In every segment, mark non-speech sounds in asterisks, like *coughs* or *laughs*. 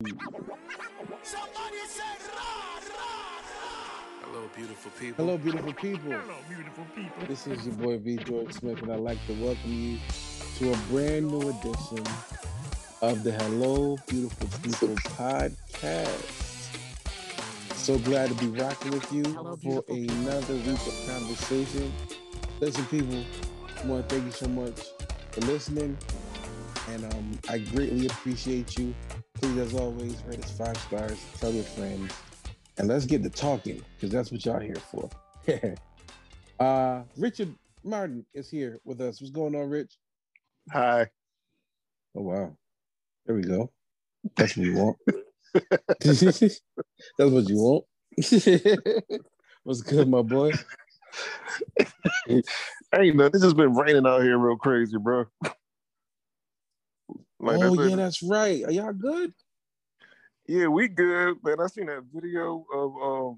Somebody said rah, rah, rah. Hello, beautiful people. Hello, beautiful people. Hello, beautiful people. This is your boy V. George Smith, and I'd like to welcome you to a brand new edition of the Hello, Beautiful People podcast. So glad to be rocking with you Hello, for another week of conversation. Listen, people, I want to thank you so much for listening, and um, I greatly appreciate you. Please, as always, rate us five stars, tell your friends, and let's get to talking because that's what y'all here for. *laughs* uh, Richard Martin is here with us. What's going on, Rich? Hi. Oh wow, there we go. That's what you want. *laughs* that's what you want. *laughs* What's good, my boy? hey, man, this has been raining out here real crazy, bro. Like oh that's it. yeah, that's right. Are y'all good? yeah, we good, man. I seen that video of um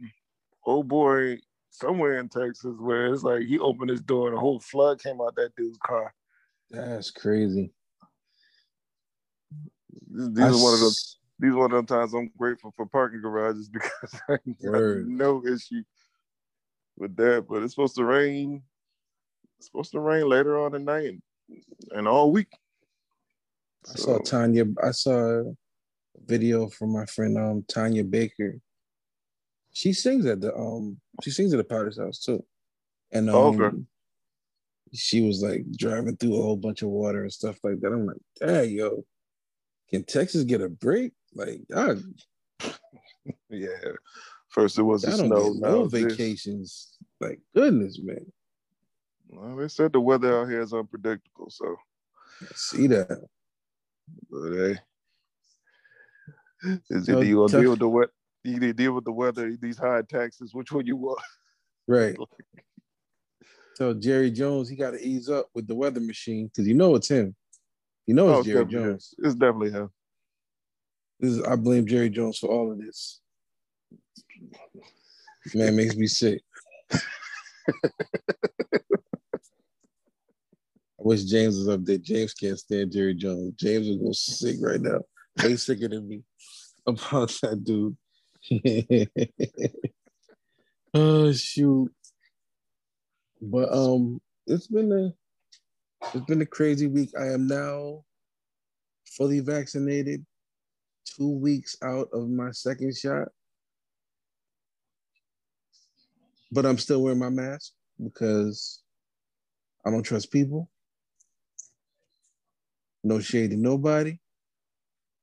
old boy somewhere in Texas where it's like he opened his door and a whole flood came out that dude's car. That's crazy. These I are one of those these are one of them times I'm grateful for parking garages *laughs* because I got no issue with that. But it's supposed to rain. It's supposed to rain later on tonight and, and all week. I saw Tanya. I saw a video from my friend um Tanya Baker. She sings at the um she sings at the Potter's house too, and um Oh, okay. she was like driving through a whole bunch of water and stuff like that. I'm like, dang, yo, can Texas get a break? Like, *laughs* yeah. First it was the snow. no it's this. vacations. Like, goodness, man, Well, they said the weather out here is unpredictable, so I see that. But hey. Is So it you gonna deal with the wet you either deal with the weather, these high taxes, which one you want? Right. *laughs* So Jerry Jones, he got to ease up with the weather machine because you know it's him. You know Oh, it's it's Jerry definitely him. Jones. It's definitely him. This is, I blame Jerry Jones for all of this. Man, makes me sick. *laughs* I wish James was up there. James can't stand Jerry Jones. James is go sick right now. Way sicker than me about that dude. *laughs* oh shoot. But um it's been a it's been a crazy week. I am now fully vaccinated, two weeks out of my second shot. But I'm still wearing my mask because I don't trust people. No shade to nobody.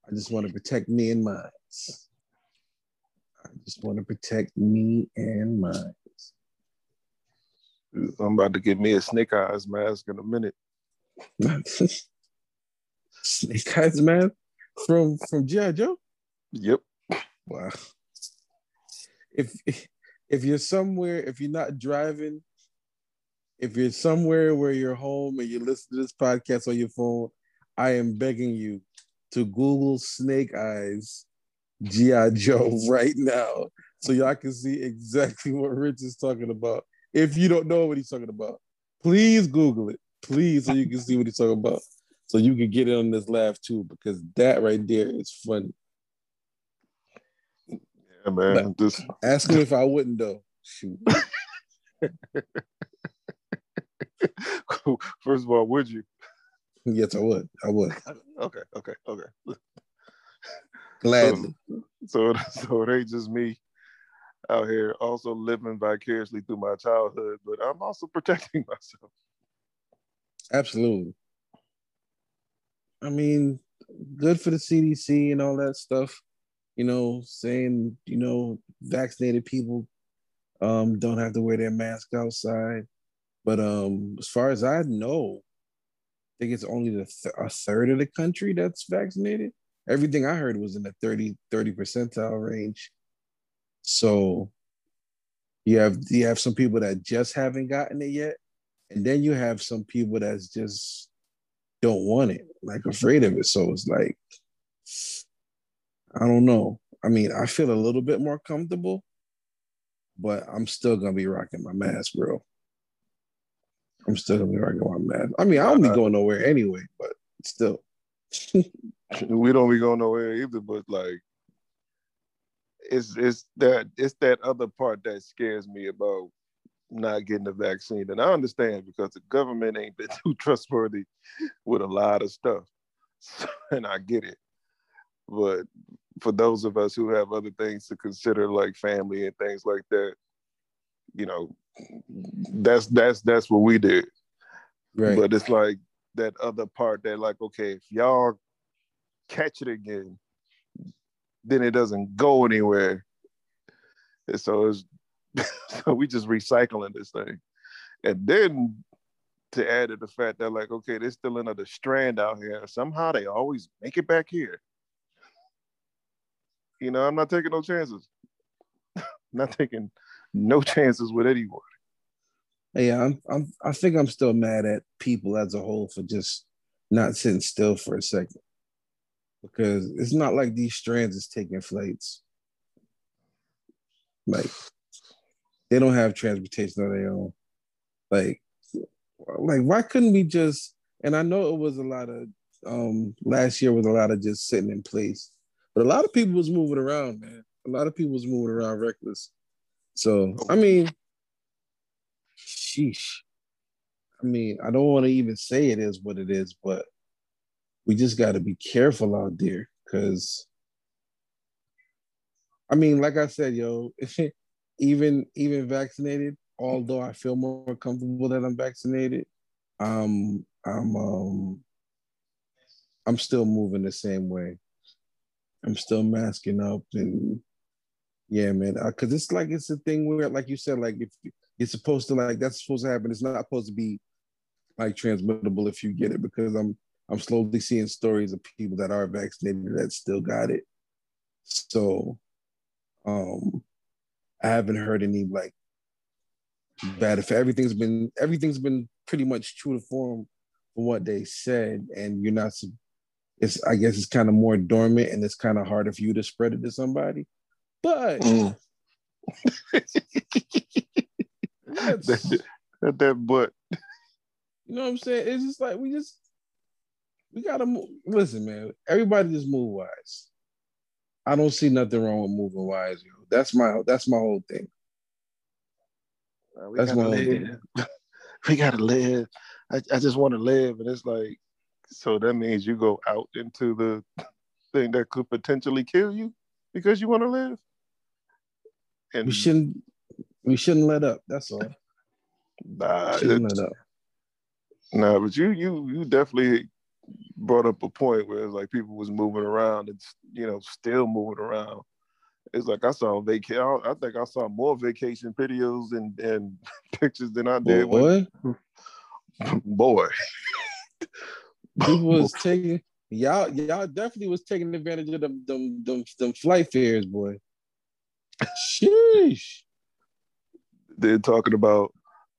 I just want to protect me and mine. I just want to protect me and mine. I'm about to get me a snake eyes mask in a minute. *laughs* Snake Eyes mask from from G.I. Joe. Yep. Wow. If if you're somewhere, if you're not driving, if you're somewhere where you're home and you listen to this podcast on your phone, I am begging you to Google Snake Eyes G.I. Joe *laughs* right now so y'all can see exactly what Rich is talking about. If you don't know what he's talking about, please Google it. Please, so you can see what he's talking about. So you can get in on this laugh too, because that right there is funny. Yeah, man. Just Ask him if I wouldn't though. Shoot. *laughs* first of all, would you? Yes, I would. I would. *laughs* Okay, okay, okay. *laughs* Gladly. So, so it ain't just me out here also living vicariously through my childhood, but I'm also *laughs* protecting myself. Absolutely. I mean, good for the CDC and all that stuff. You know, saying, you know, vaccinated people um don't have to wear their mask outside. But um as far as I know, Think it's only th- a third of the country that's vaccinated. Everything I heard was in the 30 30 percentile range. So you have you have some people that just haven't gotten it yet, and then you have some people that's just don't want it, like afraid of it. So it's like, I don't know. I mean, I feel a little bit more comfortable, but I'm still gonna be rocking my mask, bro. I'm still be rocking my mask. I mean, I don't be uh, going nowhere anyway, but still. *laughs* we don't be going nowhere either. But like, it's it's that it's that other part that scares me about not getting the vaccine. And I understand because the government ain't been *laughs* too trustworthy with a lot of stuff, *laughs* and I get it. But for those of us who have other things to consider, like family and things like that, you know, that's that's that's what we did. Right. But it's like that other part that, like, okay, if y'all catch it again, then it doesn't go anywhere. And so it's *laughs* so we just recycling this thing. And then to add to the fact that, like, okay, there's still another strand out here. Somehow they always make it back here. You know, I'm not taking no chances. *laughs* not taking no *laughs* chances with anyone. Yeah, I'm, I'm. I think I'm still mad at people as a whole for just not sitting still for a second, because it's not like these strands is taking flights. Like they don't have transportation of their own. Like, like why couldn't we just? And I know it was a lot of um last year was a lot of just sitting in place, but a lot of people was moving around, man. A lot of people was moving around reckless. So I mean, sheesh. I mean, I don't want to even say it is what it is, but we just got to be careful out there because, I mean, like I said, yo, *laughs* even even vaccinated, although I feel more comfortable that I'm vaccinated, um, I'm um, I'm still moving the same way. I'm still masking up and yeah, man. Because it's like it's a thing where, like you said, like if it's supposed to like that's supposed to happen. It's not supposed to be like transmittable if you get it because I'm I'm slowly seeing stories of people that are vaccinated that still got it. So um I haven't heard any like bad if everything's been everything's been pretty much true to form for what they said and you're not it's I guess it's kind of more dormant and it's kind of harder for you to spread it to somebody. But Mm. that, that, that butt. You know what I'm saying? It's just like we just we gotta move. Listen, man. Everybody just move wise. I don't see nothing wrong with moving wise, yo. That's my that's my whole thing. Uh, we gotta my live. *laughs* we gotta live. I, I just want to live, and it's like, so that means you go out into the thing that could potentially kill you because you want to live. And We shouldn't we shouldn't let up. That's all. *laughs* nah, Shouldn't let up. nah, but you you you definitely brought up a point where it's like people was moving around and you know still moving around. It's like I saw vacation. I think I saw more vacation videos and, and *laughs* pictures than I did. when- *laughs* Boy, boy. people was taking y'all y'all definitely was taking advantage of them them them, them flight fares, boy. Sheesh. they're talking about,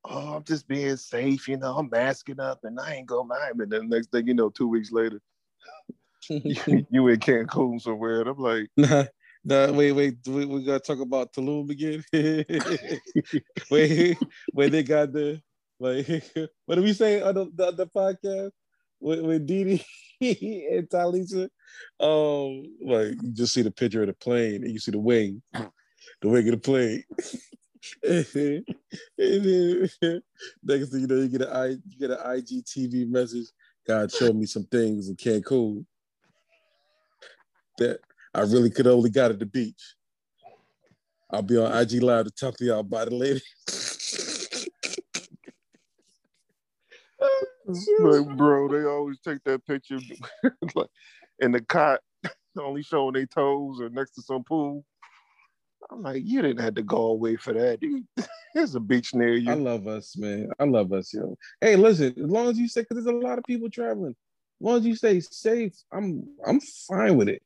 oh, I'm just being safe, you know, I'm masking up and I ain't going mind. And then the next thing you know, two weeks later, *laughs* you, you in Cancun somewhere. And I'm like, Nah, nah, wait, wait. We, we gotta talk about Tulum again. *laughs* wait, wait, they got the like *laughs* what did we say on the, the, the podcast with, with Didi *laughs* and Talisa? Um, like you just see the picture of the plane and you see the wing, the wing of the plane. *laughs* and then *laughs* next thing you know, you get an I you get an IGTV message. God showed me some things in Cancun that I really could only got at the beach. I'll be on IG Live to talk to y'all about it later. Like, bro, they always take that picture *laughs* like in the cot, *laughs* only showing their toes or next to some pool. I'm like, you didn't have to go away for that. *laughs* There's a beach near you. I love us, man. I love us, yo. Hey, listen, as long as you say, because there's a lot of people traveling. As long as you stay safe, I'm I'm fine with it.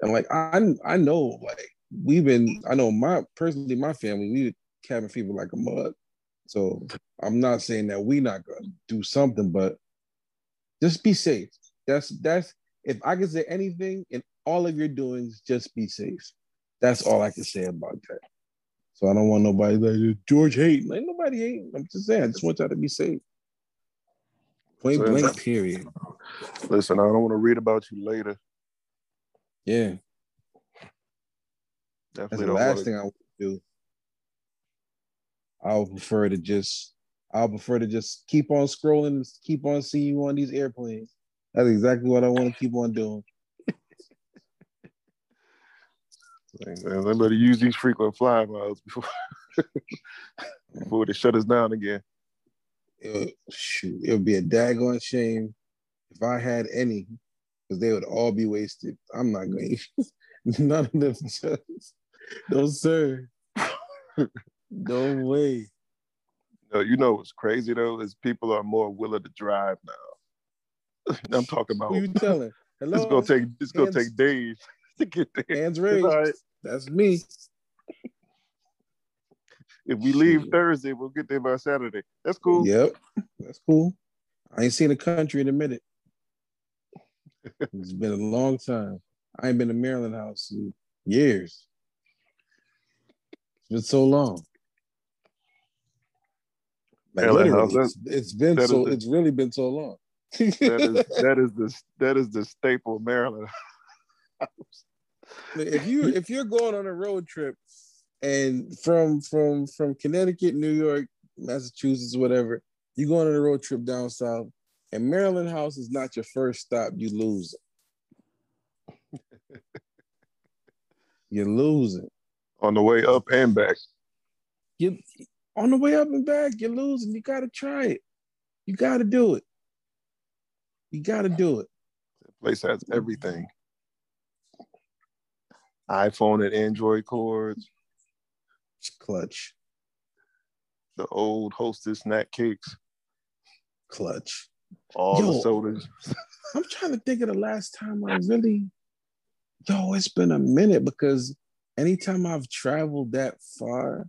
And like I I know, like we've been, I know my personally, my family, we cabin fever like a mug. So I'm not saying that we not gonna do something, but just be safe. That's that's if I can say anything in all of your doings, just be safe. That's all I can say about that. So I don't want nobody like George hating. Ain't nobody hating. I'm just saying, I just want y'all to be safe. Point So- blank, period. Listen, I don't want to read about you later, Yeah, that's Definitely the don't last wanna- thing I would do. I would prefer to just I would prefer to just keep on scrolling and keep on seeing you on these airplanes. That's exactly what I want to keep on doing. Man, they better use these frequent flyer miles before *laughs* before they shut us down again. It shoot, it would be a daggone shame if I had any, because they would all be wasted. I'm not going *laughs* to none of them. Just, *laughs* no, sir. No way. No, you know what's crazy though is people are more willing to drive now. *laughs* I'm talking about Who you telling? Hello. it's gonna take it's gonna take days *laughs* to get there. hands raised. right. That's me. If we leave. Thursday, we'll get there by Saturday. That's cool. Yep, that's cool. I ain't seen the country in a minute. It's been a long time. I ain't been to Maryland House in years. It's been so long. Like Maryland literally, House, it's, it's been so. the- It's really been so long. That is *laughs* that is the that is the staple of Maryland. if you if you're going on a road trip and from from from Connecticut, New York, Massachusetts, whatever, you're going on a road trip down south, and Maryland House is not your first stop, you lose it. *laughs* You're losing. on the way up and back. You on the way up and back, you're losing. You gotta try it. You gotta do it. You gotta do it. The place has everything. iPhone and Android cords, It's clutch. the old hostess snack cakes, Clutch. all the sodas. *laughs* I'm trying to think of the last time I really, yo, it's been a minute because anytime I've traveled that far,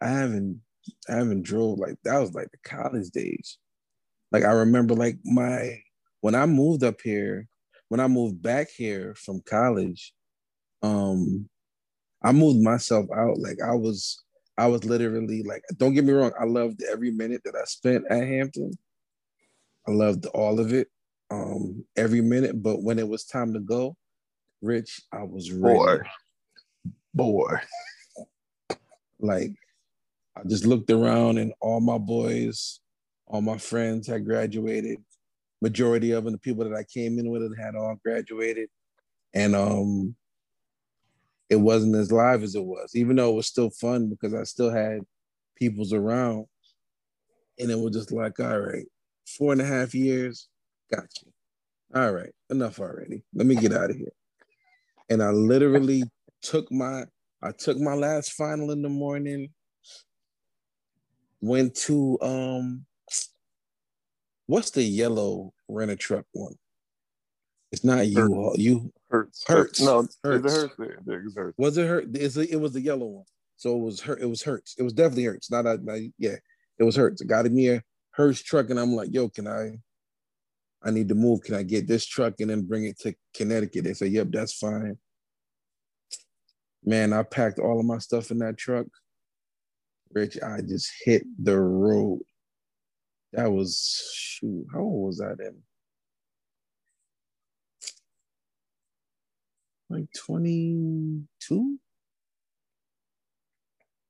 I haven't, I haven't drove like that was like the college days. Like I remember, like my when I moved up here, when I moved back here from college, um, I moved myself out. Like I was, I was literally like, don't get me wrong, I loved every minute that I spent at Hampton. I loved all of it um every minute but when it was time to go rich i was Boy. Boy. like i just looked around and all my boys all my friends had graduated. Majority of them the people that i came in with had all graduated. And um it wasn't as live as it was even though it was still fun because i still had peoples around. And it was just like all right four and a half years got you all right enough already. Let me get out of here. And i literally took my i took my last final in the morning went to um what's the yellow rent a truck one? It's not you you Hertz. Hertz. No, Hertz. it hurts? There, there, it's hurts. was it hurt it's a, it was the yellow one. So it was hurt it was hurts it was definitely hurts not not- yeah it was hurts it got me a Hertz truck and i'm like yo can i i need to move. Can i get this truck and then bring it to connecticut? They say, yep that's fine. Man i packed all of my stuff in that truck rich i just hit the road. That was shoot how old was i then? Like 22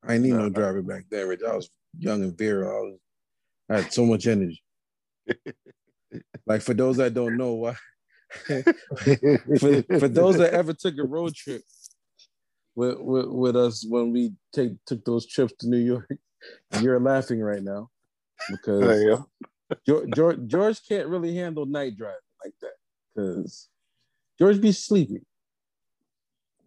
i need no driver back then rich. I was young and virile. I was I had so much energy. *laughs* like for those that don't know why, *laughs* *laughs* for, for those that ever took a road trip with, with, with us when we take took those trips to New York, *laughs* you're laughing right now because. George, George, George can't really handle night driving like that because George be sleepy.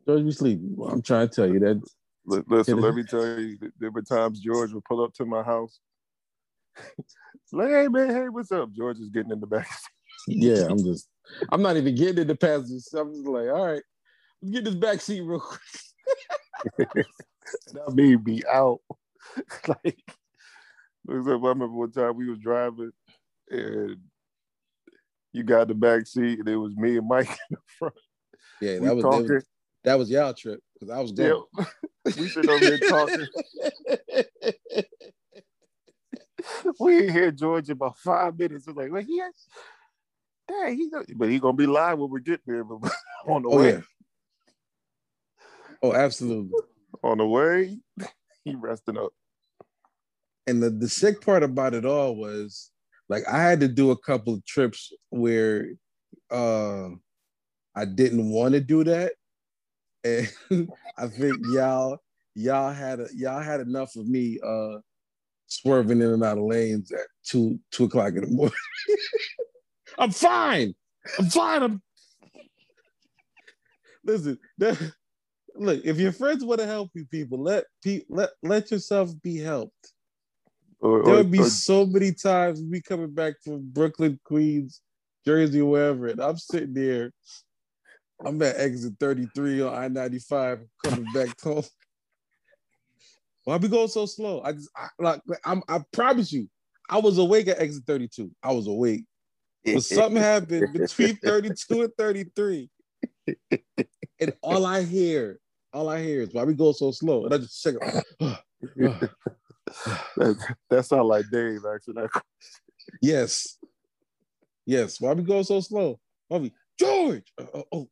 George be sleepy. Well, I'm trying to tell you that Listen, *laughs* let me tell you, th- there were times George would pull up to my house. *laughs* like, hey man, hey, what's up? George is getting in the back. Yeah, I'm just, I'm not even getting in the passenger. I'm just like, all right, let's get this back seat real quick. I mean be out. *laughs* like, looks I remember one time we was driving and you got the back seat and it was me and Mike *laughs* in the front. Yeah, We that was, talking. that was that was y'all trip because I was Yeah, *laughs* we sitting over here talking. we hear George in about five minutes. We're like, well, dang, he gonna, but he gonna be live when we get there. But on the Oh way, yeah. Oh, absolutely. on the way, he resting up. And the, the sick part about it all was like I had to do a couple of trips where uh I didn't want to do that. And *laughs* I think y'all y'all had a, y'all had enough of me uh swerving in and out of lanes at two two o'clock in the morning. *laughs* I'm fine. I'm fine. I'm *laughs* listen. That, look, if your friends want to help you, people let pe- let let yourself be helped. Or, there would be or- so many times we coming back from Brooklyn, Queens, Jersey, wherever, and I'm sitting there. I'm at exit 33 on I-95 coming back *laughs* home. Why we going so slow? I just I, like I'm I promise you, I was awake at exit 32. I was awake. But *laughs* something happened between 32 and 33. *laughs* And all I hear, all I hear is why we go so slow. And I just check *sighs* that, that sound like Dave actually. That- Yes. Yes. Why we go so slow? Why we George? Uh, oh.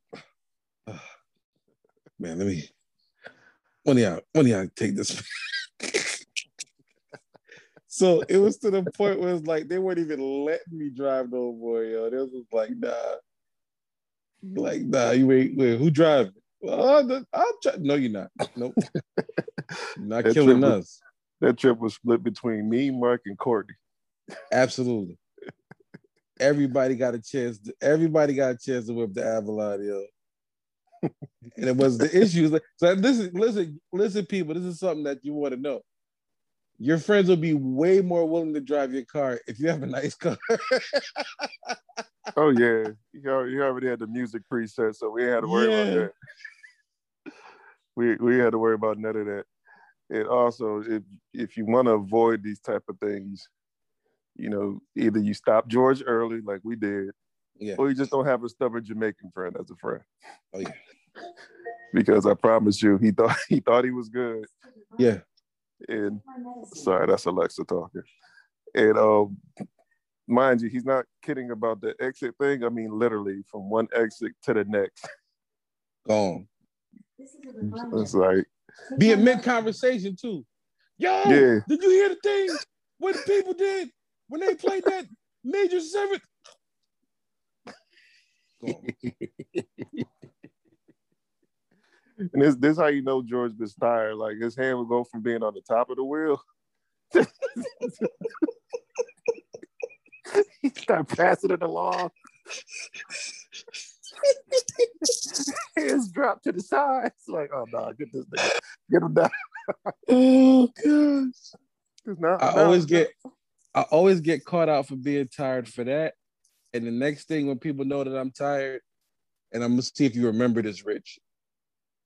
Uh, *sighs* man, let me one of y'all, one of y'all take this. *laughs* so it was to the point where it's like they weren't even letting me drive no more, yo. They was like, nah. Like, nah, you wait, wait, who driving? Well, I'll, try. No, you're not. Nope. You're *laughs* not That killing trip was- us. that trip was split between me, Mark, and Courtney. Absolutely. Everybody got a chance. To, everybody got a chance to whip the Avalon, yo. and it was the *laughs* issues. So listen, listen, listen, people. This is something that you want to know. Your friends will be way more willing to drive your car if you have a nice car. *laughs* Oh yeah, you already, had the music preset, so we had to worry Yeah. about that. We we had to worry about none of that. And also, if if you want to avoid these type of things, you know, either you stop George early, like we did, yeah. or you just don't have a stubborn Jamaican friend as a friend. Oh yeah. *laughs* Because I promise you, he thought *laughs* he thought he was good, Yeah. and sorry, that's Alexa talking. And um, mind you, he's not kidding about the exit thing. I mean, literally from one exit to the next. Gone. It's like, Be a mid conversation too. Yo, Yeah. did you hear the thing? What the people did when they played that major seventh? And this this how you know George was tired. Like his hand would go from being on the top of the wheel. *laughs* he start passing it along. Hands drop to the sides. Like, oh no, get this nigga, get him down. Oh gosh. 'Cause Now, I now- always get I always get caught out for being tired for that. And the next thing when people know that I'm tired, and I'm gonna see if you remember this, Rich.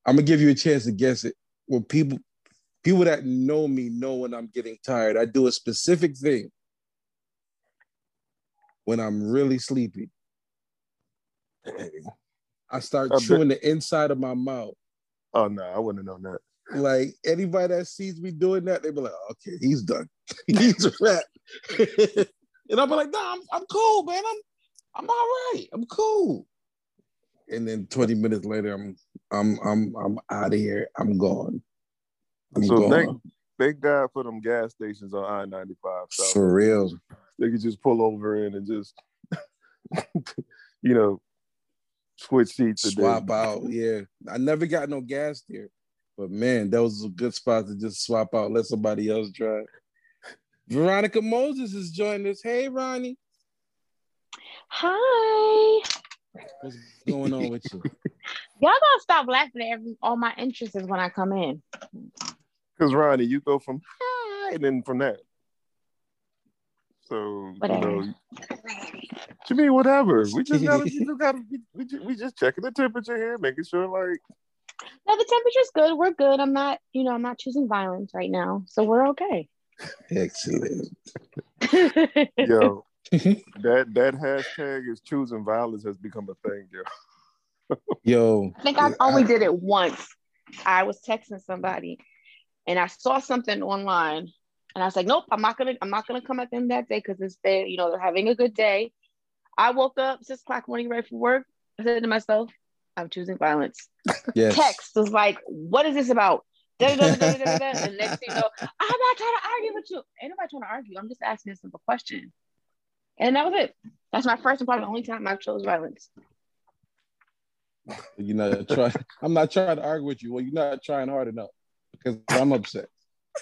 I'm gonna give you a chance to guess it. When people people that know me know when I'm getting tired. I do a specific thing when I'm really sleepy. I start I chewing the inside of my mouth. Oh no, I wouldn't have known that. Like anybody that sees me doing that, they be like, "Okay, he's done. *laughs* he's a rat." *laughs* and I'll be like, "Nah, I'm, I'm cool, man. I'm I'm all right. I'm cool." And then 20 minutes later, I'm I'm I'm I'm out of here. I'm gone. I'm So gone. thank thank God for them gas stations on I ninety five. So For real. they could just pull over in and just, *laughs* you know, switch seats. and then- Swap out. Yeah. I never got no gas there. But man, that was a good spot to just swap out, let somebody else drive. Veronica Moses is joining us. Hey, Ronnie. Hi. What's going on with you? *laughs* Y'all gonna stop laughing at every all my interests when I come in. Because Ronnie, you go from hi and then from that. So Whatever. you know, to me, whatever. We just gotta, we *laughs* just gotta, we, we, just, we just checking the temperature here, making sure like No, the temperature's good. We're good. I'm not, you know, I'm not choosing violence right now. So we're okay. Excellent. *laughs* yo, *laughs* that that hashtag is choosing violence has become a thing, yo. Yo, I think I only I- did it once. I was texting somebody and I saw something online and I was like, nope, I'm not gonna, I'm not gonna come at them that day because it's they, you know, they're having a good day. I woke up six o'clock morning ready for work. I said to myself, I'm choosing violence. Yes. Text was like, what is this about? Da, da, da. And next thing you know, *laughs* I'm not trying to argue with you. Ain't nobody trying to argue. I'm just asking a simple question. And that was it. That's my first and probably the only time I've chose violence. You know, trying. I'm not trying to argue with you. Well, you're not trying hard enough because I'm upset.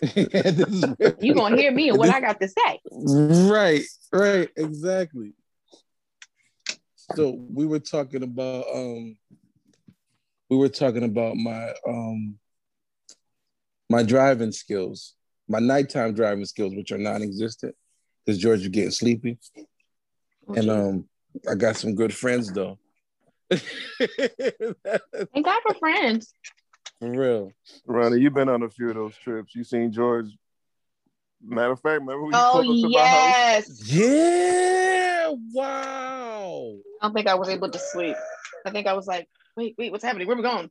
*laughs* Where- gonna hear me and what I got to say. right, right, exactly. So we were talking about um we were talking about my um my driving skills, my nighttime driving skills, which are non-existent because George was getting sleepy. And um I got some good friends though. *laughs* Thank God for friends. For real. Ronnie, you've been on a few of those trips. You seen George. Matter of fact, remember we Oh pulled up to my house? yes. Yeah. Wow. I don't think I was able to sleep. I think I was like, wait, wait, what's happening? Where we going?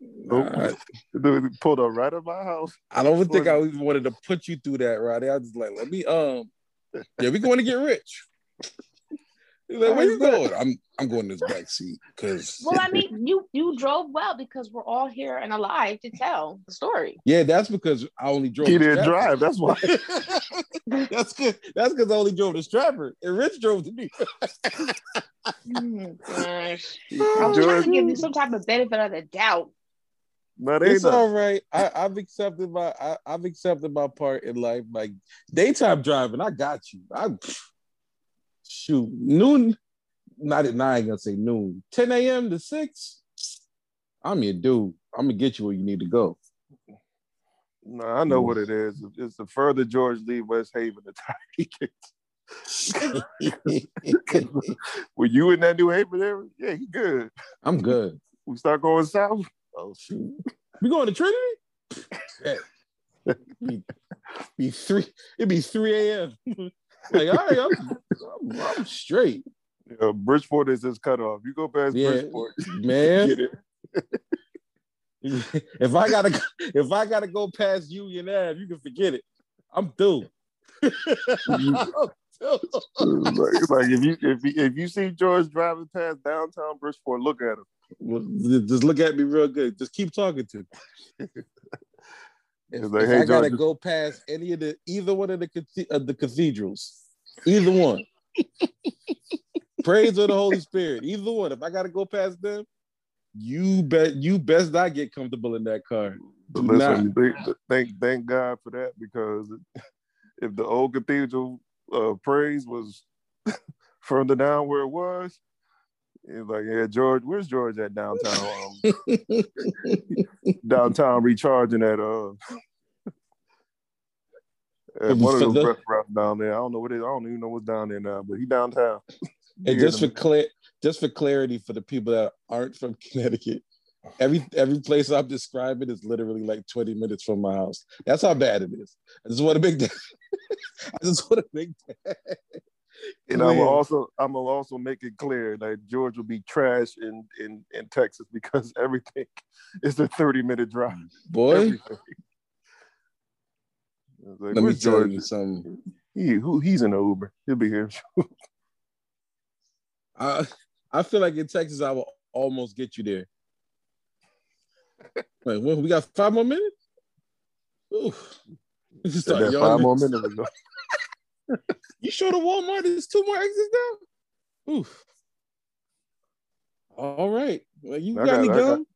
Nah, *laughs* Dude, he pulled up right at my house. I don't think I even wanted to put you through that, Roddy. I was just like, let me um yeah, we going to get rich. He's like, where you going? I'm I'm going to this back seat because *laughs* Well, I mean, you you drove well because we're all here and alive to tell the story. yeah, that's because I only drove. He the didn't Stratford. drive. That's why. *laughs* that's good. That's because I only drove to Stratford and Rich drove to me. *laughs* Oh, gosh. I was trying to give you some type of benefit of the doubt. But It's ain't all nothing. right. I, I've accepted my I, I've accepted my part in life. Like daytime driving, I got you. I shoot noon. Not at nine. Gonna say noon. 10 a.m. to six. I'm your dude. I'm gonna get you where you need to go. No, I know what it is. It's the further George leave West Haven, the tighter he gets. *laughs* Were you in that New Haven area? Yeah, he good. I'm good. We start going south. Oh shoot. We going to Trinity? Yeah. be, be three. It'd be 3 a.m. like, all right, I'm, I'm, I'm straight. Yeah, Bridgeport is his cutoff. You go past Yeah, Bridgeport, *laughs* man. *laughs* if I gotta if I gotta go past Union Ave, you can forget it. I'm through. I'm through. *laughs* Like, like if you if you, if you see George driving past downtown Bridgeport, look at him. Well, Just look at me real good. Just keep talking to me. If, like, if hey, I gotta George- go past any of the either one of the of the cathedrals, either one, *laughs* praise of the Holy Spirit, either one. If I gotta go past them, you bet you best not get comfortable in that car. Do listen, thank, thank thank God for that because if the old cathedral uh, praise was *laughs* further down where it was, it's like, yeah, George, where's George at downtown? Um, *laughs* downtown recharging at uh at one of those the- restaurants down there. I don't know what it is. I don't even know what's down there now, but he downtown. *laughs* And just for them- clear, just for clarity for the people that aren't from *laughs* Connecticut, every every place I'm describing is literally like 20 minutes from my house. That's how bad it is. I just want to make that. I just want to make that. *laughs* And I'm also I'm gonna also make it clear that George will be trash in in in Texas because *laughs* everything is a 30 minute drive. boy. Like, Let me tell George? you something. He who he's in the Uber. He'll be here. *laughs* I I feel like in Texas I will almost get you there. Wait, what, we got five more minutes. Ooh. Start five more minutes ago. You sure the Walmart is two more exits down? Oof. All right. Well, you I got, got- any I got- gum?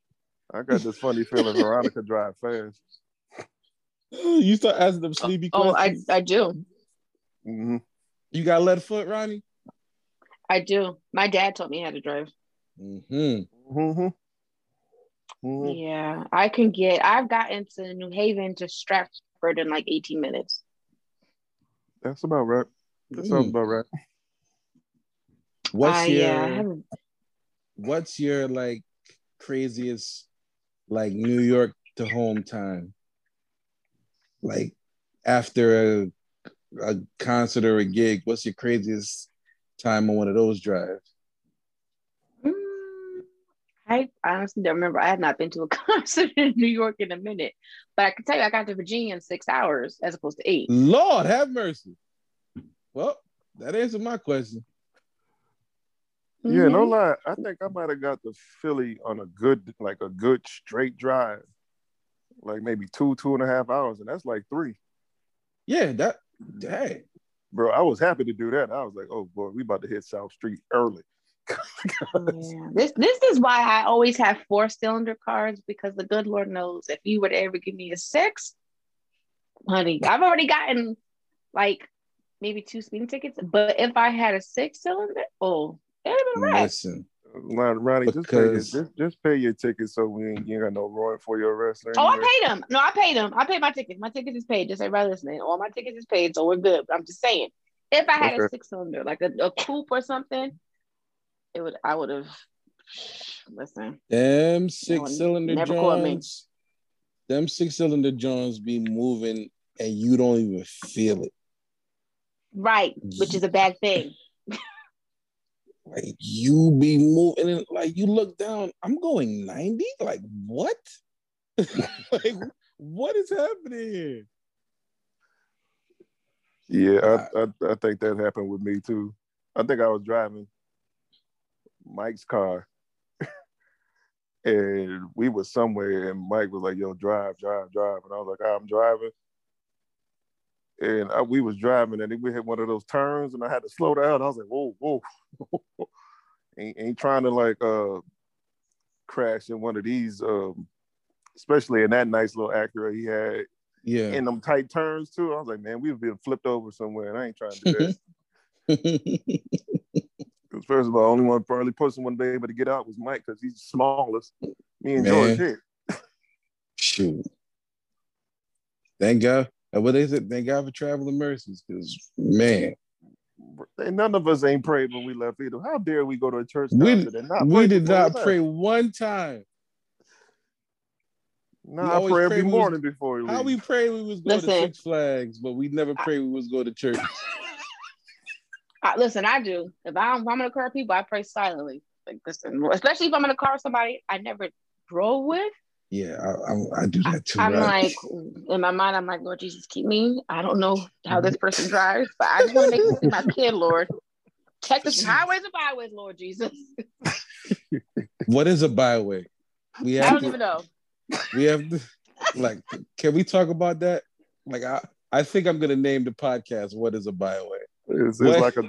I got this funny feeling Veronica *laughs* drive fast. You start asking them sleepy Oh, I, questions. I do. hmm You got lead foot, Ronnie? I do. My dad taught me how to drive. Mm-hmm. hmm hmm Yeah, I can get. I've gotten to New Haven to Stratford in like 18 minutes. That's about right. That sounds about right. What's I, your yeah, what's your like craziest like New York to home time? Like after a a concert or a gig, what's your craziest time on one of those drives? Mm, I honestly don't remember. I have not been to a *laughs* concert in New York in a minute, but I can tell you I got to Virginia in six hours as opposed to eight. Lord have mercy. Well, that answered my question. Yeah, no Mhm. lie. I think I might have got the Philly on a good, like a good straight drive, like maybe two, two and a half hours, and that's like three. Yeah, that hey. Bro, I was happy to do that. I was like, oh boy, we about to hit South Street early. *laughs* Yeah. This this is why I always have four cylinder cars because the good Lord knows if you were to ever give me a six, honey, I've already gotten like maybe two speeding tickets. But if I had a six cylinder, oh, it'd have been a wrap. Listen, Ron- Ronnie, just pay, your, just, just pay your ticket so we ain't, you ain't got no warrant for your arrest. Oh, I paid them. No, I paid them. I paid my tickets. My tickets is paid. Just everybody listening. All my tickets is paid, so we're good. But I'm just saying, if I had a six cylinder, like a, a coupe or something, it would. I would have. Listen, them six cylinder never caught me. Johns, them six cylinder Johns be moving and you don't even feel it. Right, which is a bad thing. *laughs* Like you be moving and like you look down, I'm going 90? Like what? *laughs* like what is happening? Yeah, I, I, I think that happened with me too. I think I was driving Mike's car, *laughs* and we were somewhere, and Mike was like, "Yo, drive, drive, drive," and I was like, "Ah, "I'm driving." And I, we was driving, and we hit one of those turns, and I had to slow down. I was like, "Whoa, whoa!" *laughs* ain't, ain't trying to like uh crash in one of these, um, especially in that nice little Acura he had Yeah. in them tight turns too. I was like, man, we've been flipped over somewhere, and I ain't trying to do that. *laughs* Because first of all, only one probably person one be able to get out was Mike because he's smallest. Me and Man. George hit. *laughs* Shoot. Thank God. Uh, What they said, thank God for traveling mercies, because man, And none of us ain't prayed when we left either. How dare we go to a church We- and not we did not we pray one time. No, we I pray pray every we was- morning before we How we pray we was going to Six Flags, but we never pray we was going to church. *laughs* I, listen, I do. If I'm, if I'm in a car with people, I pray silently. Like listen, especially if I'm in a car with somebody I never drove with. Yeah, I, I, I do that too. I'm right? like, in my mind, I'm like, Lord Jesus, keep me. I don't know how this person *laughs* drives, but I just want to make this my kid, Lord. Protect us from highways and byways, Lord Jesus. *laughs* what is a byway? We have I don't to, even know. we have to, like, can we talk about that? Like, I, I think I'm gonna name the podcast "What Is a Byway." It's, it's like a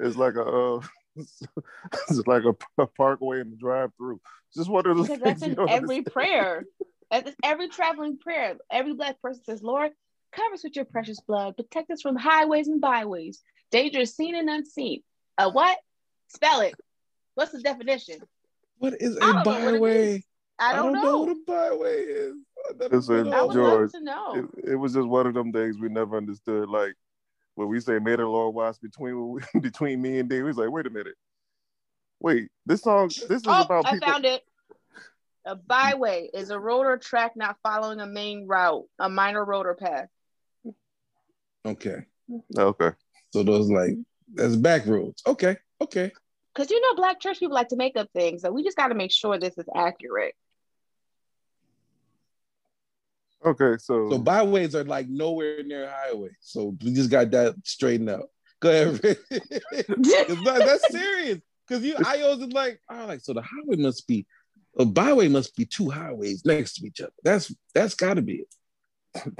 it's like a uh, *laughs* it's like a, a parkway in the drive-through. Just one of those Because that's in you every understand. prayer. *laughs* That's every traveling prayer. Every black person says, Lord, cover us with your precious blood. Protect us from highways and byways. Dangerous seen and unseen. A what? Spell it. What's the definition? What is I a don't know what it byway? I don't, know. what a byway is. I Listen, been I would George, love to know. it, it was just one of them things we never understood. Like when we say "May the Lord watch between *laughs* between me and Dave," he's like, "Wait a minute, wait, this song, this is oh, about I people." found it. A byway is a road or track not following a main route, a minor road or path. Okay, Okay, so those like that's back roads. Okay, okay. Because you know, black church people like to make up things, so we just got to make sure this is accurate. Okay, so, So byways are like nowhere near highway. So we just got that straightened out. Go ahead. Rick. *laughs* Not- that's serious. Because you I always was like, oh, like so the highway must be a byway must be two highways next to each other. That's that's gotta be it.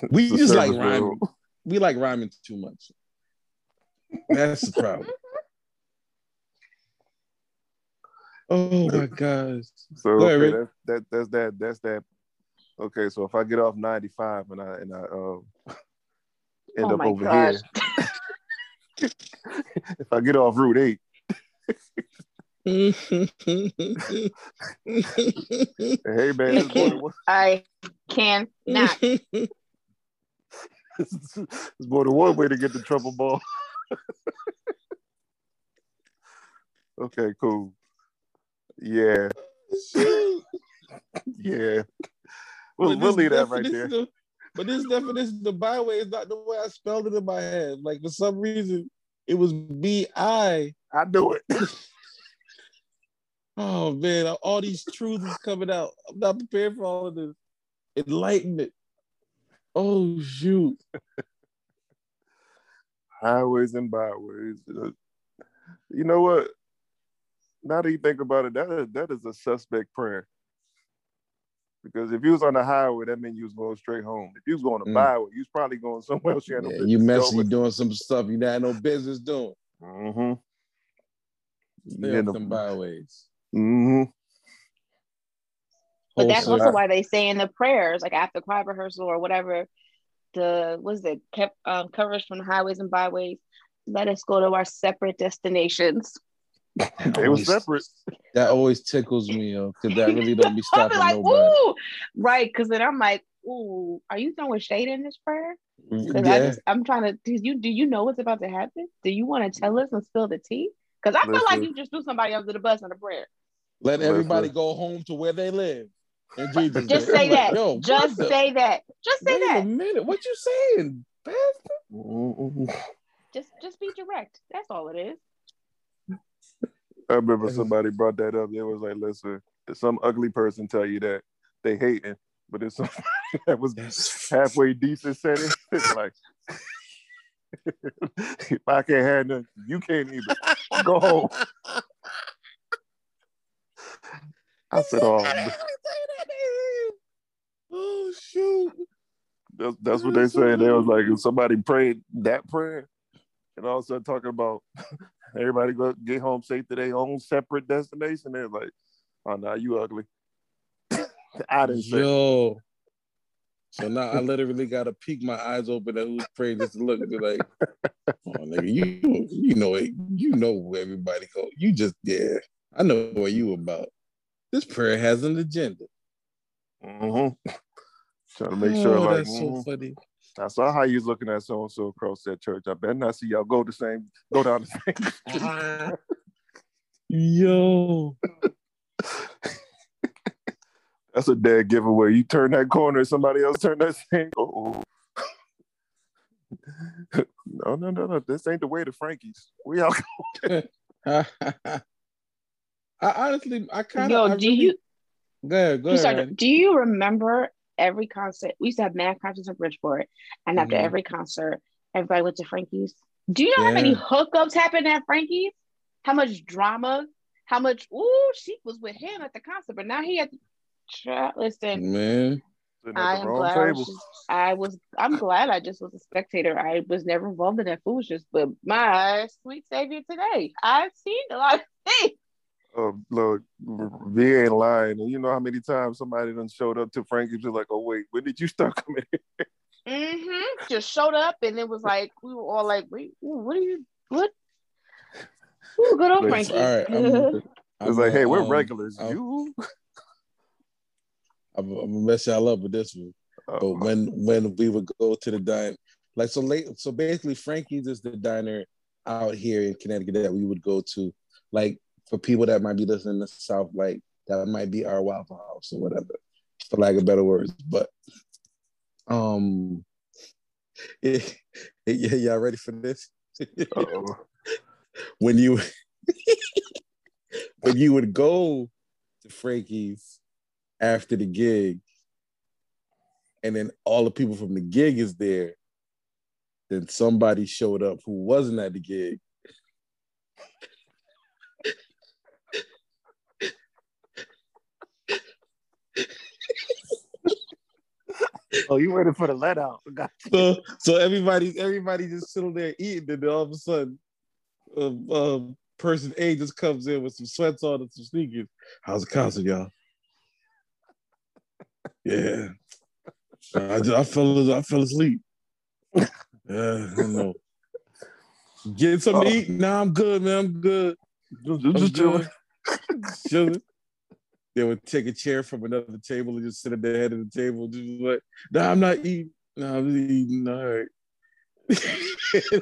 *laughs* We just like rhyming. We like rhyming too much. That's the problem. *laughs* Oh my gosh. So Go ahead, okay, Rick. that, that that's that that's that. Okay, so if I get off ninety five and I and I um *laughs* end Oh up over gosh. here, *laughs* if I get off Route Eight, hey *laughs* hey man, I it's more, than can't. one, I can not. it's more than one way to get the trouble ball. okay, cool. Yeah, yeah. We'll, we'll leave that right there. of- but this definition of byway is not the way I spelled it in my head. Like for some reason, it was B I. I knew it. *laughs* Oh man, all these truths is coming out. I'm not prepared for all of this. Enlightenment. Oh shoot. Highways and byways. You know what? now that you think about it, that is that is a suspect prayer. Because if you was on the highway, that means you was going straight home. If you was going to Mm. byway, you was probably going *laughs* somewhere else. You, had no Yeah, you messy, you going. doing some stuff you had no business doing. Mm-hmm. Stay Yeah, off no- them byways. Mm-hmm. But that's Wholesale. also why they say in the prayers, like after choir rehearsal or whatever, the was it kept um, coverage from the highways and byways. Let us go to our separate destinations. They were Always- separate. That always tickles me, yo, because that really don't *laughs* be stopping like, nobody. ooh, right? Because then I'm like, ooh, are you throwing shade in this prayer? Because I just, I'm trying to. Do you do you know what's about to happen? Do you want to tell us and spill the tea? Because I feel like you just threw somebody under the bus on a prayer. let Listen. everybody go home to where they live. And Jesus Just did. say I'm like, that. Yo, just the- say that. Just say Wait that. a minute, what you saying, bastard? Mhm. Just just be direct. That's all it is. I remember somebody brought that up. They was like, "Listen, if some ugly person tell you that they hating, but if *laughs* somebody that was halfway decent said it, *laughs* it's like, *laughs* if I can't have nothing, you can't either. Go home." I said, "Oh, oh shoot. that's, that's what they said." They was like, if somebody prayed that prayer, and all of a sudden talking about *laughs* everybody go get home safe to their own separate destination, they're like, "Oh no, you ugly." *coughs* I didn't say. Yo. So now I literally gotta peek my eyes open at who's praying just to look be like, oh nigga, you you know it, you know where everybody go. You just yeah, I know what you about. This prayer has an agenda. Mm-hmm. *laughs* Trying to make sure, Oh, like, that's so mhm. funny. I saw how you was looking at so and so across that church. I better not see y'all go the same, go down the same. *laughs* Yo, *laughs* That's a dead giveaway. You turn that corner, somebody else turn that same. Oh. *laughs* no, no, no, no. This ain't the way to Frankie's. We all go. I honestly, I kind of Yo, of. do you Go ahead, go ahead. sorry, do you remember every concert? We used to have mad concerts in Bridgeport, and after Mhm. every concert, everybody went to Frankie's. Do you know how many hookups happened at Frankie's? How much drama? How much? Ooh, she was with him at the concert, but now he had. Child, Listen, Man, I am glad I table. was, just, I was. I'm glad I just was a spectator. I was never involved in that foolishness. But my sweet savior today, I've seen a lot of things. Oh, look, V ain't lying. And you know how many times somebody done showed up to Frankie's just like, oh wait, when did you start coming in? Mm-hmm. Just showed up and it was like we were all like, "Wait, what are you? What? Ooh, good old It's- Frankie." all right, I'm- *laughs* It's I'm like, hey, we're um, regulars. I'll- you? *laughs* I'm, I'm gonna mess y'all up with this one. Uh, But when when we would go to the diner, like so late, so basically Frankie's is the diner out here in Connecticut that we would go to. Like for people that might be listening in the South, like that might be our Waffle House or whatever, for lack of better words. But um, *laughs* yeah, y'all ready for this? *laughs* when you *laughs* when you would go to Frankie's after the gig, and then all the people from the gig is there, then somebody showed up who wasn't at the gig. Oh, you waited for the let out. *laughs* So so everybody everybody just sitting there eating, and then all of a sudden, um, um, person A just comes in with some sweats on and some sneakers. How's the concert, y'all? Yeah, I, just, I fell I fell asleep. Yeah, I don't know. Get something to eat. Nah, I'm good, man. I'm good. Just, I'm just. Chilling. They would take a chair from another table and just sit at the head of the table, just like, nah, I'm not eating. Nah, I'm eating. All right. *laughs*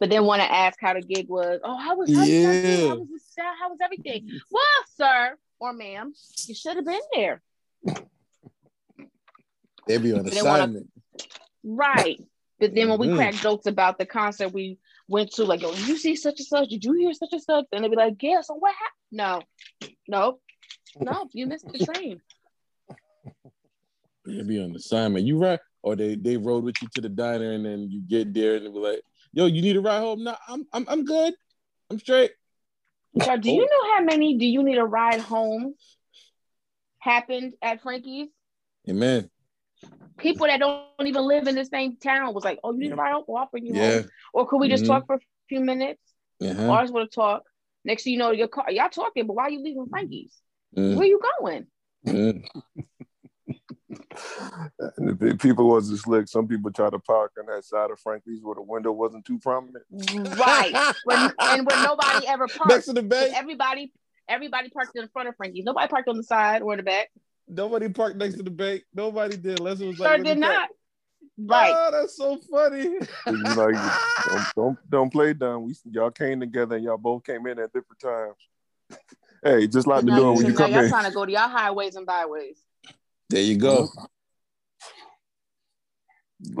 But then want to ask how the gig was. Oh, how was how was. Yeah. how was the? How was everything? Well, sir or ma'am, you should have been there. They'd be on They wanna- assignment. Right. But then when we Mhm. crack jokes about the concert we went to, like, oh, you see such and such? Did you hear such and such? And they'd be like, yeah, so what happened? No, no, no, you missed the train. They be on assignment. You right? Or they they rode with you to the diner and then you get there and they be like, "Yo, you need a ride home?" No, I'm I'm I'm good. I'm straight. So do you know how many do you need a ride home happened at Frankie's? Amen. People that don't even live in the same town was like, "Oh, you need a ride home? Well, I'll bring you Yeah. home." Or could we just Mhm. talk for a few minutes? Uh-huh. Or I just want to talk. Next thing you know, your car, y'all talking, but why are you leaving Frankie's? Mm, Where you going? mm. *laughs* And if the people wasn't slick, some people try to park on that side of Frankie's where the window wasn't too prominent. Right. When, and when *laughs* nobody ever parked. Next parked. to the bank. Everybody, everybody parked in front of Frankie's. Nobody parked on the side or in the back. Nobody parked next to the bank. Nobody did. Unless it was Sure like did look at not. Right. Oh, that's so funny. Like, *laughs* don't, don't don't play dumb. We y'all came together and y'all both came in at different times. Hey, just like the Now, door when you now come y'all in. trying to go to y'all highways and byways. There you go. Mm-hmm.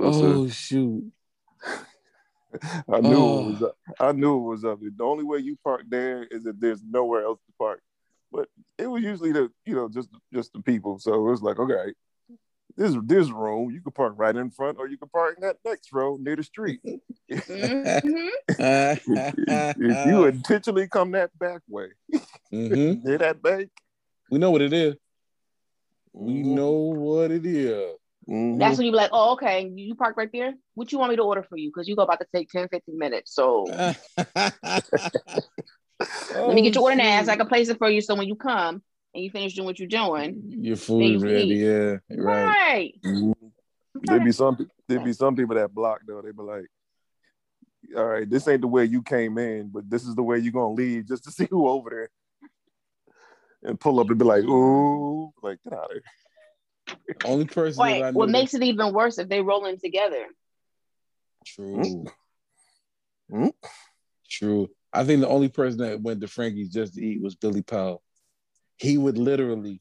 Listen, Oh shoot. I knew Oh. it was up. I knew it was up. The only way you park there is if there's nowhere else to park. But it was usually the you know just just the people. So it was like okay, this this room you can park right in front, or you can park in that next row near the street. *laughs* Mhm. if you *laughs* intentionally come that back way Mhm. *laughs* near that bank, We know what it is. We know what it is. Mhm. That's when you be like, oh, okay, you park right there. What you want me to order for you? Because you go about to take 10, 15 minutes. So Let let me get your order now so I can place it for you. So when you come and you finish doing what you're doing, Your food is Then you ready. eat. Yeah, right. right. Mhm. There'd be some there'd be some people that block though. They'd be like, all right, this ain't the way you came in, but this is the way you're gonna leave just to *laughs* see who over there. And pull up and be like, ooh, like get out of here. Only person that I Wait, know what that- makes it even worse if they roll in together? True. Hmm? True. I think the only person that went to Frankie's just to eat was Billy Powell. He would literally,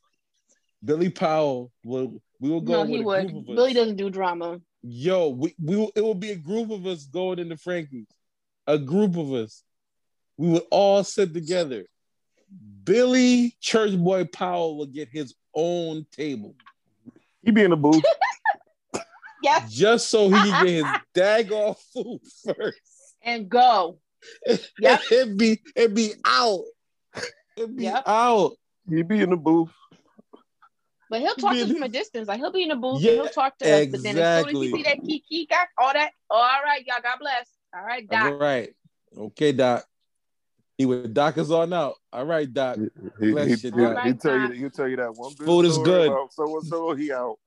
Billy Powell would. We would go No, he would. group of us. Billy doesn't do drama. Yo, we, we will- it will be a group of us going into Frankie's. A group of us. We would all sit together. Billy Church Boy Powell would get his own table He be in the booth. *laughs* Yes. just so he can get his *laughs* dag off food first. And go. *laughs* Yep. it'd be it'd be out. It'd be Yep. out. He be in the booth. But he'll talk to us from a distance. Like he'll be in the booth Yeah, and he'll talk to us. But then as soon as exactly. he see that kiki got all that, all right, y'all, God bless. All right, All Doc. right. Okay, Doc. He would dock us on out. All right, Doc. He, Bless he, you, he, Doc. he tell you he tell you that one good Food is story good. about so and so he out.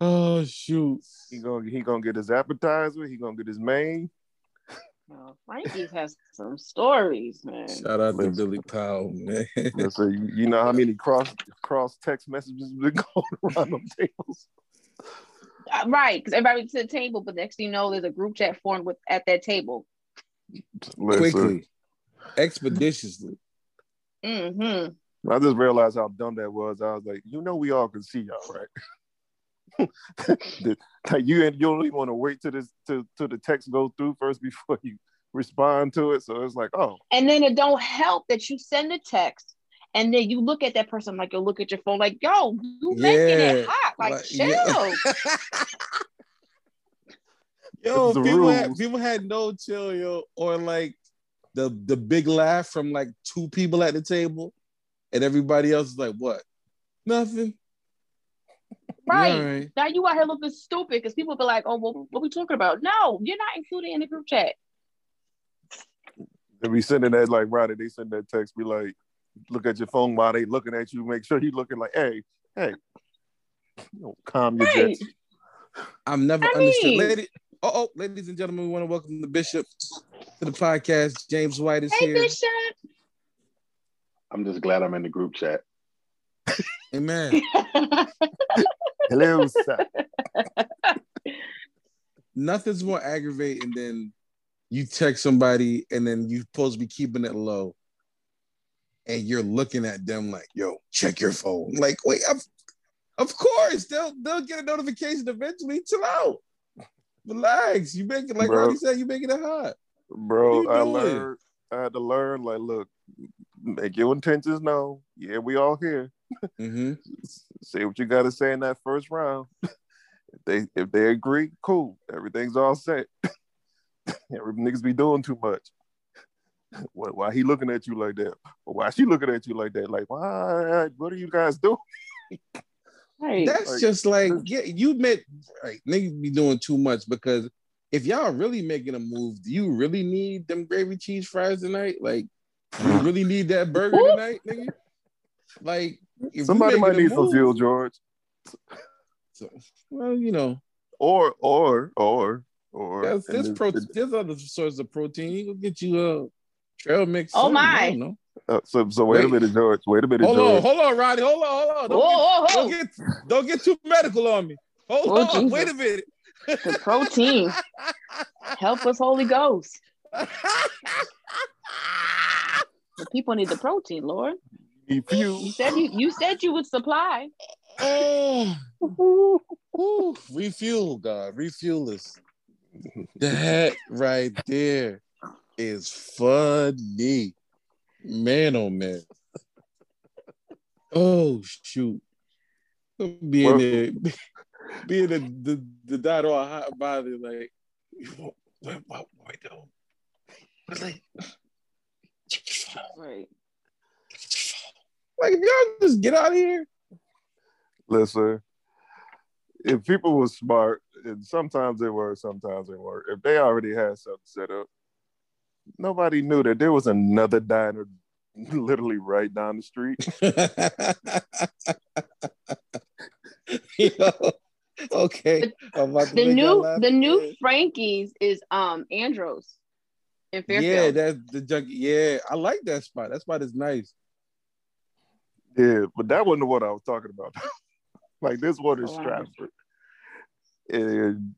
Oh shoot. He gonna he gonna get his appetizer. He gonna get his main. Frankie's has some stories, man. Shout out to Billy Powell, man. *laughs* Let's you, you know how many cross cross text messages been *laughs* going around them tables. Uh, right, because everybody to the table, but next thing you know, there's a group chat formed with at that table. Listen, Quickly, expeditiously. Mm-hmm. I just realized how dumb that was. I was like, you know, we all can see y'all, right? *laughs* The- like you and you don't even want to wait till this to till the text go through first *laughs* before you respond to it. So it's like, oh, And then it don't help that you send a text and then you look at that person like you look at your phone like, yo, you making it hot. Like, like, chill. yeah. *laughs* Yo, It's the people had, people had no chill, yo, or like the the big laugh from like two people at the table, and everybody else is like, "What? Nothing." Right. Yeah, all right. Now you out here looking stupid because people be like, oh, well, what we talking about? No, you're not included in the group chat. they be sending that like Roddy, they send that text, be like, look at your phone while they looking at you, make sure you looking like, hey, hey, you know, calm your Right. jets. I've never I understood. mean- Lady, oh, oh, ladies and gentlemen, we want to welcome the bishop to the podcast. James White is Hey, here. Bishop. I'm just glad I'm in the group chat. Amen. *laughs* Hello, sir. Nothing's more aggravating than you text somebody and then you're supposed to be keeping it low, and you're looking at them like, "Yo, check your phone." Like, wait, of, of course they'll they'll get a notification eventually. Chill out, relax. You make it like Bro. Roddy said. You making it hot. Bro, I learned, I had to learn, like, look, make your intentions known. Yeah, we all here. Mm-hmm. *laughs* Say what you gotta say in that first round. if they if they agree, cool. Everything's all set. *laughs* Every niggas be doing too much. Why, why he looking at you like that? Or why she looking at you like that? Like, why? What are you guys doing? Right. *laughs* That's Like, just like yeah, you admit like niggas be doing too much because if y'all really making a move, do you really need them gravy cheese fries tonight? Like, you really need that burger tonight, nigga? Like, if Somebody might making a need some fuel, George. so- well, you know, Or or or or there's, and there's, pro- there's other sources of protein. You can get you a trail mix. Oh, my. don't uh, so so wait, a minute, George. Wait a minute, Hold George. on, hold on, Roddy. Hold on, hold on. Don't, Whoa, whoa, get, whoa. don't get don't get too medical on me. Hold Oh, on, Jesus. wait a minute. The protein. Help us, Holy Ghost. *laughs* The people need the protein, Lord. Need You fuel. said you you said you would supply. oh, *laughs* Ooh, refuel, God, refuel us. That right there is funny, man. Oh man. Oh shoot. Being Well- there, being the the the dot all hot body like, what what what what do? But like, Right. Like if y'all just get out of here. Listen, if people were smart, and sometimes they were, sometimes they weren't. If they already had something set up, nobody knew that there was another diner *laughs* literally right down the street. *laughs* Yo, okay. I'm about to The y'all new the new. Frankie's is um Andros in Fairfield. Yeah, that's the junk. Yeah, I like that spot. That spot is nice. Yeah, but that wasn't what I was talking about. *laughs* like this one is Oh, wow. Stratford. And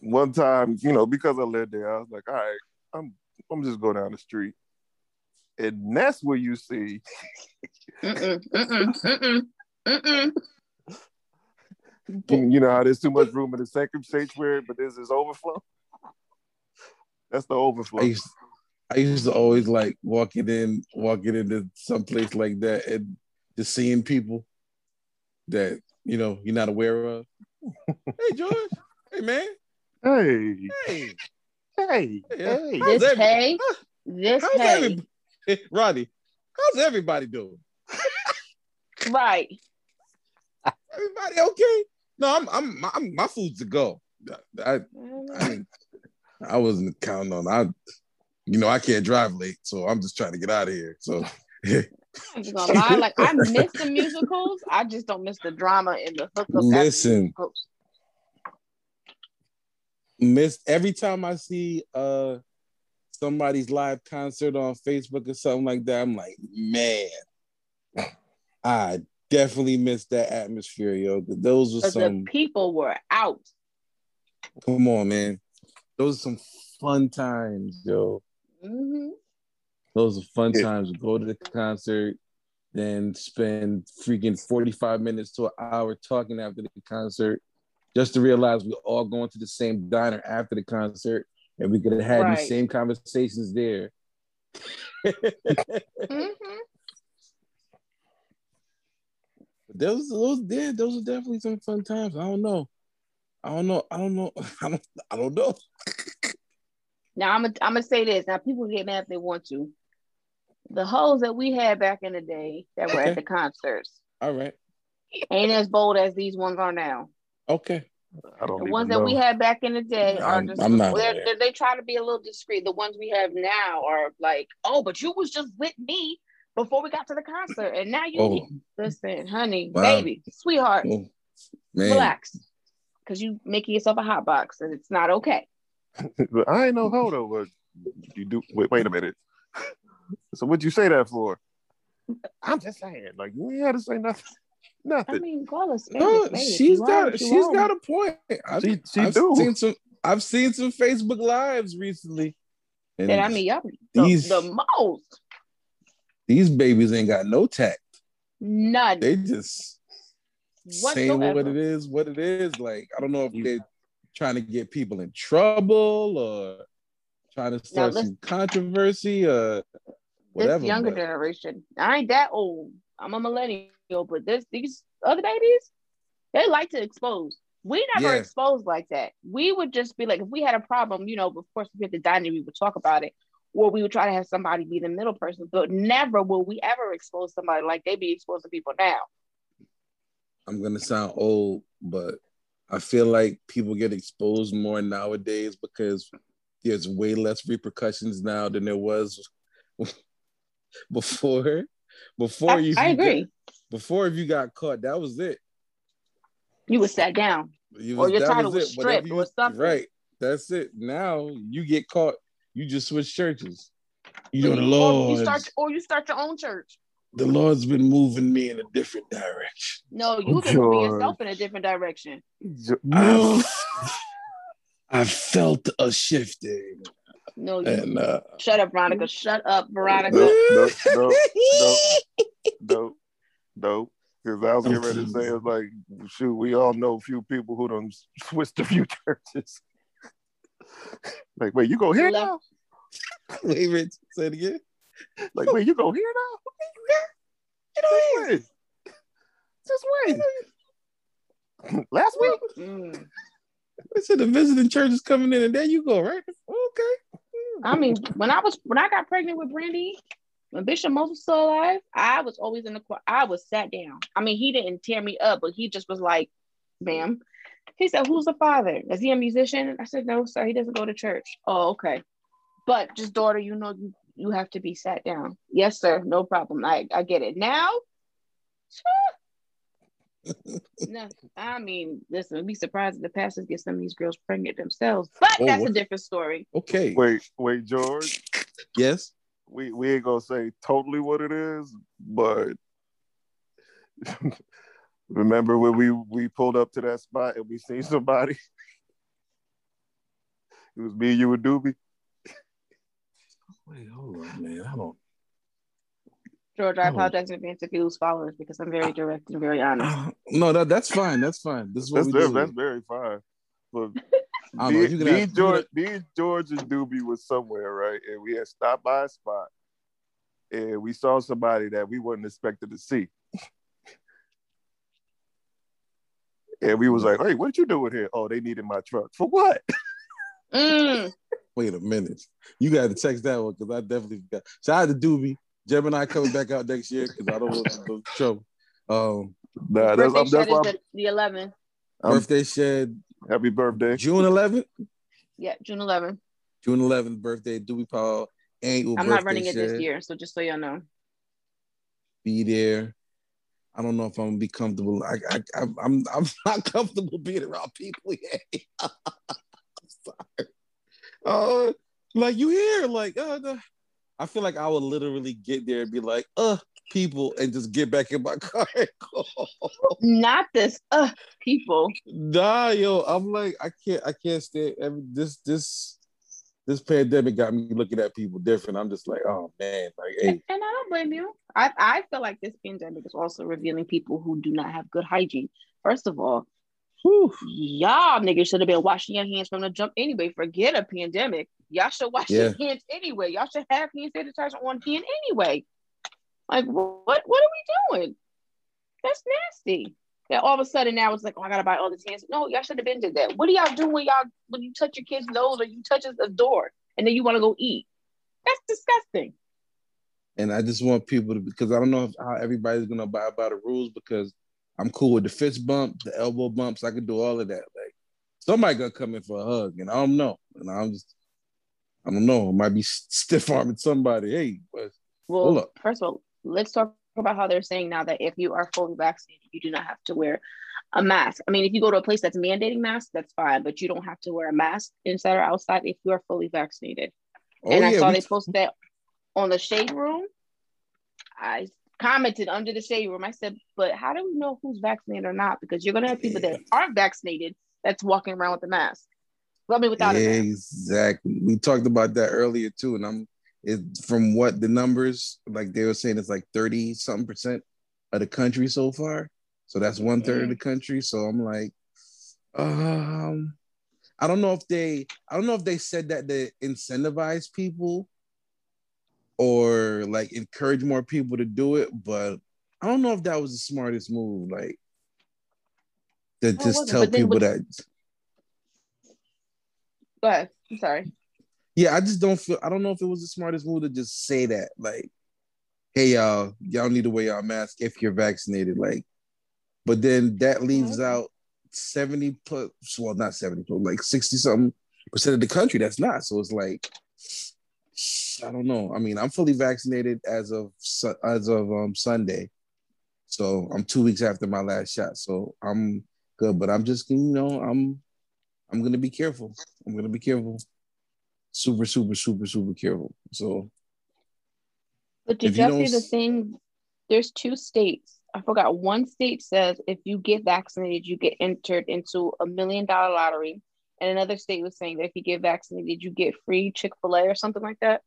one time, you know, because I lived there, I was like, all right, I'm I'm just go down the street. And that's where you see Mm-mm, mm-mm, mm-mm, you you know how there's too much room in the sanctum sanctuary, but there's this overflow. That's the overflow. I used, I used to always like walking in, walking into some place like that, and just seeing people that you know you're not aware of. *laughs* hey, George. Hey, man. Hey, Hey. hey, Yeah. hey. How's This every- hay, this How's hay, everybody? *laughs* Eh, Roddy, how's everybody doing? right? Everybody okay? No, I'm, I'm, I'm my food's to go. I, I, I wasn't counting on. I, you know, I can't drive late, so I'm just trying to get out of here. So, *laughs* I'm just gonna lie, like I miss the musicals. I just don't miss the drama and the hookup. Listen. miss every time I see uh somebody's live concert on Facebook or something like that. I'm like, man, *laughs* I definitely missed that atmosphere, yo. Those were some. people were out. Come on, man. Those are some fun times, yo. Mhm. Those are fun Yeah. times. Go to the concert, then spend freaking 45 minutes to an hour talking after the concert, just to realize we're all going to the same diner after the concert, and we could have had Right. these same conversations there. *laughs* Mhm. those, those, yeah, those are definitely some fun times. I don't know. I don't know. I don't know. *laughs* I don't. I don't know. Now I'm gonna I'm gonna say this. Now people get mad if they want to. The hoes that we had back in the day that were Okay. at the concerts All right. ain't as bold as these ones are now. Okay. I don't The even ones know. that we had back in the day are I'm- just I'm not they're, they're- they try to be a little discreet. The ones we have now are like, oh, but you was just with me before we got to the concert, and now you Oh. listen, honey, Wow. baby, sweetheart, Oh, relax, because you making yourself a hot box, and it's not okay. But *laughs* I ain't no hoe though. But you do. Wait, wait a minute. So what'd you say that for? I'm just saying, like you ain't had to say nothing. *laughs* Nothing. I mean, call us. No, she's got she's got a point. I've, She she I've do. seen some I've seen some Facebook lives recently. And And I mean, y'all These- the most these babies ain't got no tact. none They just saying what it is, what it is. Like I don't know if they're trying to get people in trouble or trying to start some controversy or whatever. this younger but- generation. I ain't that old. I'm a millennial, but this these other babies, they like to expose. We never Yeah. exposed like that. We would just be like, if we had a problem, you know, of course, if we had the dining, we would talk about it. or we would try to have somebody be the middle person, but never will we ever expose somebody like they be exposing people now. I'm gonna sound old, but I feel like people get exposed more nowadays because there's way less repercussions now than there was *laughs* before. Before I, you, I agree. got- before if you got caught, that was it. You was sat down. You Or your that title was Whatever stripped you- or something. Right. That's it. Now you get caught. You just switch churches. You know, the or you Lord. start or you start your own church. The Lord's been moving me in a different direction. No, you can move George. yourself in a different direction. Jo- I, *laughs* I felt a shifting, No, you and uh, shut up, Veronica. Shut up, Veronica. No, no, no, *laughs* no, no, no. Because I was getting ready to say, it's like, shoot, we all know a few people who done switched a few *laughs* churches. like, wait, you go here Left- now? wait, Rich, say it again. Like, wait, you go here now? Just wait. Just wait. Last week? Mm. I said the visiting church is coming in, and there you go, right? Okay. I mean, when I was when I got pregnant with Brandy, when Bishop Moses was still alive, I was always in the choir. I was sat down. I mean, he didn't tear me up, but he just was like, "Ma'am." He said, "Who's the father? Is he a musician?" I said, "No, sir. He doesn't go to church." Oh, okay. But just daughter, you know, you, you have to be sat down. Yes, sir. No problem. I I get it now. No, I mean, listen, be surprised if the pastors get some of these girls pregnant themselves. But Oh, that's what? a different story. Okay. Wait, wait, George. Yes. We we ain't gonna say totally what it is, but *laughs* remember when we we pulled up to that spot and we seen somebody? *laughs* It was me, you, and Doobie. Wait, hold on, man. I don't. George, I Oh. apologize in advance if you lose followers because I'm very direct and very honest. Uh, no, that, that's fine. That's fine. This is what That's we that's, do. that's very fine. But *laughs* I don't know. me, You me, have- George, can- me, George, and Doobie was somewhere, right? And we had stopped by a spot, and we saw somebody that we wasn't expected to see. And we was like, "Hey, what you doing here? Oh, they needed my truck for what?" *laughs* Mm, Wait a minute. You got to text that one because I definitely forgot. Shout out to Doobie. Gemini coming back out next year because I don't want to go trouble. Um, Nah, that's, birthday I'm, that's shed why. is the, the 11th. Um, birthday shed Happy birthday! June 11th. Yeah, June 11th. June 11th birthday. Doobie Powell annual I'm not birthday running it this year, so just so y'all know. Be there. I don't know if I'm gonna be comfortable. I, I, I I'm I'm *laughs* not comfortable being around people yet. *laughs* I'm sorry. Uh, like you hear, like uh, the- I feel like I would literally get there and be like, uh, people, and just get back in my *laughs* car. Not this uh people. Nah, yo, I'm like, I can't, I can't stay. Every, this, this, this pandemic got me looking at people different. I'm just like, oh man, like, hey, And I don't blame you. I, I feel like this pandemic is also revealing people who do not have good hygiene. First of all, whew, y'all niggas should have been washing your hands from the jump anyway. Forget a pandemic. Y'all should wash your hands anyway. Y'all should have hand sanitizer on hand anyway. Like what what are we doing? That's nasty. That all of a sudden now it's like, oh, I gotta buy all this hands. No, y'all should have been did that. What do y'all do when y'all when you touch your kid's nose or you touch a door and then you want to go eat? That's disgusting. and I just want people to because I don't know if, how everybody's gonna abide by the rules because I'm cool with the fist bump, the elbow bumps. I can do all of that. Like somebody gonna come in for a hug, and I don't know, and I'm just, I don't know. I might be stiff arming somebody. Hey, but Well, first of all, let's talk about how they're saying now that if you are fully vaccinated, you do not have to wear a mask. I mean, if you go to a place that's mandating masks, that's fine, but you don't have to wear a mask inside or outside if you are fully vaccinated. oh and I saw we- they posted that on the shade room. I commented under the shade room. I said, but how do we know who's vaccinated or not? Because you're gonna have people that aren't vaccinated that's walking around with a mask. Well, I mean, without exactly. We talked about that earlier too, and I'm it from what the numbers like they were saying it's like thirty something percent of the country so far. So that's one third of the country. So I'm like, um, I don't know if they, I don't know if they said that to incentivize people or like encourage more people to do it, but I don't know if that was the smartest move. Like to just tell people what- that Go ahead. I'm sorry. Yeah, I just don't feel. I don't know if it was the smartest move to just say that. Like, hey y'all, y'all need to wear y'all mask if you're vaccinated. Like, but then that leaves oh, out seventy plus. Well, not seventy, but like sixty something percent of the country that's not. So it's like, I don't know. I mean, I'm fully vaccinated as of as of um, Sunday, so I'm two weeks after my last shot. So I'm good, but I'm just you know I'm I'm gonna be careful. I'm gonna be careful. Super, super, super, super careful. So But did you y'all see the thing? There's two states. I forgot. One state says if you get vaccinated, you get entered into a million dollar lottery. And another state was saying that if you get vaccinated, you get free Chick fil A or something like that.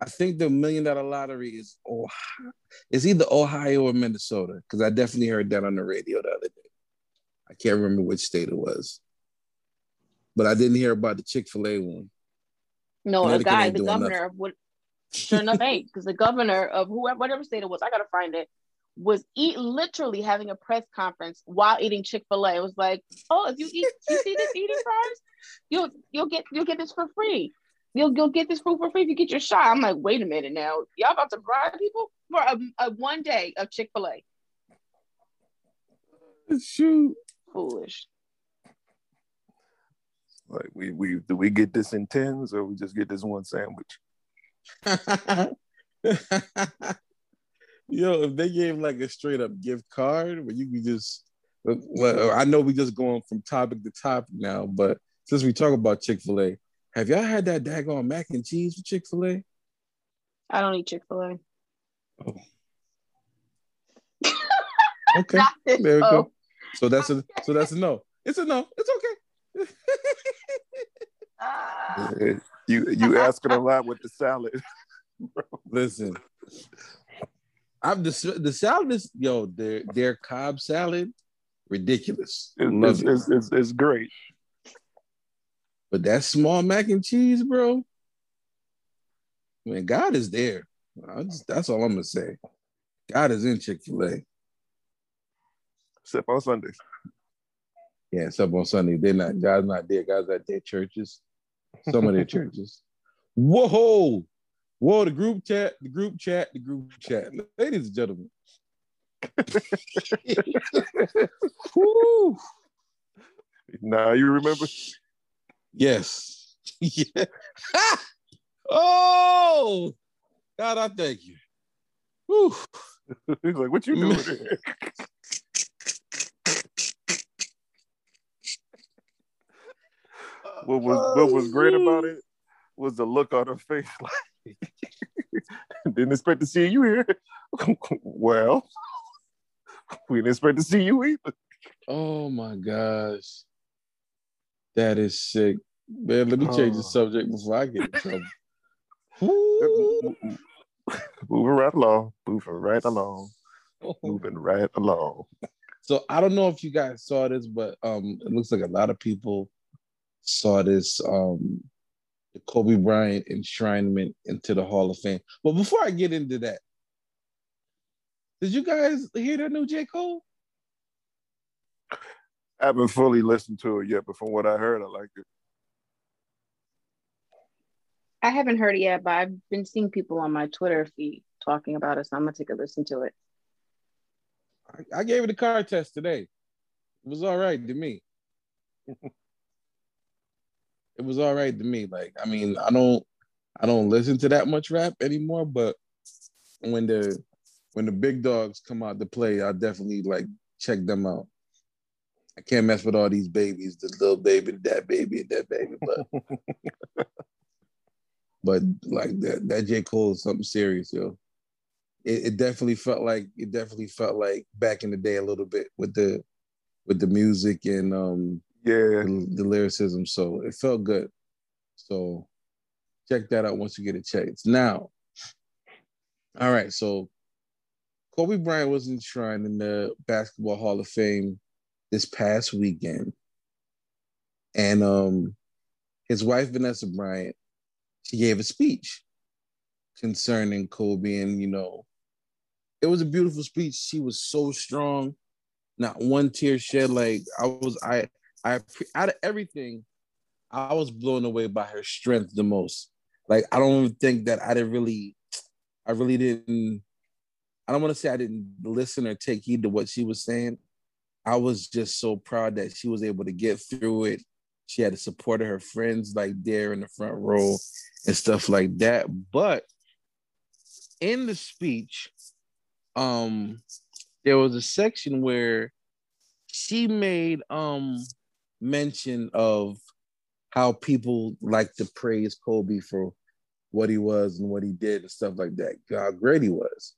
I think the million dollar lottery is Ohio. It's either Ohio or Minnesota because I definitely heard that on the radio the other day. I can't remember which state it was, but I didn't hear about the Chick Fil A one. No, a guy, the governor of what sure enough ain't because the governor of whoever whatever state it was, I gotta find it, was eat literally having a press conference while eating Chick-fil-A. It was like, oh, if you eat you see this eating fries, you'll you'll get you'll get this for free. You'll you'll get this food for free if you get your shot. I'm like, wait a minute now. Y'all about to bribe people for a, a one day of Chick-fil-A. Shoot. Foolish. Like we we do we get this in tens or we just get this one sandwich? *laughs* Yo, if they gave like a straight up gift card where you could just, well, I know we just going from topic to topic now, but since we talk about Chick Fil A, have y'all had that daggone mac and cheese with Chick Fil A? I don't eat Chick-fil-A. Oh. *laughs* Okay, there we oh. go. So that's a so that's a no. It's a no. It's okay. Yeah, *laughs* You you *laughs* asking a lot with the salad. Listen, I'm the the salad is yo their their Cobb salad ridiculous. It's, it. it's, it's, it's great. But that small mac and cheese, bro. Man, God is there. I just, that's all I'm gonna say. God is in Chick Fil A. Except on Sundays. Yeah, except on Sunday. They're not. God's not there. God's at their churches. Some of their *laughs* churches. Whoa, whoa! The group chat. The group chat. The group chat. Ladies and gentlemen. *laughs* Woo. Now you remember? Yes. yeah. *laughs* oh, God, I thank you. *laughs* He's like, what you doing here? what was what was great about it was the look on her face. Like, *laughs* didn't expect to see you here. *laughs* well, we didn't expect to see you either. Oh my gosh. That is sick. Man, let me change the Oh. subject before I get in *laughs* trouble. Moving right along, moving right along, moving right along. So I don't know if you guys saw this, but um, it looks like a lot of people saw this um, the Kobe Bryant enshrinement into the Hall of Fame. But before I get into that, did you guys hear that new J Cole? I haven't fully listened to it yet, but from what I heard, I like it. I haven't heard it yet, but I've been seeing people on my Twitter feed talking about it, so I'm gonna take a listen to it. I, I gave it a car test today. It was all right to me. *laughs* it was all right to me. Like, I mean, I don't I don't listen to that much rap anymore, but when the when the big dogs come out to play, I definitely like check them out. I can't mess with all these babies, the little baby, that baby, and that baby, but *laughs* but like that that J. Cole is something serious, yo. It, it definitely felt like it definitely felt like back in the day a little bit with the with the music and um Yeah, the, the lyricism. So it felt good. So check that out once you get a chance. Now, all right. So Kobe Bryant was enshrined in the Basketball Hall of Fame this past weekend, and um, his wife Vanessa Bryant, she gave a speech concerning Kobe, and you know, it was a beautiful speech. She was so strong, not one tear shed. Like I was, I I out of everything, I was blown away by her strength the most. Like I don't even think that I didn't really, I really didn't. I don't want to say I didn't listen or take heed to what she was saying. I was just so proud that she was able to get through it. She had the support of her friends, like there in the front row and stuff like that. But in the speech, um, there was a section where she made um mention of how people like to praise Kobe for what he was and what he did and stuff like that, how great he was.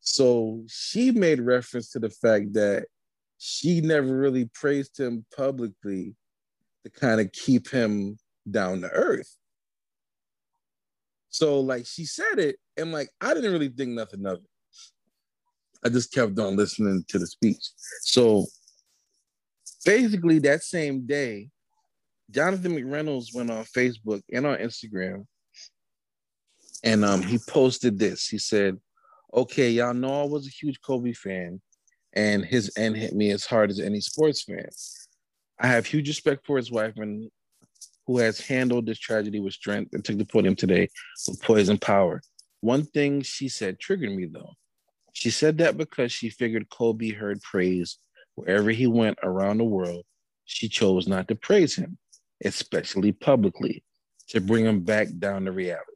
So she made reference to the fact that she never really praised him publicly to kind of keep him down to earth. So like she said it, and like I didn't really think nothing of it. I just kept on listening to the speech. So basically that same day, Jonathan McReynolds went on Facebook and on Instagram, and um, he posted this. He said, "Okay, y'all know I was a huge Kobe fan, and his end hit me as hard as any sports fan. I have huge respect for his wife and who has handled this tragedy with strength and took the podium today with poise and power. One thing she said triggered me though. She said that because she figured Kobe heard praise wherever he went around the world, she chose not to praise him, especially publicly, to bring him back down to reality.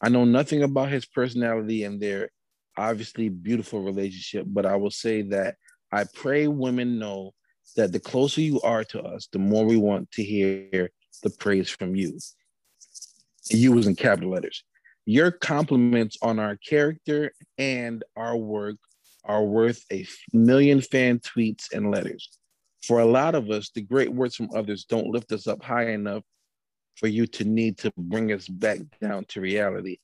I know nothing about his personality and their obviously beautiful relationship, but I will say that I pray women know that the closer you are to us, the more we want to hear the praise from you. You was in capital letters. Your compliments on our character and our work are worth a million fan tweets and letters. For a lot of us, the great words from others don't lift us up high enough for you to need to bring us back down to reality.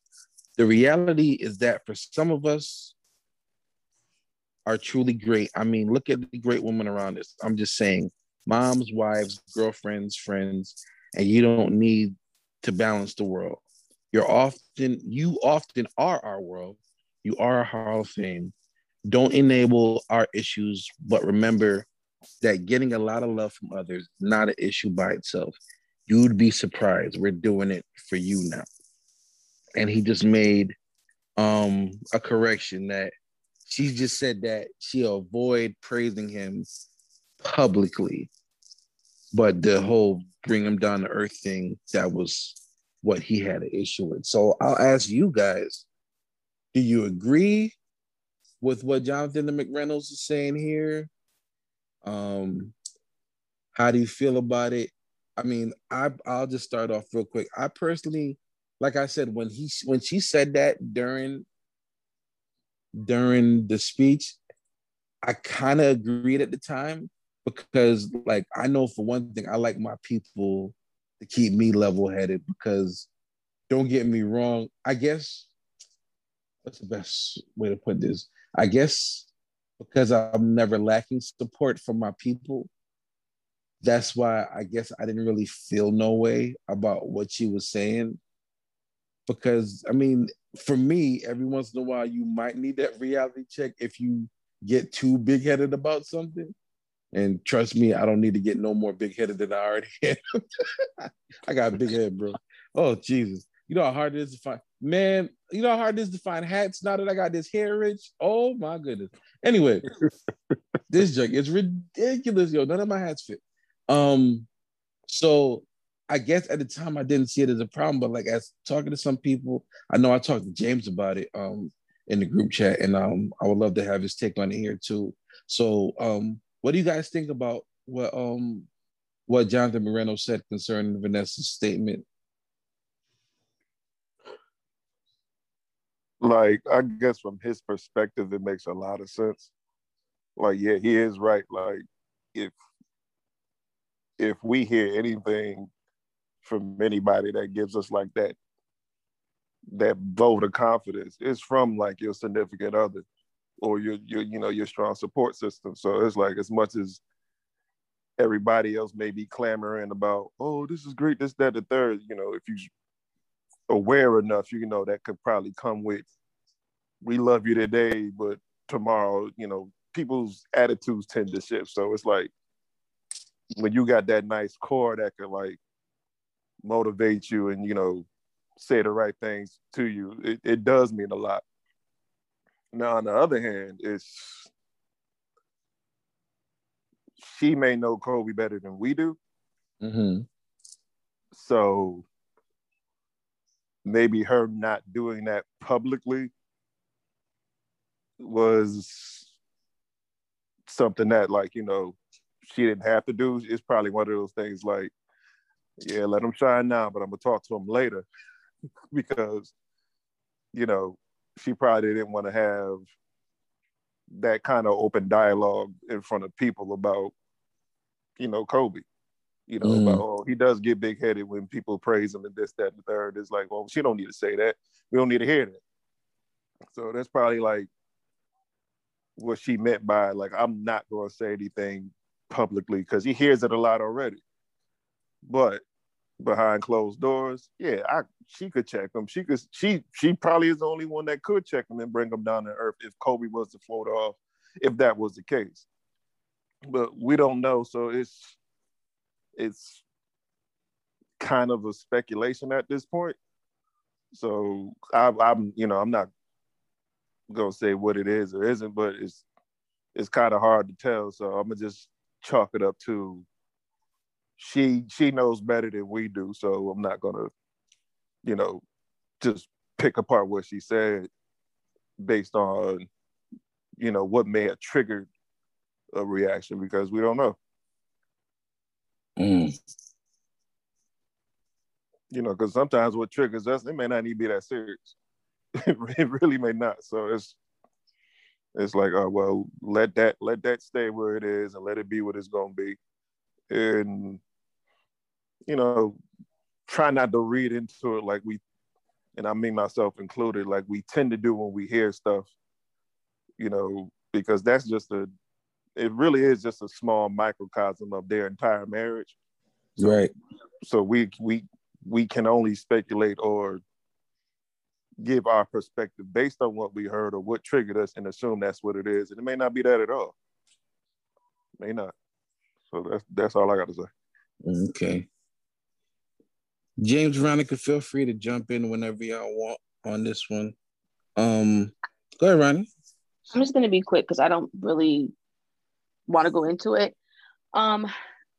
The reality is that for some of us are truly great. I mean, look at the great women around us. I'm just saying, moms, wives, girlfriends, friends, and you don't need to balance the world. You're often, you often are our world. You are a Hall of Fame. Don't enable our issues, but remember that getting a lot of love from others not an issue by itself. You'd be surprised. We're doing it for you now. And he just made um a correction that she just said that she'll avoid praising him publicly. But the whole bring him down to earth thing, that was what he had an issue with. So I'll ask you guys, do you agree with what Jonathan the McReynolds is saying here? Um, how do you feel about it? I mean, I I'll just start off real quick. I personally, like I said, when he when she said that during during the speech, I kind of agreed at the time because like I know for one thing, I like my people to keep me level headed because don't get me wrong, I guess what's the best way to put this? I guess because I'm never lacking support from my people, that's why I guess I didn't really feel no way about what she was saying. Because I mean, for me, every once in a while, you might need that reality check if you get too big headed about something. And trust me, I don't need to get no more big headed than I already *laughs* am. I got a big head, bro. Oh Jesus. You know how hard it is to find man, you know how hard it is to find hats now that I got this hair rich. Oh my goodness. Anyway, *laughs* this junk is ridiculous, yo. None of my hats fit. Um, so I guess at the time I didn't see it as a problem, but like as talking to some people, I know I talked to James about it um in the group chat, and um I would love to have his take on it here too. So um what do you guys think about what um what Jonathan Moreno said concerning Vanessa's statement? Like I guess from his perspective, it makes a lot of sense. Like yeah, he is right. Like if if we hear anything from anybody that gives us like that that vote of confidence, it's from like your significant other or your your you know your strong support system. So it's like as much as everybody else may be clamoring about, oh, this is great, this, that, the third, you know, if you aware enough, you know, that could probably come with we love you today, but tomorrow, you know, people's attitudes tend to shift. So it's like when you got that nice core that could like motivate you and you know say the right things to you, it, it does mean a lot. Now, on the other hand, it's she may know Kobe better than we do. Mm-hmm. So maybe her not doing that publicly was something that, like, you know, she didn't have to do. It's probably one of those things like, yeah, let them shine now, but I'm gonna talk to him later *laughs* because, you know, she probably didn't want to have that kind of open dialogue in front of people about, you know, Kobe. You know, Mm. about oh, he does get big headed when people praise him and this, that, and the third. It's like, well, she don't need to say that. We don't need to hear that. So that's probably like what she meant by like, I'm not gonna say anything publicly because he hears it a lot already. But behind closed doors, yeah, I she could check him. She could she she probably is the only one that could check him and bring him down to earth if Kobe was to float off, if that was the case. But we don't know, so it's it's kind of a speculation at this point. So I, I'm, you know, I'm not gonna say what it is or isn't, but it's it's kind of hard to tell. So I'm gonna just chalk it up to she she knows better than we do. So I'm not gonna, you know, just pick apart what she said based on, you know, what may have triggered a reaction because we don't know. Mm. You know, because sometimes what triggers us, it may not even be that serious. *laughs* it really may not. So it's it's like, oh well, let that let that stay where it is and let it be what it's gonna be. And you know, try not to read into it like we and I mean myself included, like we tend to do when we hear stuff, you know, because that's just a it really is just a small microcosm of their entire marriage. Right. So we we we can only speculate or give our perspective based on what we heard or what triggered us and assume that's what it is. And it may not be that at all. May not. So that's that's all I got to say. Okay. James Veronica, feel free to jump in whenever y'all want on this one. Um, go ahead, Ronnie. I'm just gonna be quick because I don't really want to go into it. Um,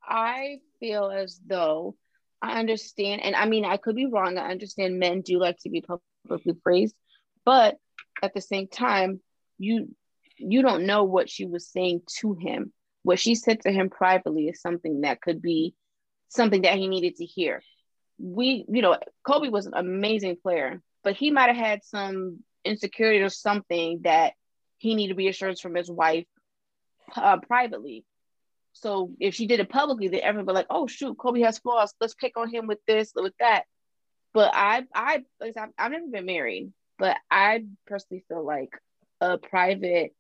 I feel as though I understand, and I mean I could be wrong. I understand men do like to be publicly praised, but at the same time, you you don't know what she was saying to him. What she said to him privately is something that could be something that he needed to hear. We, you know, Kobe was an amazing player, but he might have had some insecurity or something that he needed reassurance from his wife uh, privately. So if she did it publicly, then everyone would be like, "Oh shoot, Kobe has flaws. Let's pick on him with this, with that." But I, I, like I said, I've never been married, but I personally feel like a private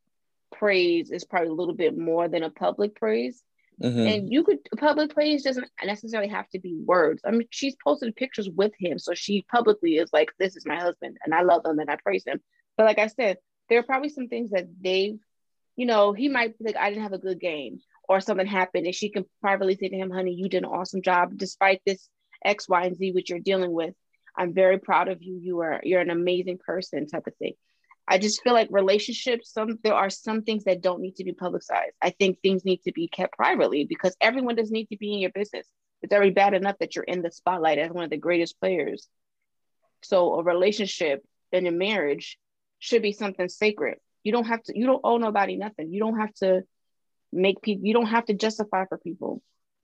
praise is probably a little bit more than a public praise. Mhm. And you could public praise doesn't necessarily have to be words. I mean, she's posted pictures with him, so she publicly is like, "This is my husband, and I love him, and I praise him." But like I said, there are probably some things that they've, you know, he might be like, "I didn't have a good game," or something happened, and she can privately say to him, "Honey, you did an awesome job despite this X, Y, and Z which you're dealing with. I'm very proud of you. You are you're an amazing person," type of thing. I just feel like relationships, some there are some things that don't need to be publicized. I think things need to be kept privately because everyone doesn't need to be in your business. It's already bad enough that you're in the spotlight as one of the greatest players. So a relationship and a marriage should be something sacred. You don't have to, you don't owe nobody nothing. You don't have to make people, you don't have to justify for people.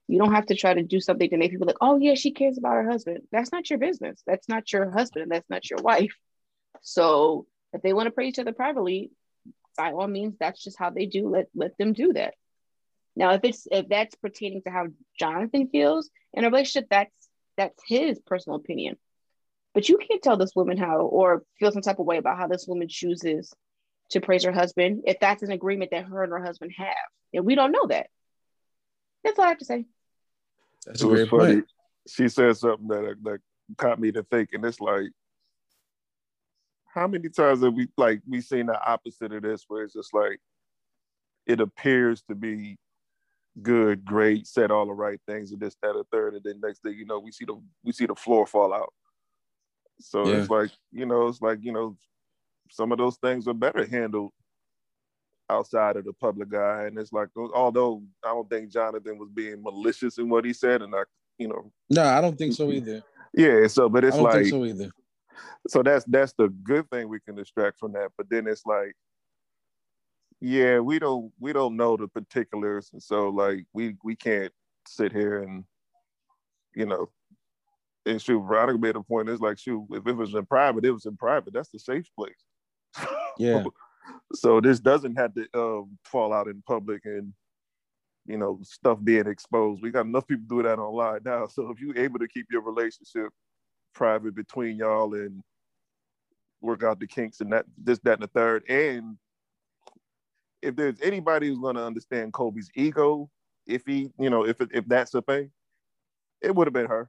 You don't have to try to do something to make people like, oh yeah, she cares about her husband. That's not your business. That's not your husband. That's not your wife. So if they want to pray each other privately, by all means, that's just how they do. Let let them do that. Now, if it's if that's pertaining to how Jonathan feels in a relationship, that's that's his personal opinion. But you can't tell this woman how or feel some type of way about how this woman chooses to praise her husband if that's an agreement that her and her husband have. And we don't know that. That's all I have to say. That's It a was great funny. point. She said something that that caught me to thinking. It's like, how many times have we like we seen the opposite of this, where it's just like, it appears to be good, great, said all the right things, and this, that, or third, and then next thing you know, we see the we see the floor fall out. So Yeah. it's like, you know, it's like, you know, some of those things are better handled outside of the public eye. And it's like, although I don't think Jonathan was being malicious in what he said, and I, you know, No, I don't think so either. yeah. So, but I it's don't like, think so either. so that's that's the good thing we can extract from that. But then it's like, yeah, we don't we don't know the particulars, and so like we we can't sit here and, you know. And shoot, Veronica made a point. It's like, shoot, if it was in private, it was in private. That's the safe place. Yeah. *laughs* so this doesn't have to um, fall out in public and you know stuff being exposed we got enough people do that online now so if you're able to keep your relationship private between y'all and work out the kinks and that this that and the third and if there's anybody who's going to understand kobe's ego if he you know if if that's a thing it would have been her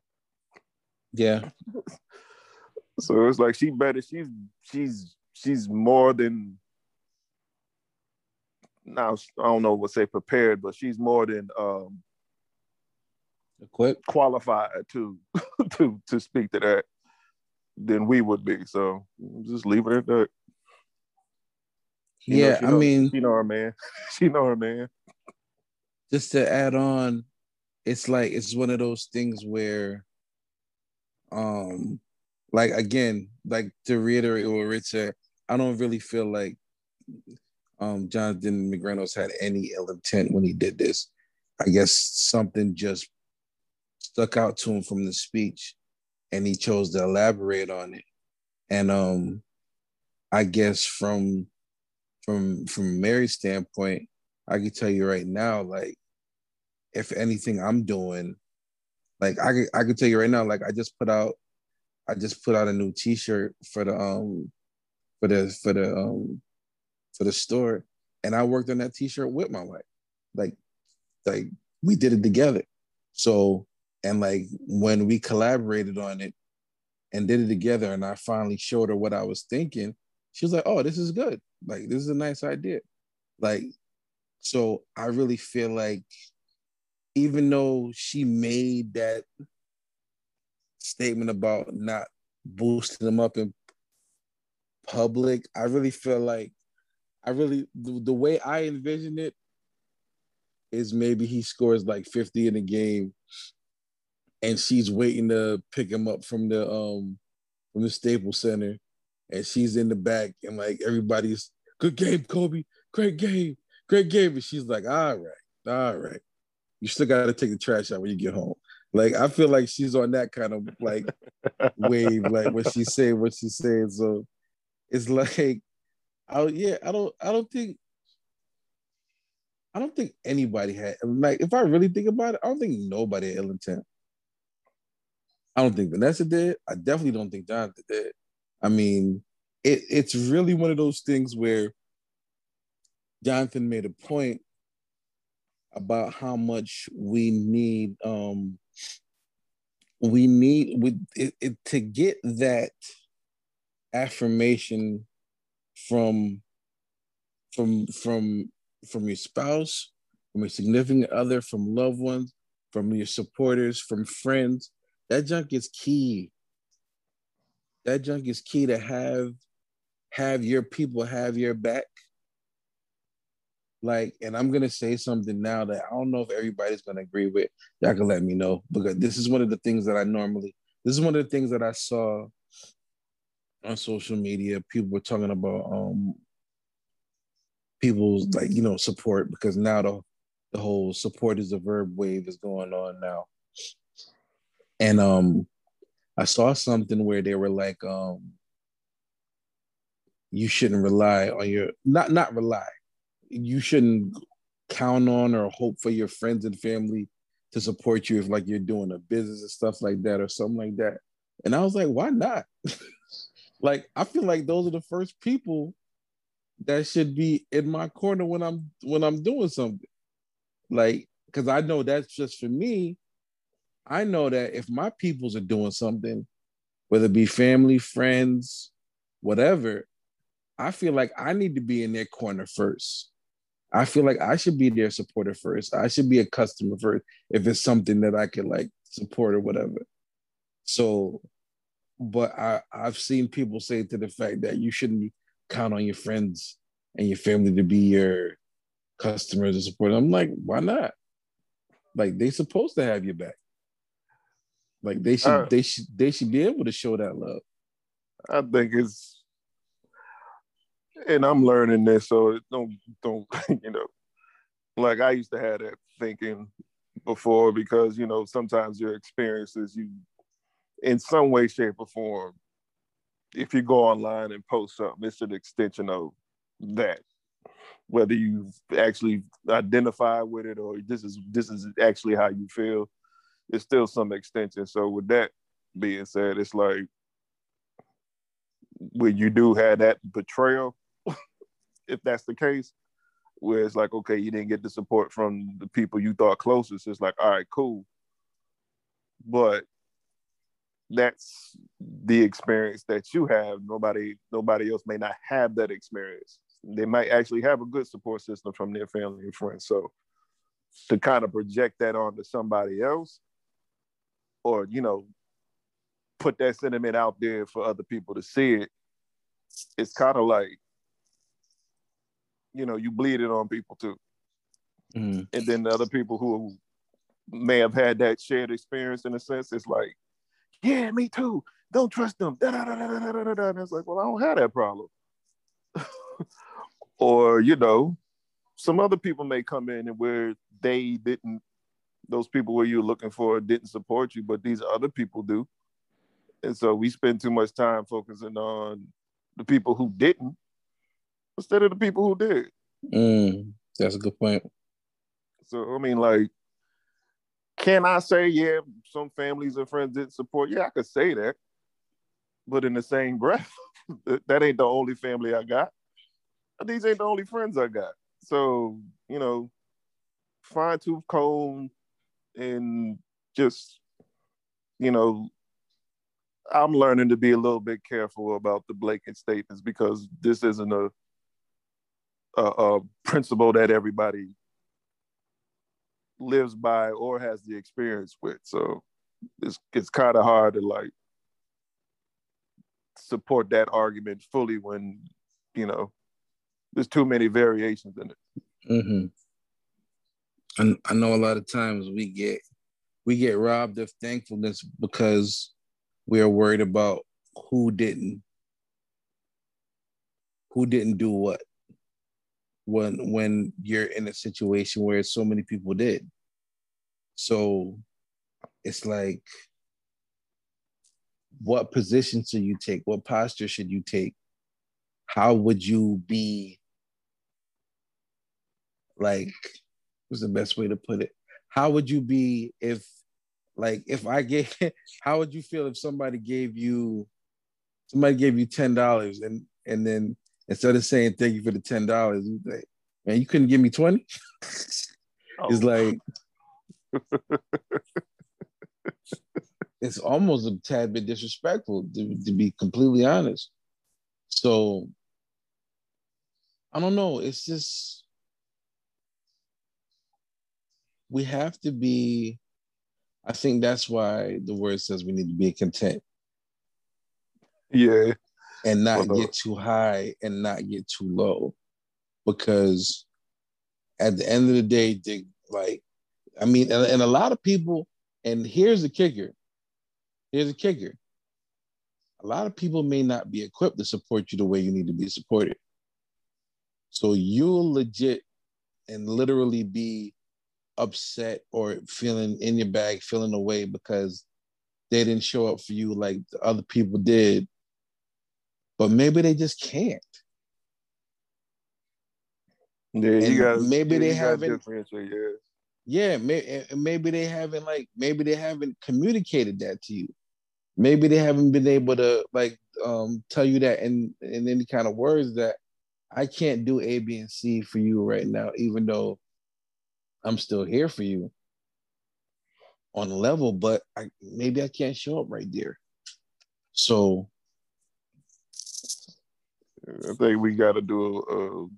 Yeah. *laughs* so it's like she better she's she's she's more than now I don't know what say prepared, but she's more than um Equipped. qualified to *laughs* to to speak to that than we would be. So just leave it at that. Yeah, she I know- mean, she know her man. *laughs* She know her man. just to add on, it's like it's one of those things where, um, like again, like to reiterate what Rich said, I don't really feel like um Jonathan McReynolds had any ill intent when he did this. I guess something just stuck out to him from the speech and he chose to elaborate on it. And um I guess from from from Mary's standpoint, I can tell you right now, like if anything I'm doing, like I could I could tell you right now, like I just put out I just put out a new t-shirt for the um for the for the um for the store and I worked on that t-shirt with my wife. Like like we did it together. So and like when we collaborated on it and did it together and I finally showed her what I was thinking, she was like, "Oh, this is good. Like this is a nice idea." Like so I really feel like even though she made that statement about not boosting them up in public, I really feel like I really the, the way I envision it is maybe he scores like 50 in a game and she's waiting to pick him up from the um from the Staples Center and she's in the back and like everybody's good game, Kobe, great game, great game. And she's like, all right, all right. You still gotta take the trash out when you get home. Like I feel like she's on that kind of like *laughs* wave, like what she's saying, what she's saying. So it's *laughs* like, I yeah, I don't, I don't think, I don't think anybody had like. If I really think about it, I don't think nobody had ill intent. I don't think Vanessa did. I definitely don't think Jonathan did. I mean, it, it's really one of those things where Jonathan made a point about how much we need um we need with it, it to get that affirmation from from from from your spouse from your significant other from loved ones from your supporters from friends. That junk is key. That junk is key to have have your people have your back. Like and i'm gonna say something now that i don't know if everybody's gonna agree with. Y'all can let me know because this is one of the things that i normally this is one of the things that i saw on social media people were talking about um people's like you know support because now the the whole support is a verb wave is going on now. And um i saw something where they were like um you shouldn't rely on your not not rely you shouldn't count on or hope for your friends and family to support you if like you're doing a business and stuff like that or something like that. And i was like why not *laughs* like i feel like those are the first people that should be in my corner when i'm when i'm doing something. Like because i know that's just for me. I know that if my peoples are doing something whether it be family friends whatever i feel like i need to be in their corner first. I feel like i should be their supporter first. I should be a customer first if it's something that i could like support or whatever. So but I I've seen people say to the fact that you shouldn't count on your friends and your family to be your customers and support. I'm like, why not? Like they supposed to have your back. Like they should Uh, they should they should be able to show that love. I think it's, and I'm learning this, so don't don't *laughs* you know, like I used to have that thinking before because you know sometimes your experiences you, in some way, shape, or form, if you go online and post something, it's an extension of that. Whether you actually identify with it or this is this is actually how you feel, it's still some extension. So with that being said, it's like when you do have that betrayal, *laughs* if that's the case, where it's like, okay, you didn't get the support from the people you thought closest, it's like, all right, cool. But that's the experience that you have. Nobody, nobody else may not have that experience. They might actually have a good support system from their family and friends. So to kind of project that onto somebody else, or you know, put that sentiment out there for other people to see it, it's kind of like, you know, you bleed it on people too. Mhm. And then the other people who may have had that shared experience in a sense, it's like, yeah, me too. Don't trust them. Da, da, da, da, da, da, da, da. And it's like, well, I don't have that problem. *laughs* or, you know, some other people may come in and where they didn't, those people where you're looking for didn't support you, but these other people do. And so we spend too much time focusing on the people who didn't instead of the people who did. Mm, that's a good point. So I mean, like, can I say, yeah, some families and friends didn't support? Yeah, I could say that. But in the same breath, *laughs* that ain't the only family I got. These ain't the only friends I got. So, you know, fine tooth comb and just, you know, I'm learning to be a little bit careful about the blatant statements because this isn't a a, a principle that everybody lives by or has the experience with. So it's it's kind of hard to like support that argument fully when you know there's too many variations in it. Mm-hmm. And I know a lot of times we get we get robbed of thankfulness because we are worried about who didn't who didn't do what when when you're in a situation where so many people did. So it's like what position should you take? What posture should you take? How would you be like what's the best way to put it? How would you be if like if I gave *laughs* how would you feel if somebody gave you somebody gave you ten dollars and and then instead of saying thank you for the ten dollars, you like, man, you couldn't give me 20? *laughs* It's like *laughs* it's almost a tad bit disrespectful to, to be completely honest. So I don't know. It's just we have to be. I think that's why the word says we need to be content yeah, and not get too high and not get too low, because at the end of the day, they, like, I mean, and, and a lot of people. And here's the kicker. Here's the kicker. A lot of people may not be equipped to support you the way you need to be supported. So you'll legit and literally be upset or feeling in your bag, feeling away because they didn't show up for you like the other people did. But maybe they just can't. yeah. And You got maybe they you haven't- Yeah, Yeah, may, maybe they haven't like maybe they haven't communicated that to you. Maybe they haven't been able to like um tell you that in in any kind of words that I can't do A, B, and C for you right now, even though I'm still here for you on a level, but I maybe I can't show up right there. So I think we got to do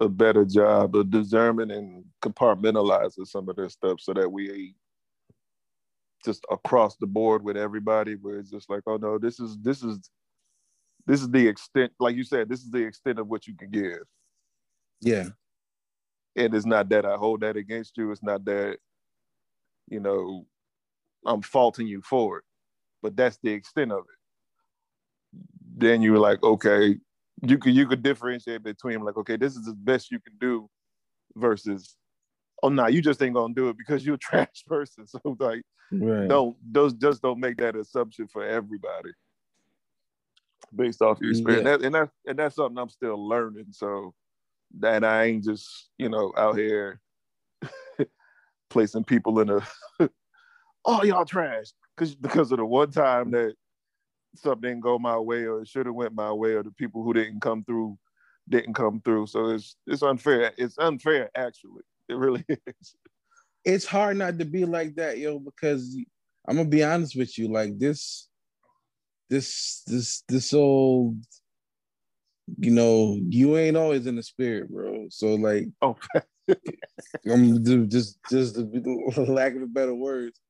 a, a better job of discerning and compartmentalizing some of this stuff so that we just across the board with everybody where it's just like, oh no, this is this is this is the extent, like you said, this is the extent of what you can give. Yeah. And it's not that I hold that against you. It's not that, you know, I'm faulting you for it, but that's the extent of it. Then you're like, okay, you could you could differentiate between like, okay, this is the best you can do versus oh no, nah, you just ain't gonna do it because you're a *laughs* trash person. So like Right. don't those just don't make that assumption for everybody based off your experience. Yeah. That, and that's and that's something I'm still learning. So that I ain't just, you know, out here *laughs* placing people in a *laughs* oh y'all trash. Cause because of the one time that something didn't go my way or it should have went my way or the people who didn't come through didn't come through. So it's it's unfair. It's unfair actually. It really *laughs* is. it's hard not to be like that, yo, because I'm gonna be honest with you, like this, this, this, this old, you know, you ain't always in the spirit, bro. So like, Oh *laughs* I'm ju- just, just the lack of a better words,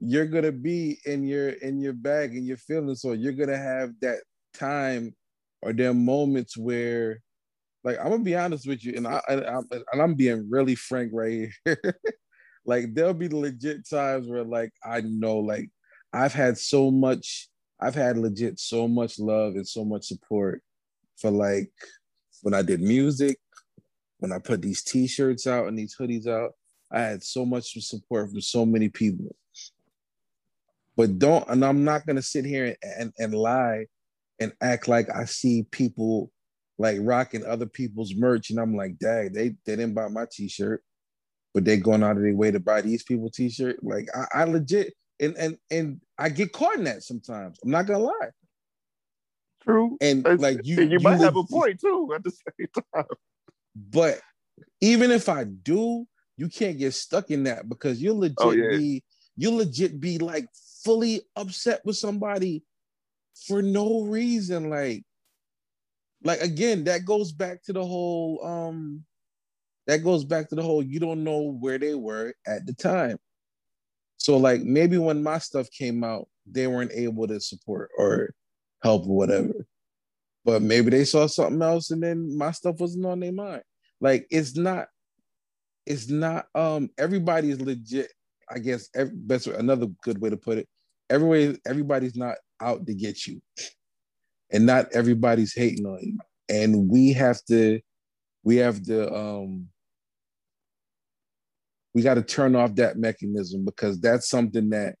you're gonna be in your in your bag and your feelings, so you're gonna have that time or there are moments where, like, I'm gonna be honest with you, and I, and I'm, and I'm being really frank right here. *laughs* like there'll be legit times where like I know like I've had so much I've had legit so much love and so much support for like when I did music, when I put these t-shirts out and these hoodies out, I had so much support from so many people. But don't and I'm not gonna sit here and, and, and lie and act like I see people like rocking other people's merch and I'm like, dang, they, they didn't buy my t-shirt but they're going out of their way to buy these people t-shirt. Like I, I legit and and and I get caught in that sometimes. I'm not gonna lie. true. And like you, and you, might have a point too at the same *laughs* time. But even if I do, you can't get stuck in that because you'll oh, legit Oh, yeah. be you'll legit be like fully upset with somebody for no reason. Like, like again, that goes back to the whole um that goes back to the whole you don't know where they were at the time. So like maybe when my stuff came out, they weren't able to support or help or whatever. But maybe they saw something else and then my stuff wasn't on their mind. Like it's not, it's not um everybody is legit, I guess every, best another good way to put it. Everybody, everybody's not out to get you. And not everybody's hating on you. And we have to, we have to um we got to turn off that mechanism because that's something that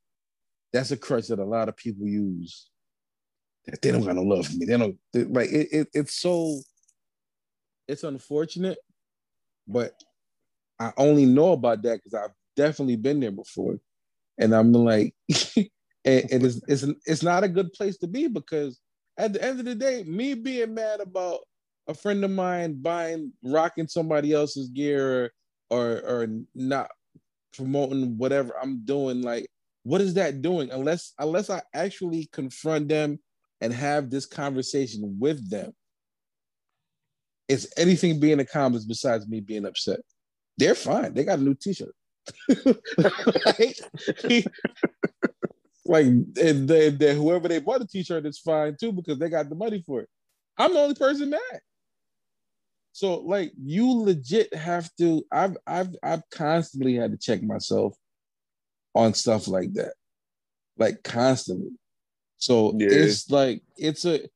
that's a crutch that a lot of people use. That they don't got no love for me. They don't they- like it, it. It's so it's unfortunate, but I only know about that because I've definitely been there before, and I'm like, *laughs* and, and it's it's it's not a good place to be because at the end of the day, me being mad about a friend of mine buying rocking somebody else's gear or or not promoting whatever I'm doing, like what is that doing? Unless unless I actually confront them and have this conversation with them, is anything being accomplished besides me being upset? They're fine. They got a new T-shirt. *laughs* like, like and they, whoever they bought the T-shirt is fine too because they got the money for it. I'm the only person mad. So like you legit have to. I've I've I've constantly had to check myself on stuff like that, like constantly. So Yeah. it's like it's a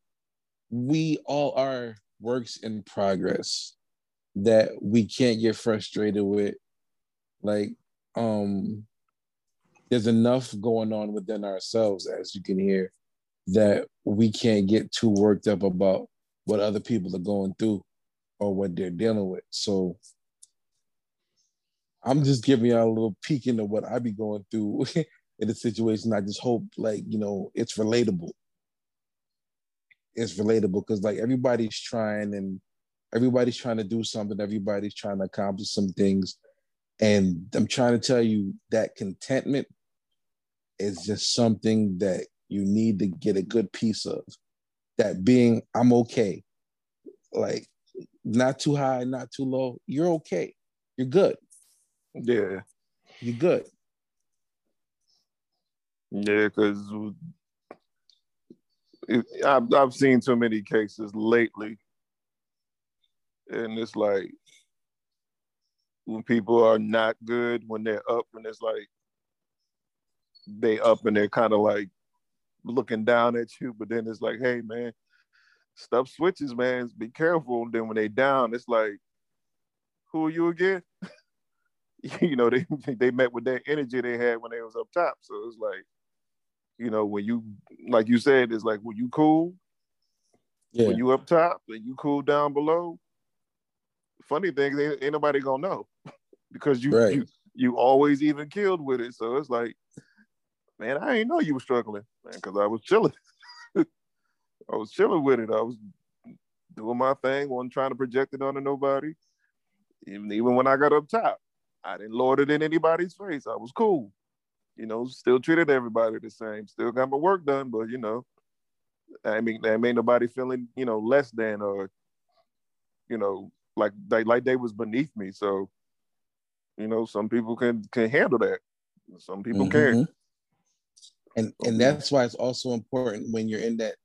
we all are works in progress that we can't get frustrated with. Like um there's enough going on within ourselves as you can hear that we can't get too worked up about what other people are going through or what they're dealing with. So I'm just giving y'all a little peek into what I be going through *laughs* in the situation. I just hope like, you know, it's relatable. It's relatable because like everybody's trying and everybody's trying to do something, everybody's trying to accomplish some things. And I'm trying to tell you that contentment is just something that you need to get a good piece of. That being, I'm okay. Like, not too high, not too low. You're okay. You're good. Yeah. You're good. Yeah, because I've I've seen too many cases lately, and it's like when people are not good when they're up, and it's like they up and they're kind of like looking down at you, but then it's like, hey man, stuff switches, man. Be careful. Then when they down, it's like, who are you again? *laughs* you know, they *laughs* they met with that energy they had when they was up top. So it's like, you know, when you like you said, it's like when you cool, Yeah. when you up top and you cool down below. Funny thing, ain't, ain't nobody gonna know because you Right. you you always even killed with it. So it's like, man, I ain't know you were struggling, man, because I was chilling. *laughs* I was chilling with it. I was doing my thing, wasn't trying to project it onto nobody. Even even when I got up top, I didn't lord it in anybody's face. I was cool. You know, still treated everybody the same. Still got my work done, but you know, I mean, that made nobody feeling, you know, less than or, you know, like they like they was beneath me. So, you know, some people can can handle that. Some people can't. Mhm. And and that's why it's also important when you're in that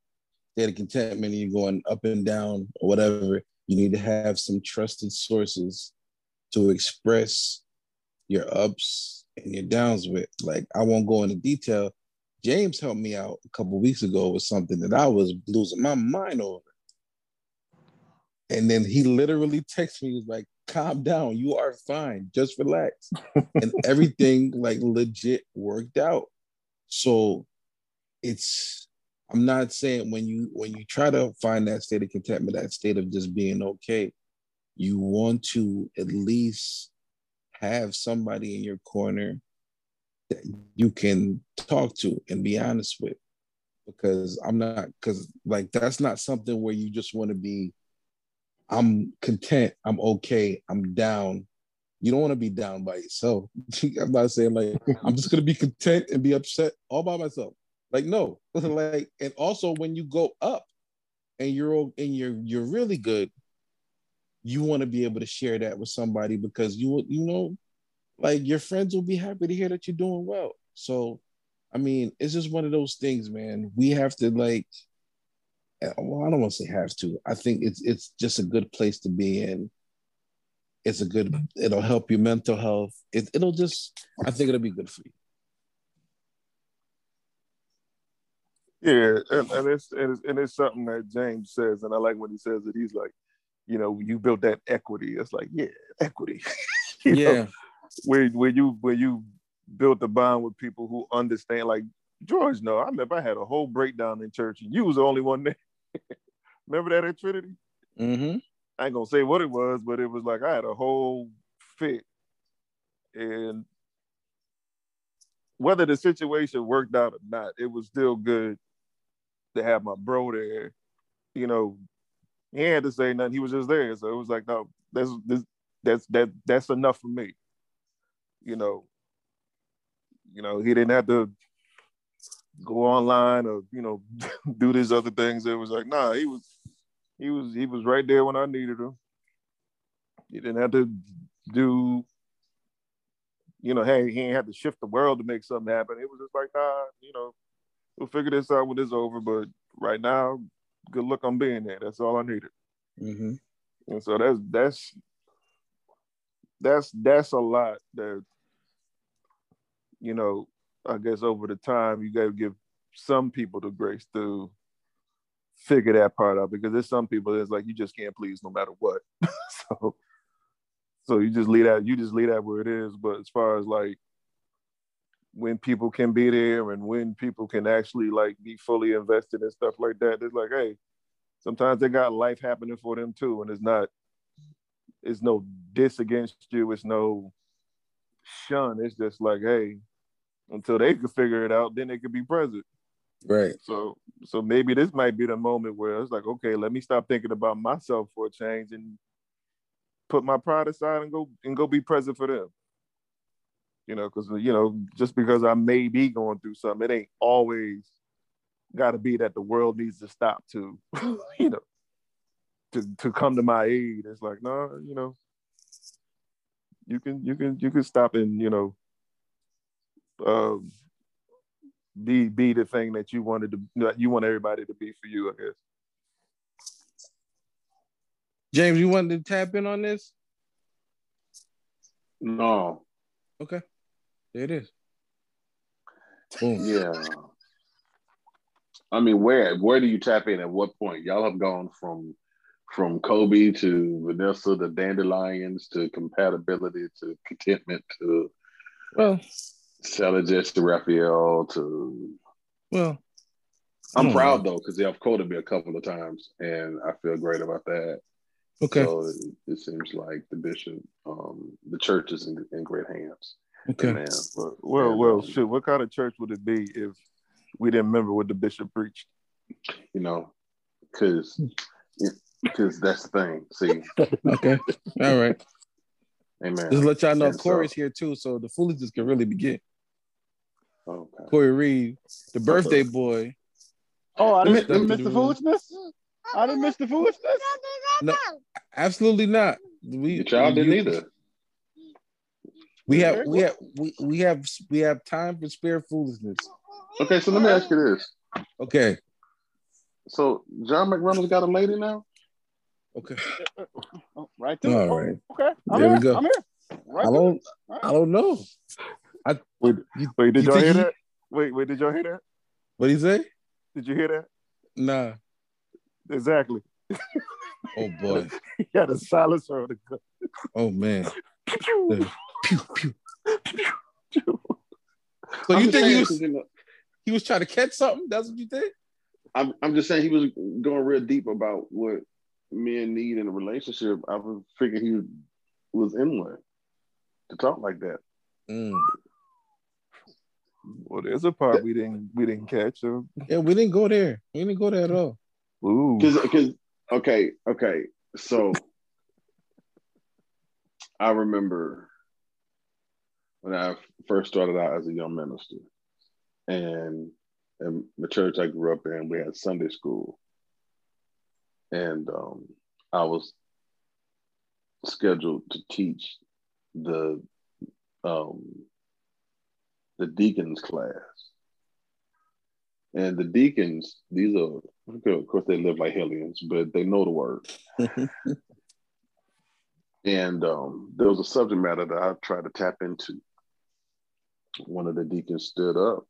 state of contentment and you're going up and down or whatever, you need to have some trusted sources to express your ups and your downs with. Like I won't go into detail. James helped me out a couple weeks ago with something that I was losing my mind over. And then he literally texted me, he was like, calm down, you are fine, just relax. and *laughs* everything like legit worked out. So it's I'm not saying when you when you try to find that state of contentment, that state of just being okay, you want to at least have somebody in your corner that you can talk to and be honest with. Because I'm not because like that's not something where you just want to be I'm content, I'm okay, I'm down. You don't want to be down by yourself. *laughs* I'm not saying like I'm just gonna be content and be upset all by myself. Like no, *laughs* like and also when you go up and you're and you're you're really good, you want to be able to share that with somebody because you you know, like your friends will be happy to hear that you're doing well. So, I mean, it's just one of those things, man. We have to like, Uh, well, I don't want to say have to. I think it's it's just a good place to be in. It's a good. It'll help your mental health. It, it'll just. I think it'll be good for you. Yeah, and, and it's and it's and it's something that James says, and I like when he says it. He's like, you know, you built that equity. It's like, yeah, equity. *laughs* You know, where where you where you built the bond with people who understand. Like George, no, I remember I had a whole breakdown in church, and you was the only one there. *laughs* remember that at Trinity? Mm-hmm. I ain't gonna say what it was, but it was like I had a whole fit, and whether the situation worked out or not, it was still good to have my bro there. You know, he had to say nothing; he was just there. So it was like, no, that's this, that's that that's enough for me. You know, you know, he didn't have to go online or you know *laughs* do these other things. It was like, nah, he was he was he was right there when I needed him. He didn't have to do, you know, hey, he ain't have to shift the world to make something happen. It was just like, nah, you know, we'll figure this out when it's over. But right now, good luck on being there. That's all I needed. Mm-hmm. And so that's that's that's that's a lot that you know, I guess over the time you gotta give some people the grace to figure that part out because there's some people that's like you just can't please no matter what. *laughs* so so you just leave that you just leave that where it is. But as far as like when people can be there and when people can actually like be fully invested and stuff like that, it's like, hey, sometimes they got life happening for them too. And it's not it's no diss against you, it's no shun. It's just like, hey, until they could figure it out, then they could be present. Right. So so maybe this might be the moment where it's like, okay, let me stop thinking about myself for a change and put my pride aside and go and go be present for them. You know, because you know, just because I may be going through something, it ain't always got to be that the world needs to stop to, *laughs* you know, to to come to my aid. It's like, no, you know, you can you can you can stop and you know, um, be be the thing that you wanted to that you want everybody to be for you, I guess. James, you wanted to tap in on this? No, Okay. There it is. Boom. yeah. I mean, where where do you tap in? At what point? Y'all have gone from from Kobe to Vanessa to Dandelions to compatibility to contentment to Well, Challenges to Raphael to well, I'm proud though because they've quoted me a couple of times and I feel great about that. okay. So it, it seems like the bishop, um, the church is in, in great hands. Okay. Man, Well, well, well, shit. What kind of church would it be if we didn't remember what the bishop preached? you know, because because that's the thing. See, *laughs* Okay. All right. amen. Just let y'all know And so- Corey's here too, so the foolishness can really begin. Okay. Corey Reed, the birthday boy. Oh, I Let didn't, didn't miss the foolishness. I didn't miss the foolishness. No, absolutely not. We Your child didn't either. We have we have we, we have we have time for spare foolishness. Okay, so let me ask you this. Okay. So John McReynolds got a lady now? Okay. Oh, right there. All right. Okay. I'm There we go. I'm here. Right I don't I don't know. Wait, You- wait, did you y'all hear he- that? Wait, wait, did y'all hear that? What do you say? Did you hear that? Nah. Exactly. Oh *laughs* boy. He had a silencer on the gun. Oh man. Pew, Pew pew. pew. So I'm you think he saying, was 'cause, you know, he was trying to catch something? That's what you think? I'm, I'm just saying he was going real deep about what men need in a relationship. I was figuring he was in one to talk like that. Mm. Well, there's a part we didn't we didn't catch. So. Yeah, we didn't go there. We didn't go there at all. Ooh. Because, because, okay, okay. So I remember when I first started out as a young minister, and in the church I grew up in, we had Sunday school, and um, I was scheduled to teach the um, the deacons class. And the deacons, these are, of course, they live like hellions, but they know the word. *laughs* and um, there was a subject matter that I tried to tap into. One of the deacons stood up.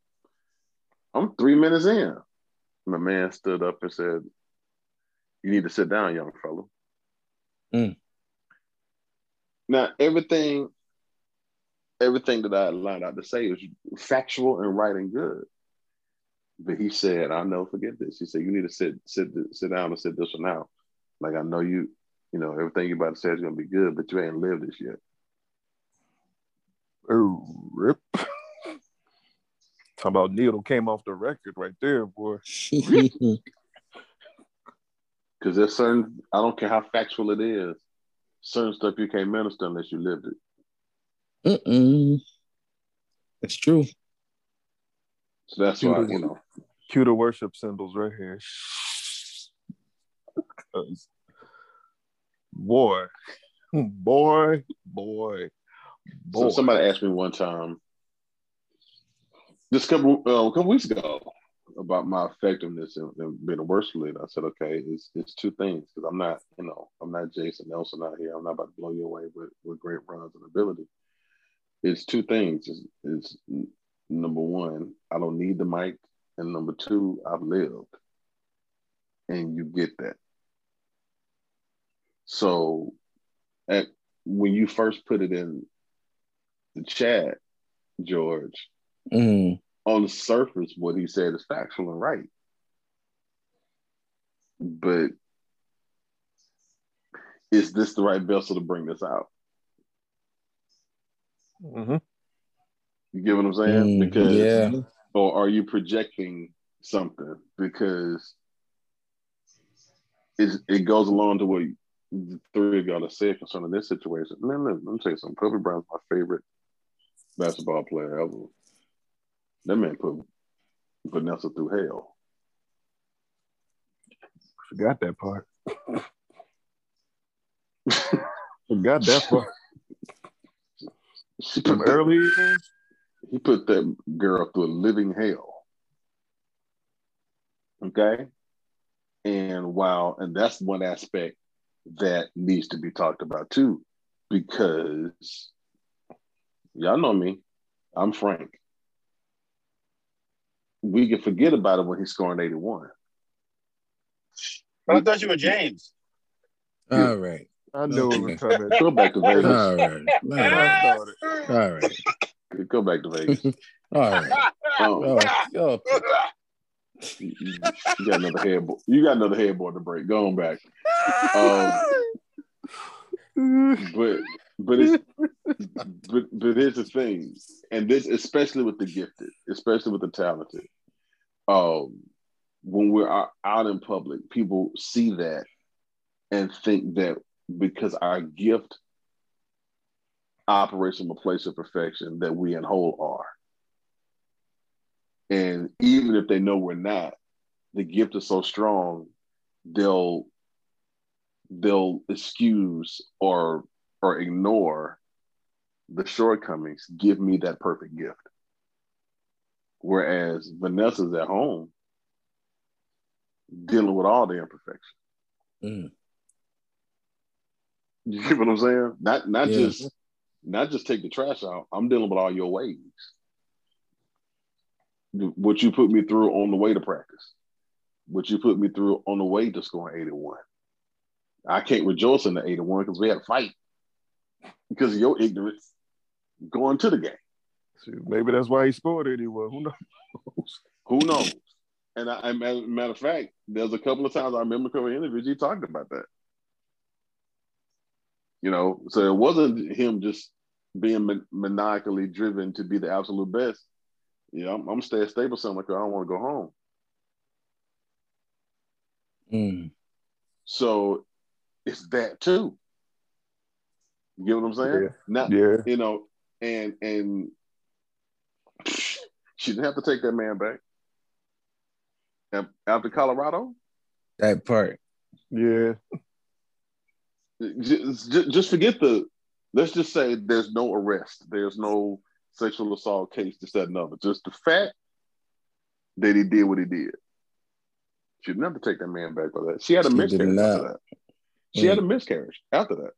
I'm three minutes in. My man stood up and said, You need to sit down, young fellow. Mm. Now, everything, everything that I lined out to say is factual and right and good. But he said, I'll never forget this. He said, You need to sit, sit, sit down and sit this one out. Like I know you, you know, everything you about to say is gonna be good, but you ain't lived this yet. Oh, rip. Talking about needle came off the record right there, boy. *laughs* Because there's certain, I don't care how factual it is, certain stuff you can't minister unless you lived it. Mm-mm. It's true. So that's why, you know, Cue the worship cymbals right here. 'Cause, boy, boy, boy, boy. so somebody asked me one time, just a couple, uh, a couple weeks ago, about my effectiveness in, in being a worship leader. I said, okay, it's, it's two things because I'm not, you know, I'm not Jason Nelson out here. I'm not about to blow you away with, with great runs and ability. It's two things. It's, it's number one, I don't need the mic, and number two, I've lived, and you get that. So, at when you first put it in the chat, George, Mm. on the surface, what he said is factual and right. But is this the right vessel to bring this out? Mhm. You get what I'm saying? Mm, because yeah. or are you projecting something? Because it's, it goes along to what the three of y'all have said concerning this situation. Man, let, let me tell you something. Kobe Bryant's my favorite basketball player ever. That man put Vanessa through hell. Forgot that part. *laughs* Forgot that part. She From that- early he put that girl through a living hell. Okay. And while, and that's one aspect that needs to be talked about too, because y'all know me, I'm Frank. We can forget about it when he's scoring 81. But I thought you were James. All right. I knew it was coming. *laughs* Go back to Vegas. All right. All right. I started. All right. Go back to Vegas. *laughs* All right. Um, Oh, oh. you you got another headboard. You got another headboard to break. Go on back. Um, but but it's but but here's the thing, and this especially with the gifted, especially with the talented. Um, when we're out, out in public, people see that and think that because our gift operates from a place of perfection, that we in whole are. And even if they know we're not, the gift is so strong, they'll they'll excuse or or ignore the shortcomings, give me that perfect gift. Whereas Vanessa's at home dealing with all the imperfections. Mm. *laughs* You get what I'm saying? Not not Yeah. just not just take the trash out. I'm dealing with all your ways. What you put me through on the way to practice. What you put me through on the way to scoring 81. I can't rejoice in the 81 because we had a fight because of your ignorance going to the game. Shoot, maybe that's why he scored 81. Who knows? Who knows? And I, I matter, matter of fact, there's a couple of times I remember covering interviews, he talked about that. You know, so it wasn't him just being man- maniacally driven to be the absolute best. Yeah, I'm, I'm gonna stay at stable something because I don't want to go home. Mm. So it's that too. You get what I'm saying? Yeah. Not Yeah. you know, and and *laughs* she didn't have to take that man back. And After Colorado, That part. Yeah. Just, just forget the. Let's just say there's no arrest. There's no sexual assault case. Just that, and other. Just the fact that he did what he did. She didn't have to take that man back for that. She had a She miscarriage after that. She had a mm. miscarriage after that.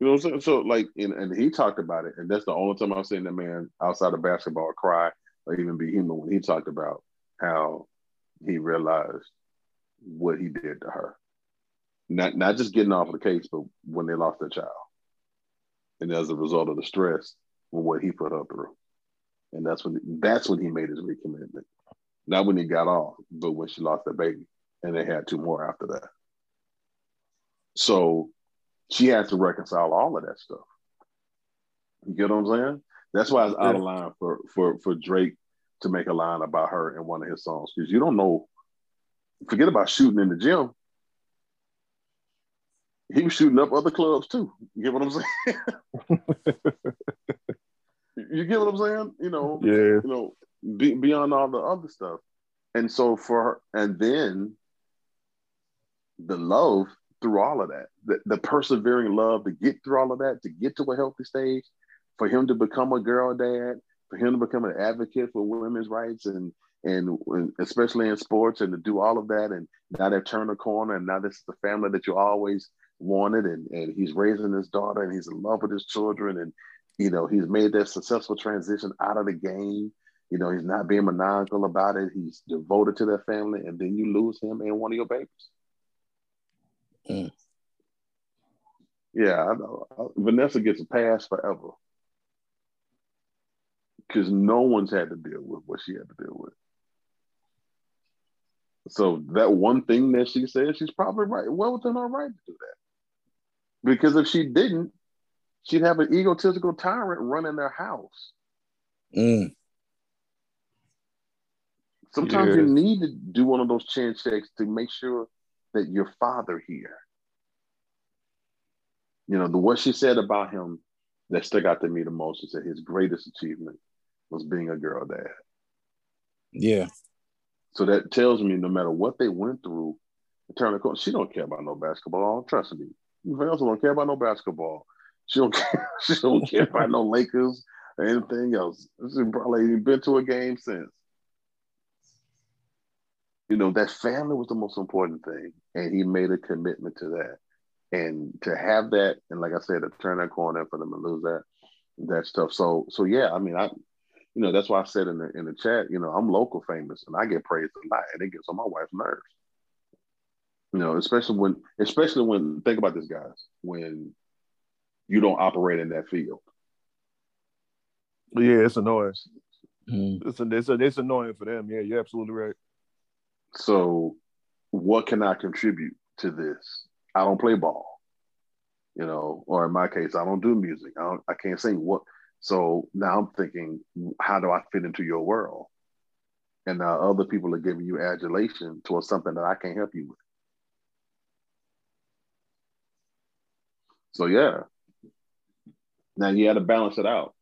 You know what I'm saying? So, like, and, and he talked about it, and that's the only time I've seen that man outside of basketball cry or even be human when he talked about how he realized what he did to her. Not not just getting off the case, but when they lost their child. And as a result of the stress with what he put her through. And that's when that's when he made his recommitment. Not when he got off, but when she lost their baby. And they had two more after that. So she has to reconcile all of that stuff. You get what I'm saying? That's why it's out of line for for for Drake to make a line about her in one of his songs because you don't know. Forget about shooting in the gym. He was shooting up other clubs too. You get what I'm saying? *laughs* you get what I'm saying? You know, Yeah. you know, be, beyond all the other stuff. And so for her, and then the love through all of that, the, the persevering love to get through all of that, to get to a healthy stage, for him to become a girl dad, for him to become an advocate for women's rights and and, and especially in sports and to do all of that. And now they've turned a corner and now this is the family that you always wanted. And, and he's raising his daughter and he's in love with his children. And you know he's made that successful transition out of the game. You know he's not being maniacal about it. He's devoted to their family and then you lose him and one of your babies. Mm. yeah I know. Vanessa gets a pass forever. Because no one's had to deal with what she had to deal with so that one thing that she said she's probably right well within her right to do that because if she didn't she'd have an egotistical tyrant running their house Mm. Sometimes Yeah. you need to do one of those chin checks to make sure that your father here. You know, the what she said about him that stuck out to me the most is that his greatest achievement was being a girl dad. Yeah. So that tells me no matter what they went through, turn the corner. She don't care about no basketball. Trust me. Vanessa don't care about no basketball. She don't *laughs* care. She don't care about no Lakers or anything else. She probably been to a game since. you know, that family was the most important thing. And he made a commitment to that. And to have that, and like I said, to turn that corner for them to lose that, that stuff. So, so yeah, I mean, I, you know, that's why I said in the in the chat, you know, I'm local famous and I get praised a lot, and it gets on my wife's nerves. You know, especially when, especially when, think about this, guys, when you don't operate in that field. Yeah, it's annoying. Mhm. It's, it's, it's annoying for them. Yeah, you're absolutely right. So, what can I contribute to this? I don't play ball, you know, or in my case, I don't do music. I don't, I can't sing. What? So now I'm thinking, how do I fit into your world? And now other people are giving you adulation towards something that I can't help you with. So yeah. Now you had to balance it out.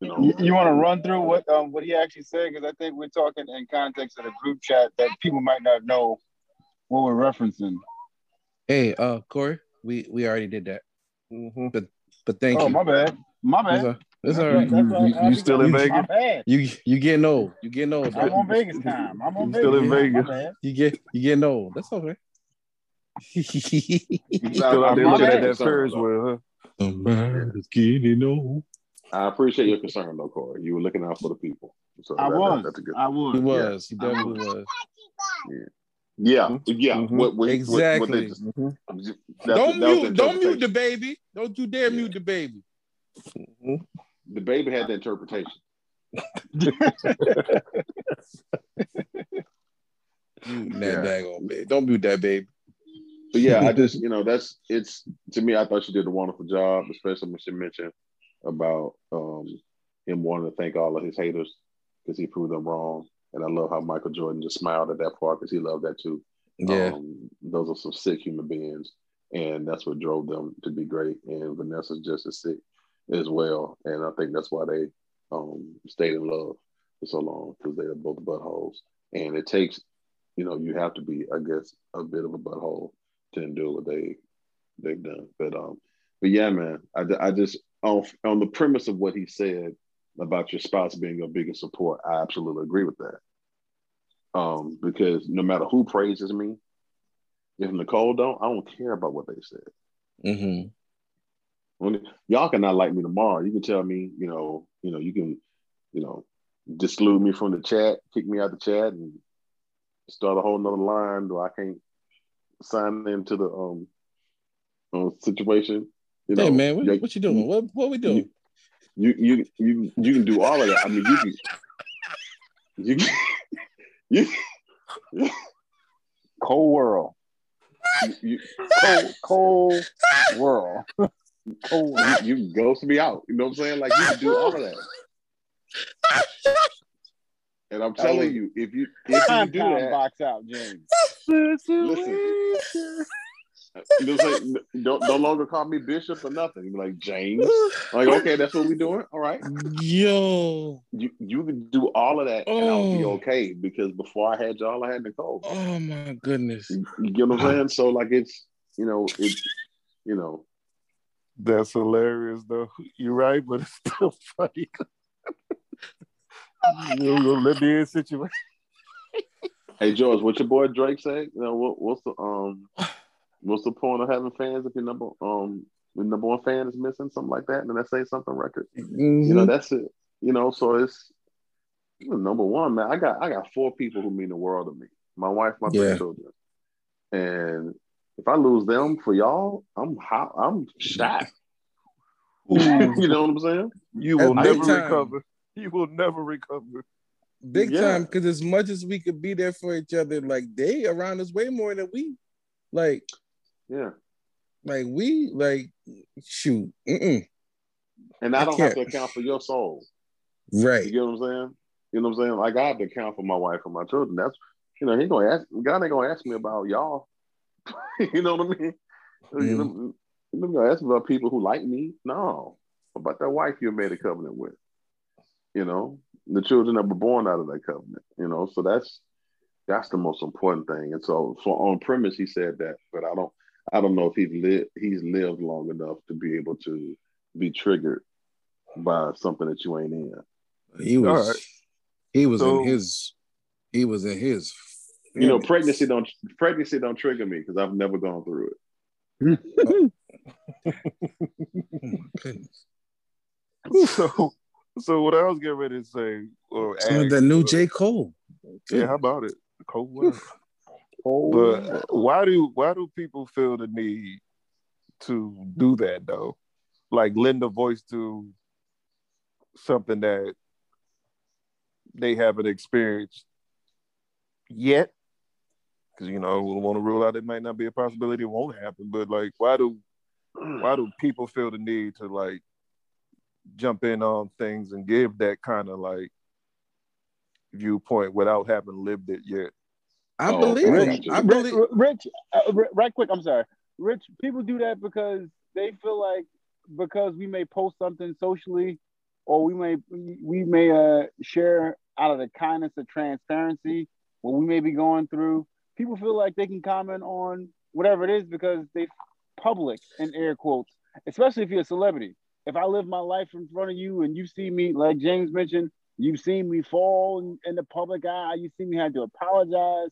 You know, You, you want to run through what um what he actually said because I think we're talking in context of the group chat that people might not know what we're referencing. Hey, uh, Corey, we we already did that, Mm-hmm. but thank Oh you. my bad, my bad. All- it's That's all right, right. that's right. You- you Happy still in. Vegas? My bad. You you getting old. You getting old. I'm on Vegas time. I'm on You Vegas. still in. Vegas. My. You get you getting old. That's okay. You *laughs* still out there looking at that Ferris wheel, huh? Somebody's getting old. I appreciate your concern, though, Corey. You were looking out for the people. So I that- that- was. that's a good. I He was. was. He definitely was. Yeah, yeah. Mhm. What, what, what- Exactly. What, they just, Mhm. that's- don't that mute. Don't mute the baby. Don't you dare Yeah. mute the baby. The baby had the interpretation. *laughs* Mute Yeah. that daggone baby. Don't mute that baby. But yeah, I just you know that's it's to me. I thought she did a wonderful job, especially when she mentioned about um, him wanting to thank all of his haters because he proved them wrong. And I love how Michael Jordan just smiled at that part because he loved that too. Yeah. Um, those are some sick human beings, and that's what drove them to be great. And Vanessa's just as sick as well, and I think that's why they um, stayed in love for so long because they're both buttholes. And it takes, you know, you have to be, I guess, a bit of a butthole to endure what they they've done. But um, but yeah, man, I, I just on on the premise of what he said about your spouse being your biggest support, I absolutely agree with that. Um, because no matter who praises me, if Nicole don't, I don't care about what they said. Mm-hmm. When y'all cannot like me tomorrow, you can tell me, you know, you know, you can, you know, disclude me from the chat, kick me out of the chat, and start a whole nother line where I can't sign into the um, um situation. You know, Hey man, what, yeah, what you doing? What what we doing? you you you you can do all of that. I mean, you can you can, *laughs* you Cold world. you, Cold, cold world. Cold. you, you ghost me out. You know what I'm saying? Like you can do all of that. And I'm telling you, if you if you do time that, box out, James. listen. You know what I'm saying? Don't no longer call me Bishop or nothing. You be like James. I'm like, okay, that's what we're doing. All right. Yo. You you can do all of that and I'll be Oh. okay because before I had y'all, I had Nicole. Oh my goodness. You, you get what I'm saying? So like it's you know, it you know, That's hilarious, though. You're right, but it's *laughs* still funny. You're gonna let me in situation. hey George, what your boy Drake say? You know, what, what's the um what's the point of having fans if your number um the number one fan is missing, something like that, and then that say something record. You Mm-hmm. know, that's it. You know, so it's number one, man. I got I got four people who mean the world to me. My wife, my three children. And if I lose them for y'all, I'm hot, I'm shot. *laughs* you know what I'm saying? You will At big never time. recover. You will never recover. Big Yeah. time, because as much as we could be there for each other, like they around us way more than we. Like, Yeah. like we like shoot. Mm-mm. And I I don't have to account for your soul. Right. You Right. get what I'm saying? You know what I'm saying? Like I have to account for my wife and my children. That's you know, he gonna ask God ain't gonna ask me about y'all. *laughs* you know what I mean? You know, he's not gonna ask about people who like me. No. About that wife you made a covenant with. You know, the children that were born out of that covenant, you know, so that's that's the most important thing. And so for on premise he said that, but I don't I don't know if he's lived he's lived long enough to be able to be triggered by something that you ain't in. He was All right. he was So- in his he was in his You know, pregnancy don't pregnancy don't trigger me because I've never gone through it. Oh my so, so what I was getting ready to say, or Some ask, that new J. Cole. Yeah, how about it? Cole? *laughs* weather. But why do why do people feel the need to do that though? Like lend a voice to something that they haven't experienced yet. Because you know, we want to rule out it might not be a possibility, it won't happen. But like, why do *clears throat* why do people feel the need to like jump in on things and give that kind of like viewpoint without having lived it yet? I Oh, believe Rich, it. I Rich, believe Rich uh, r- right quick. I'm sorry, Rich. People do that because they feel like because we may post something socially, or we may we may uh, share out of the kindness of transparency what we may be going through. People feel like they can comment on whatever it is because they public in air quotes, especially if you're a celebrity. If I live my life in front of you and you see me, like James mentioned, you've seen me fall in, in the public eye, you see me have to apologize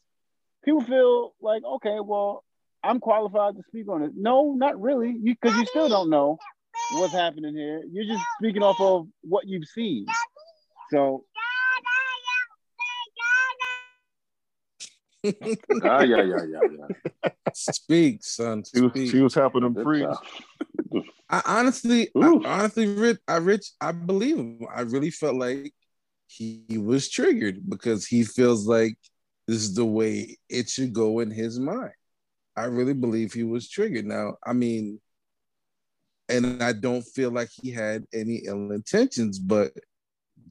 people feel like, okay, well, I'm qualified to speak on it. No, not really, you because you still don't know what's happening here. You're just speaking off of what you've seen. So Ah, yeah, yeah, yeah, yeah. *laughs* speak, son. She was, Speak. she was helping them Good preach. I honestly, I, honestly, Rich, I Rich, I believe him. I really felt like he, he was triggered because he feels like this is the way it should go in his mind. I really believe he was triggered. Now, I mean, and I don't feel like he had any ill intentions, but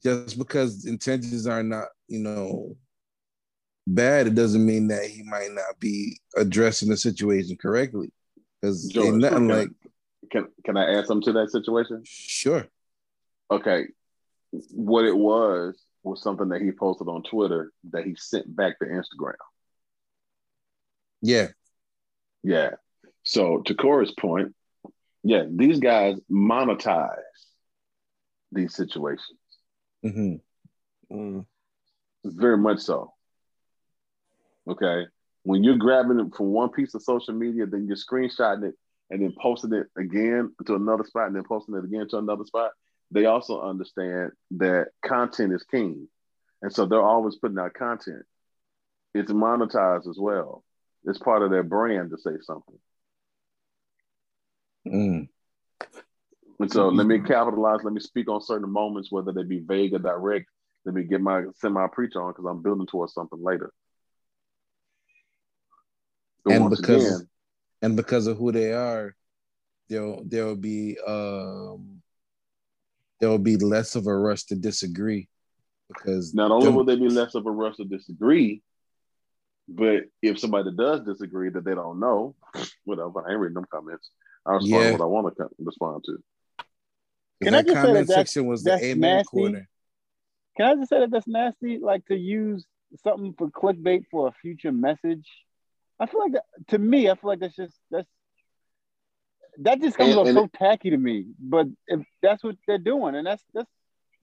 just because intentions are not, you know, bad, it doesn't mean that he might not be addressing the situation correctly. Because George, nothing can I- like, Can can I add something to that situation? sure. Okay. What it was was something that he posted on Twitter that he sent back to Instagram. Yeah. Yeah. So to Corey's point, yeah, these guys monetize these situations. hmm Mm. Very much so. Okay. When you're grabbing it from one piece of social media, then you're screenshotting it and then posting it again to another spot and then posting it again to another spot, they also understand that content is king. And so they're always putting out content. It's monetized as well. It's part of their brand to say something. Mm. And so let me capitalize, let me speak on certain moments, whether they be vague or direct. Let me get my semi preach on because I'm building towards something later. But And once because- again, and because of who they are, there'll there'll be um there'll be less of a rush to disagree because not only them- will there be less of a rush to disagree, but if somebody does disagree that they don't know, *sniffs* whatever, I ain't reading them comments. I respond Yeah. to what I want to respond to. Can I that just say comment that that's- section was the that's amen nasty? corner. can I just say that that's nasty? Like to use something for clickbait for a future message. I feel like that, to me, I feel like that's just that's that just comes And- off and so tacky to me. But if that's what they're doing, and that's that's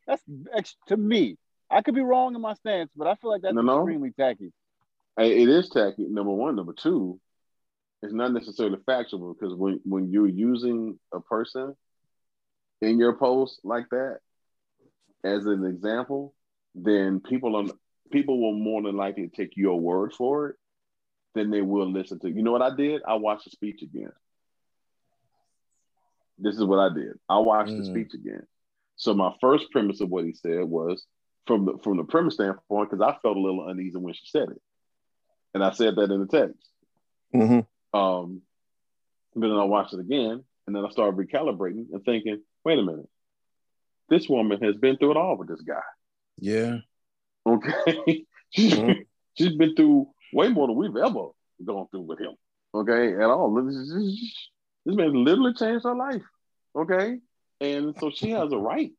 that's to me. I could be wrong in my stance, but I feel like that's No, no. extremely tacky. It is tacky, number one. Number two, it's not necessarily factual because when, when you're using a person in your post like that as an example, then people on people will more than likely take your word for it than they will listen to. You know what I did? I watched the speech again. This is what I did. I watched the Mm. speech again. So my first premise of what he said was from the from the premise standpoint, because I felt a little uneasy when she said it. And I said that in the text. hmm Um, but then I watched it again, and then I started recalibrating and thinking, wait a minute, this woman has been through it all with this guy. Yeah. Okay, *laughs* she's Mhm. she's been through way more than we've ever gone through with him. Okay, at all. This, this, this man literally changed her life. Okay, and so she has a right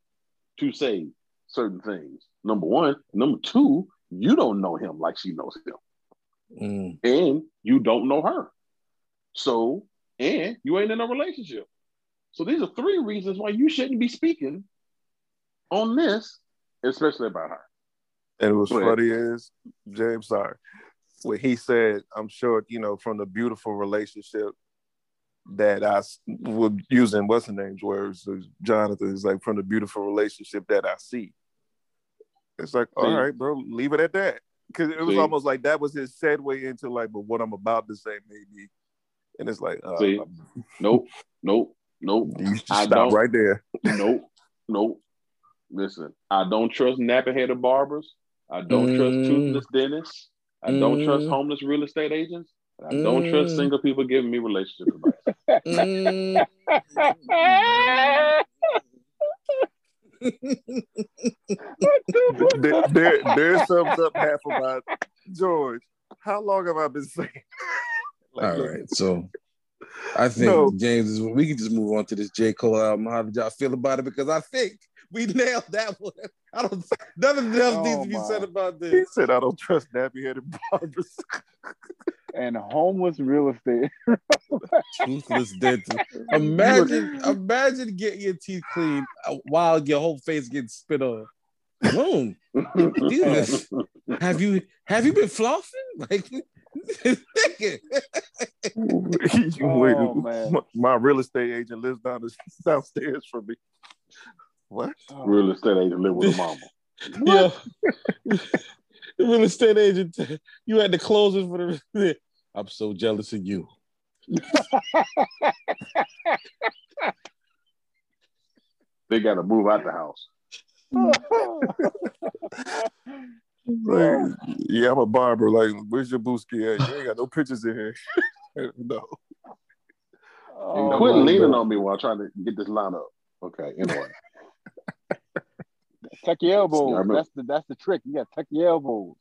to say certain things. Number one, number two, you don't know him like she knows him Mm. and you don't know her. So, and you ain't in a relationship. So these are three reasons why you shouldn't be speaking on this, especially about her. And it was funny as James, sorry. Where he said, I'm sure, you know, from the beautiful relationship that I was using what's the name's words, so Jonathan is like from the beautiful relationship that I see. It's like, all See? right, bro, leave it at that. Cause it was See? almost like that was his segue into like, but what I'm about to say maybe. And it's like, uh, See? Nope, nope, nope, you should I stop don't- right there. nope, nope. Listen, I don't trust nappy-headed barbers. I don't trust Mm. toothless dentists. I don't trust Mm. homeless real estate agents. and I don't trust Mm. single people giving me relationship advice. *laughs* Mm. there, there, there sums up half of my George. How long have I been saying? *laughs* Like, All look, right, so I think No. James is. We can just move on to this J Cole album. How did y'all feel about it? Because I think *laughs* we nailed that one. I don't. Nothing else Oh, needs to be said about this. He said, "I don't trust nappy-headed barbers." *laughs* and homeless real estate. *laughs* Toothless dental. Imagine, imagine getting your teeth cleaned while your whole face gets spit on. Boom. Jesus. Have you have you been flossing? Like, Oh, man. my, my real estate agent lives down the, downstairs from me. What? Oh. real estate agent live with a mama. *laughs* yeah. *laughs* real estate agent, you had the closers for the. I'm so jealous of you. *laughs* They got to move out the house. Like, yeah, I'm a barber. Like, where's your booski at? You ain't got no pictures in here. no. Oh, quit leaning on me while I'm trying to get this line up. Okay, anyway. Tuck your elbows. I remember- That's the that's the trick. You got to tuck your elbows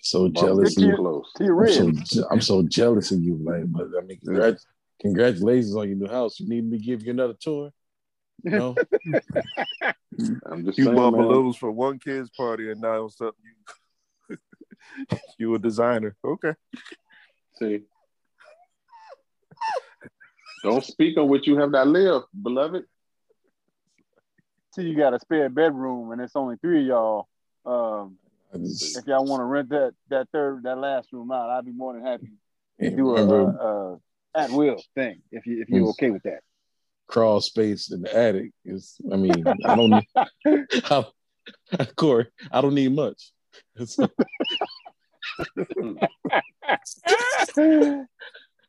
So Mama, jealous. too you. close. to your I'm so, I'm so jealous of you, like. But I mean, congrat- congratulations on your new house. You need me to give you another tour? No, *laughs* I'm just You saying, bought man. balloons for one kid's party, and now something you *laughs* you a designer. Okay. See. Don't speak on what you have not lived, beloved. See, you got a spare bedroom, and it's only three of y'all. Um, just if y'all want to rent that that third that last room out, I'd be more than happy to do a, a, a at will thing if you if you're okay with that. crawl space in the attic. Is I mean, I don't. *laughs* I, *laughs* Corey, I don't need much.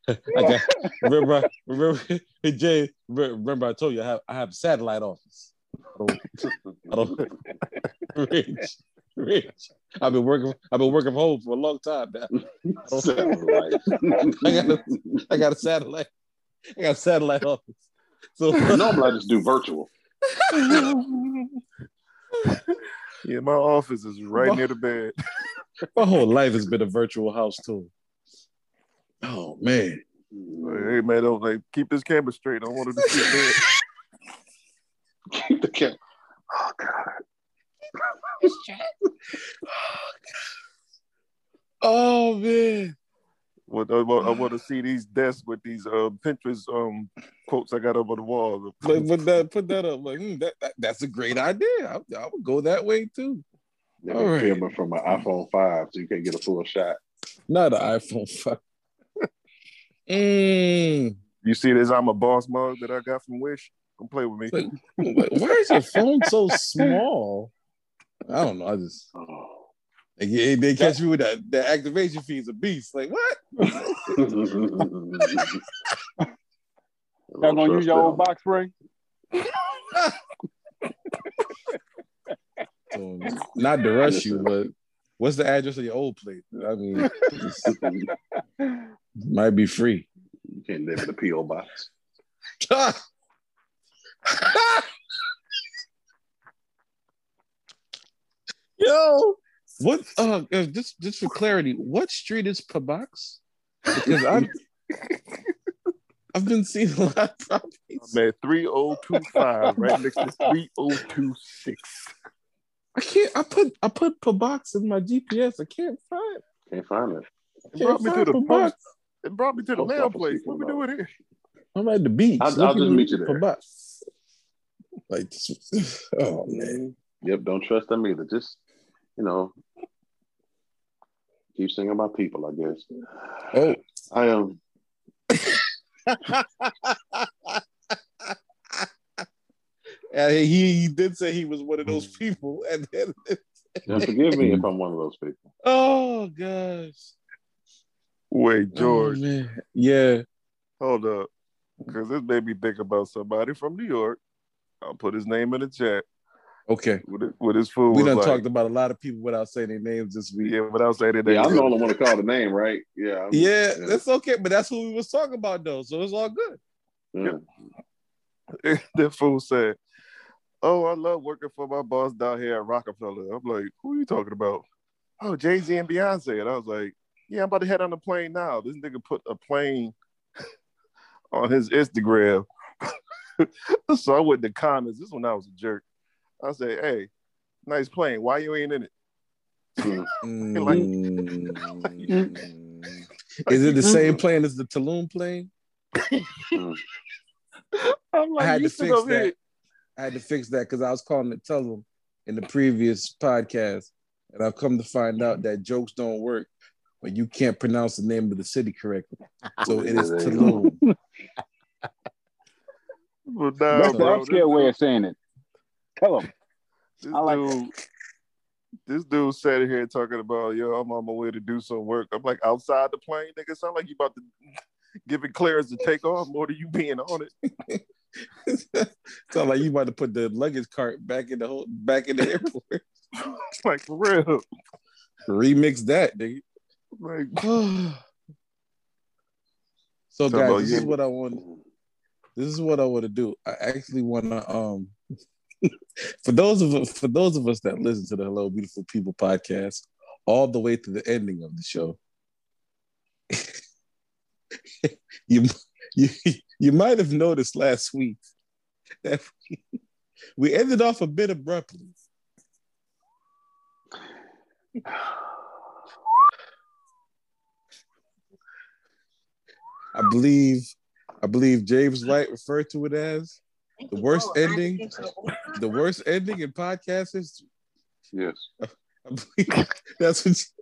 I got remember I- remember *laughs* Jay remember I told you I have I have a satellite office. I don't, I don't *laughs* rich rich. I've been working I've been working from home for a long time now. Satellite. I got a I got a satellite I got a satellite office. So *laughs* Normally, I just do virtual. *laughs* Yeah, my office is right near the bed. my whole life has been a virtual house tour. Oh man. Hey man, don't like keep this camera straight. I wanted to see it. Keep the camera. Oh God. Oh man. What I want, I want to *sighs* see these desks with these uh, Pinterest um quotes I got up on the wall. But put that put that up like hmm, that, that that's a great idea. I, I would go that way too. They're All right. filming from an iPhone 5, so you can't get a full shot. Not an iPhone 5. *laughs* mm. You see this I'm a boss mug that I got from Wish? Come play with me. Like, like, why is your phone so small? I don't know. I just Oh. they, they catch me with that the activation fee is a beast. Like what? Y'all gonna use your old box spring? So, not to rush you, but what's the address of your old place? I mean, might be free. You can't live in a P.O. box. *laughs* *laughs* Yo, what? Uh, uh, just just for clarity, what street is Pabox? Because I'm *laughs* I've been seeing a lot of properties. Man, 3025 right next to 3026. I can't. I put I put Pabox in my GPS. I can't find. it. Can't find it. It brought me to Can't the find post. It brought me to the Post mail place. people What we know. doing here? I'm at the beach. I'll- I'll just meet you for there. Pabox. Like, this- *sighs* oh man. Mm-hmm. Yep, don't trust them either. Just, you know, Keep singing about people, I guess. Oh, I um, *laughs* am. Yeah, he, he did say he was one of those people, and then *laughs* And forgive me if I'm one of those people. oh gosh, Wait, oh, George, Oh, yeah, hold up. Because this made me think about somebody from New York. I'll put his name in the chat. okay. With, it, his food. We done like, talked about a lot of people without saying their names this week. Yeah, without saying their Yeah. I'm the only one to call the name, right? Yeah. I'm- Yeah, that's okay, but that's who we was talking about though, so it's all good. yeah. *laughs* that fool said, Oh, I love working for my boss down here at Rockefeller. I'm like, who are you talking about? Oh, Jay-Z and Beyonce. And I was like, Yeah, I'm about to head on the plane now. This nigga put a plane *laughs* on his Instagram. *laughs* so I went to comments. This one I was a jerk. I said, Hey, nice plane. Why you ain't in it? *laughs* Mm. *laughs* Is it the same plane as the Tulum plane? I'm like, I had to fix over here. that. I had to fix that because I was calling it Tulum in the previous podcast, and I've come to find out that jokes don't work when you can't pronounce the name of the city correctly. So it is Yeah, there you go. Tulum. But nah, That's the bro, this upscale way of saying it. Tell him. This I like dude, this dude sat here talking about, yo, I'm on my way to do some work. I'm like, outside the plane, nigga. Sound like you about to *laughs* give it clearance to take off more than you being on it. *laughs* Sound like you about to put the luggage cart back in the whole, back in the airport. *laughs* like for real. Remix that, nigga. Like, *sighs* so guys, this you. is what I want. This is what I want to do. I actually want to um *laughs* for those of for those of us that listen to the Hello Beautiful People podcast all the way to the ending of the show. *laughs* you you you might have noticed last week that we, *laughs* we ended off a bit abruptly. *sighs* I believe I believe James White referred to it as the worst ending, *laughs* the worst ending in podcast history. Yes. I believe *laughs* that's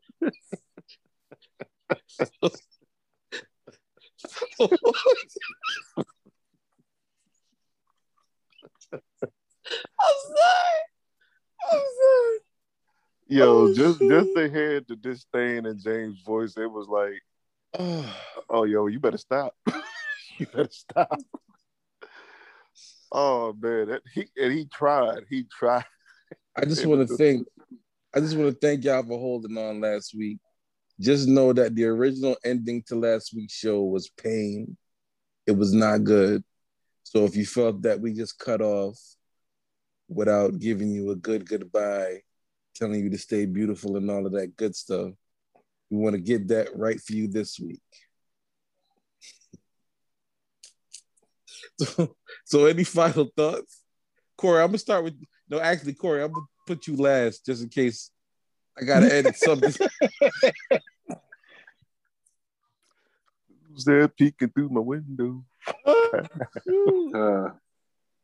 what. *laughs* I'm sorry. I'm sorry. yo, Oh, just shit. just to hear the disdain in James' voice, it was like, *sighs* oh, yo, you better stop. You better stop. Oh man, that, he and he tried. He tried. I just want to thank I just want to thank y'all for holding on last week. Just know that the original ending to last week's show was pain. It was not good. So if you felt that we just cut off without giving you a good goodbye, telling you to stay beautiful and all of that good stuff, we want to get that right for you this week. *laughs* So, so any final thoughts? Corey, I'm gonna start with no, actually, Corey, I'm gonna put you last just in case I gotta edit *laughs* something. Who's there peeking through my window? *laughs* Uh,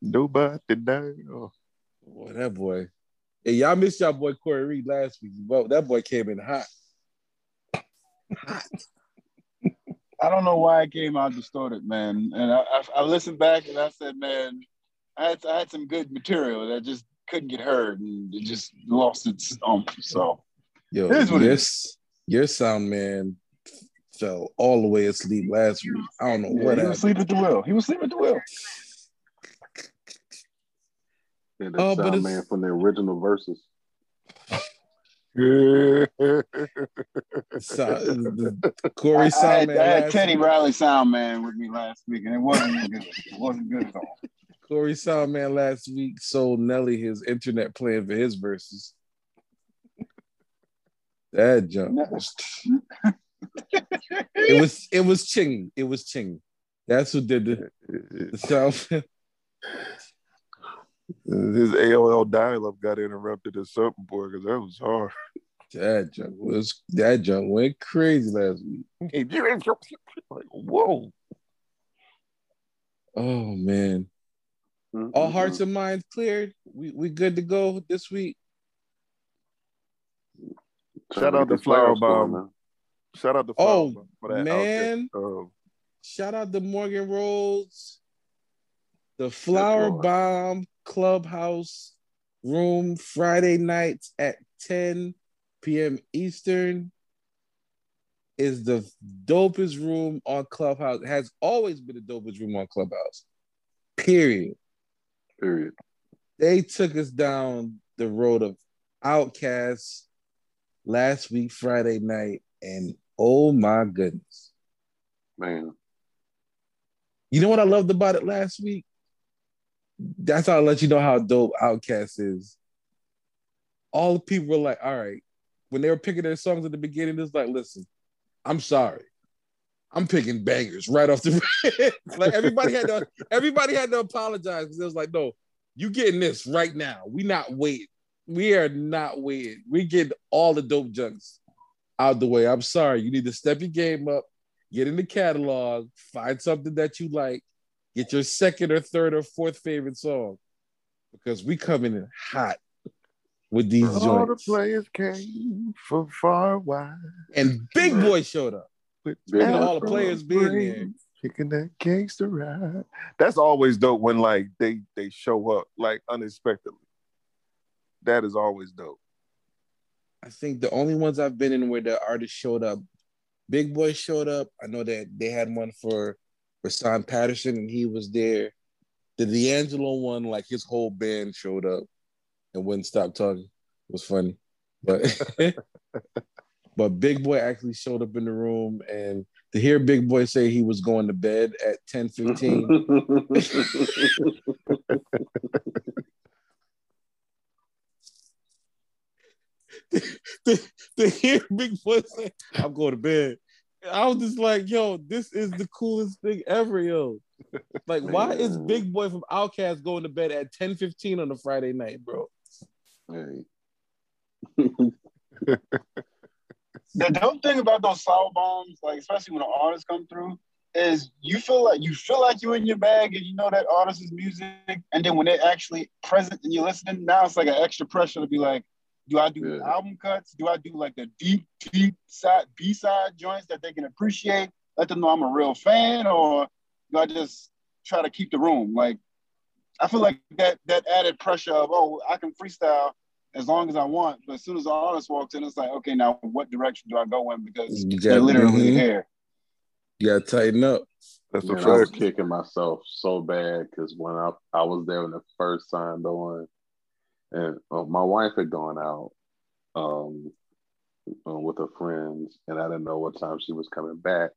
Nobody died. Oh, boy, that boy. Hey, y'all missed y'all boy Corey Reed last week. Well, that boy came in hot. I don't know why it came out distorted, man. And I, I, I listened back and I said, man, I had, I had some good material that just couldn't get heard and it just lost its umph. So Yo, It is what it yes, your sound man fell all the way asleep last week. I don't know yeah, what he was happened. asleep at the wheel. He was asleep at the wheel. yeah, that Oh, but sound man from the original verses. So, Corey I, I had. I had Teddy week- Riley sound man with me last week, and it wasn't good. It wasn't good at all. Corey Soundman last week sold Nelly his internet plan for his verses. That jump was it was it was Ching. It was Ching. That's who did the, the sound. His AOL dial-up got interrupted at something point because that was hard. that jump was that jump went crazy last week. like, whoa. Oh man. Mm, All hearts and minds cleared. We we good to go this week. Shout out to the flower Flower Bomb. Shout out to Oh, Flower for that man. outfit. Uh, Shout out to Morgan Rose, the Flower Lord. Bomb Clubhouse Room Friday nights at 10 p.m. Eastern is the dopest room on Clubhouse. Has always been the dopest room on Clubhouse. Period. Period. They took us down the road of Outcasts last week Friday night, and oh my goodness. Man. You know what I loved about it last week? That's how I let you know how dope Outkast is. All the people were like, all right, when they were picking their songs at the beginning, it's like, listen, I'm sorry. I'm picking bangers right off the *laughs* like everybody had to everybody had to apologize because it was like, no, you getting this right now. We not waiting. We are not waiting. We get all the dope junks out the way. I'm sorry. You need to step your game up, get in the catalog, find something that you like, get your second or third or fourth favorite song. Because we coming in hot with these all the players came from far wide. And Big Boi showed up. with Big And Boy. all the players being there. Kicking that gangster ride. That's always dope when like they they show up like unexpectedly. That is always dope. I think the only ones I've been in where the artist showed up, Big Boi showed up. I know that they had one for Rahsaan Patterson and he was there. The D'Angelo one, like his whole band showed up and wouldn't stop talking. It was funny. But *laughs* but Big Boi actually showed up in the room and to hear Big Boi say he was going to bed at 10 15. *laughs* to, to hear Big Boi say, I'm going to bed. I was just like, yo, this is the coolest thing ever, yo. Like, why is Big Boi from Outkast going to bed at 10 15 on a Friday night, bro? Hey. the dope thing about those sour bombs, like especially when an artist come through, is you feel like you feel like you're in your bag and you know that artist's music, and then when they're actually present and you're listening, now it's like an extra pressure to be like, do I do Yeah. album cuts? Do I do like the deep, deep side B side joints that they can appreciate? Let them know I'm a real fan, or do I just try to keep the room? Like, I feel like that that added pressure of oh, I can freestyle as long as I want, but as soon as the artist walks in, it's like, okay, now what direction do I go in because You they're got- literally mhm. here. You gotta tighten up. That's a Man, I was kicking myself so bad because when I, I was there when the first signed on, and uh, my wife had gone out um, uh, with her friends, and I didn't know what time she was coming back,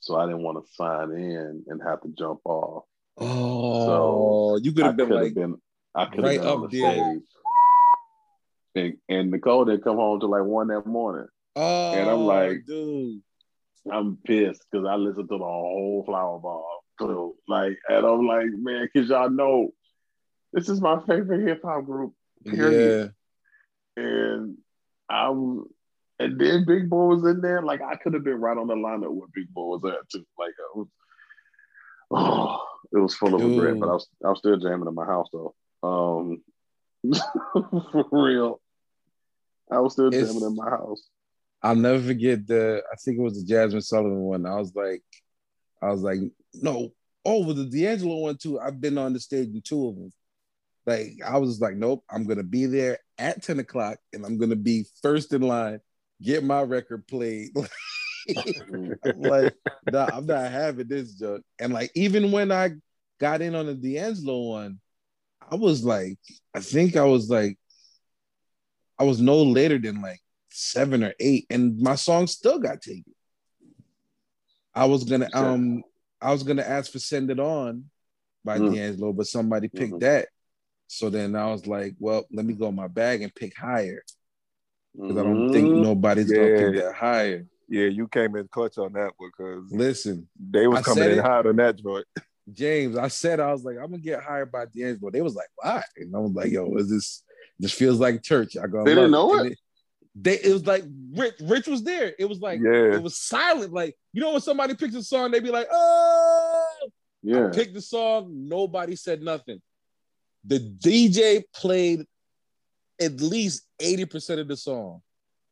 so I didn't want to sign in and have to jump off. Oh, you could have been have like, been, I could have right been on up the there. And, and Nicole didn't come home till like one that morning. oh, And I'm like- dude. I'm pissed because I listened to the whole Flower Bomb. So, like, and I'm like, man, because y'all know this is my favorite hip hop group. Period. Yeah. And I was, and then Big Boi was in there. Like, I could have been right on the lineup where Big Boi was at too. Like, I was, oh, *sighs* it was full of regret, but I was, I was still jamming in my house though. Um, *laughs* for real, I was still It's- jamming in my house. I'll never forget the. I think it was the Jazmine Sullivan one. I was like, I was like, no. Oh, with the D'Angelo one too. I've been on the stage in two of them. Like I was like, nope. I'm gonna be there at ten o'clock, and I'm gonna be first in line. Get my record played. *laughs* Like, nah, I'm not having this junk. And like, even when I got in on the D'Angelo one, I was like, I think I was like, I was no later than like seven or eight, and my song still got taken. I was gonna um I was gonna ask for Send It On by Mm. D'Angelo, but somebody picked Mhm. that. So then I was like, well, let me go in my bag and pick higher. Because I don't think Mhm. nobody's gonna pick Yeah. that higher. Yeah, you came in clutch on that because Listen, they was I coming in it. hot on that joint. *laughs* James, I said I was like, I'm gonna get hired by D'Angelo. They was like, why? And I was like, yo, is this this feels like church? I go, They didn't know And it? They it was like Rich, Rich was there. It was like Yeah. it was silent. Like, you know when somebody picks a song, they be like, oh Yeah. I picked the song, nobody said nothing. The DJ played at least 80% of the song.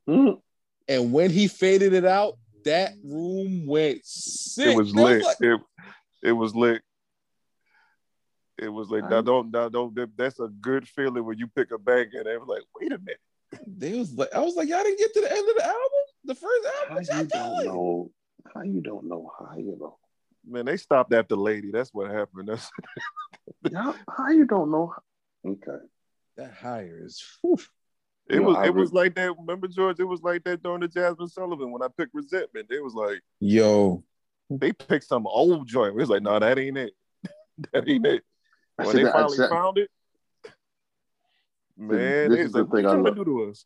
Mhm. And when he faded it out, that room went sick. It was lit. like- it, it was lit. It was like now don't now don't that's a good feeling when you pick a bank and they was like, wait a minute. they was like, I was like, y'all didn't get to the end of the album, the first album. How you don't know? How you don't know how you know? Man, they stopped after lady. That's what happened. That's *laughs* How, how you don't know? Okay. That higher is. whew. it You was I it was like that. Remember, George, it was like that during the Jazmine Sullivan when I picked resentment. It was like Yo, they picked some old joint. It was like, no, that ain't it. *laughs* that ain't it. When they that- finally said- found it, man, this is was the like, thing you I love. do to us?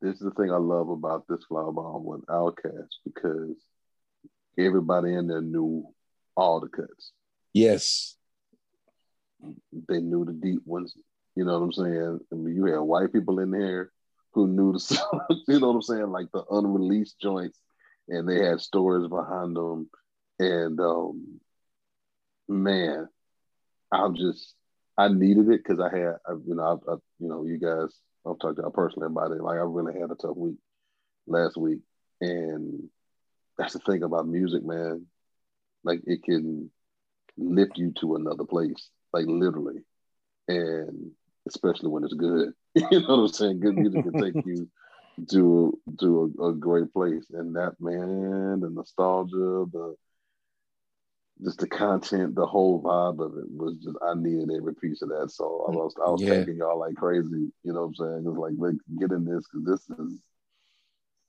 this is the thing I love about this flower bomb with Outkast because everybody in there knew all the cuts. yes, They knew the deep ones. You know what I'm saying? I mean, you had white people in there who knew the *laughs* songs. You know what I'm saying? Like the unreleased joints, and they had stories behind them. And um, man, I'm just I needed it because I had I, you know I, I, you know you guys I've talked to y'all personally about it. Like I really had a tough week last week, and that's the thing about music, man. Like it can lift you to another place, like literally, and especially when it's good. *laughs* you know what I'm saying? Good music can take you to to a, a great place, and that man, the nostalgia, the just the content, the whole vibe of it was just I needed every piece of that. So I was I was Yeah. taking y'all like crazy. You know what I'm saying? It's like like get in this because this is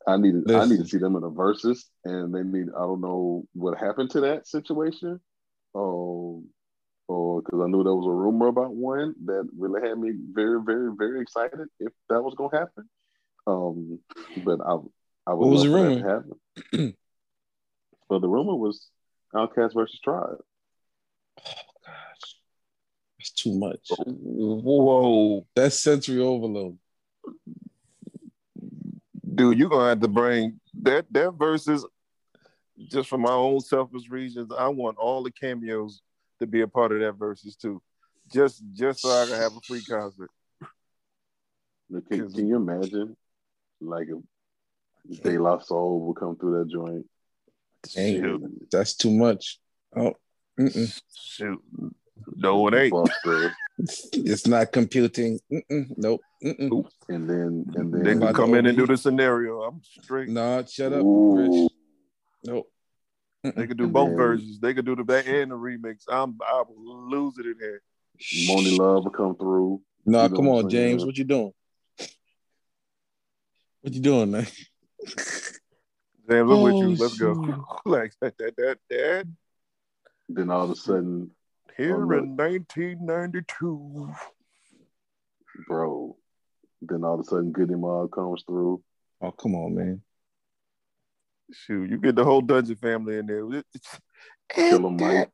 I needed I need to see them in a versus and they need I don't know what happened to that situation. Um or because I knew there was a rumor about one that really had me very, very, very excited if that was gonna happen. Um but I I would What was love the for rumor? to happen. *clears throat* well the rumor was Outkast versus Tribe. Oh gosh, that's too much. Whoa, That's sensory overload. Dude, you're gonna have to bring that that versus just for my own selfish reasons. I want all the cameos to be a part of that versus too, just just so I can have a free concert. Look, Can, can you imagine, like, if De La Soul would come through that joint? Dang. and That's too much. Oh, mm-mm. Shoot, no, it ain't. Buster, it's not computing. Mm-mm. Nope. Mm-mm. and then and then They About can come in and do the scenario. I'm straight. No, shut up, Ooh. Rich. Nope. They could do And both then- versions. They could do the back and the remix. I'm I will lose it in here. Monie Love will come through. No, You come on, saying? James. What you doing? What you doing, man? *laughs* Damn, look with Oh, you. Let's go. like *laughs* that, that, that, that. Then all of a sudden, Here Oh, in 1992. bro, then all of a sudden, Goodie Mob comes through. Oh, come on, man. Shoot, you get the whole Dungeon family in there. It's- Killer Mike.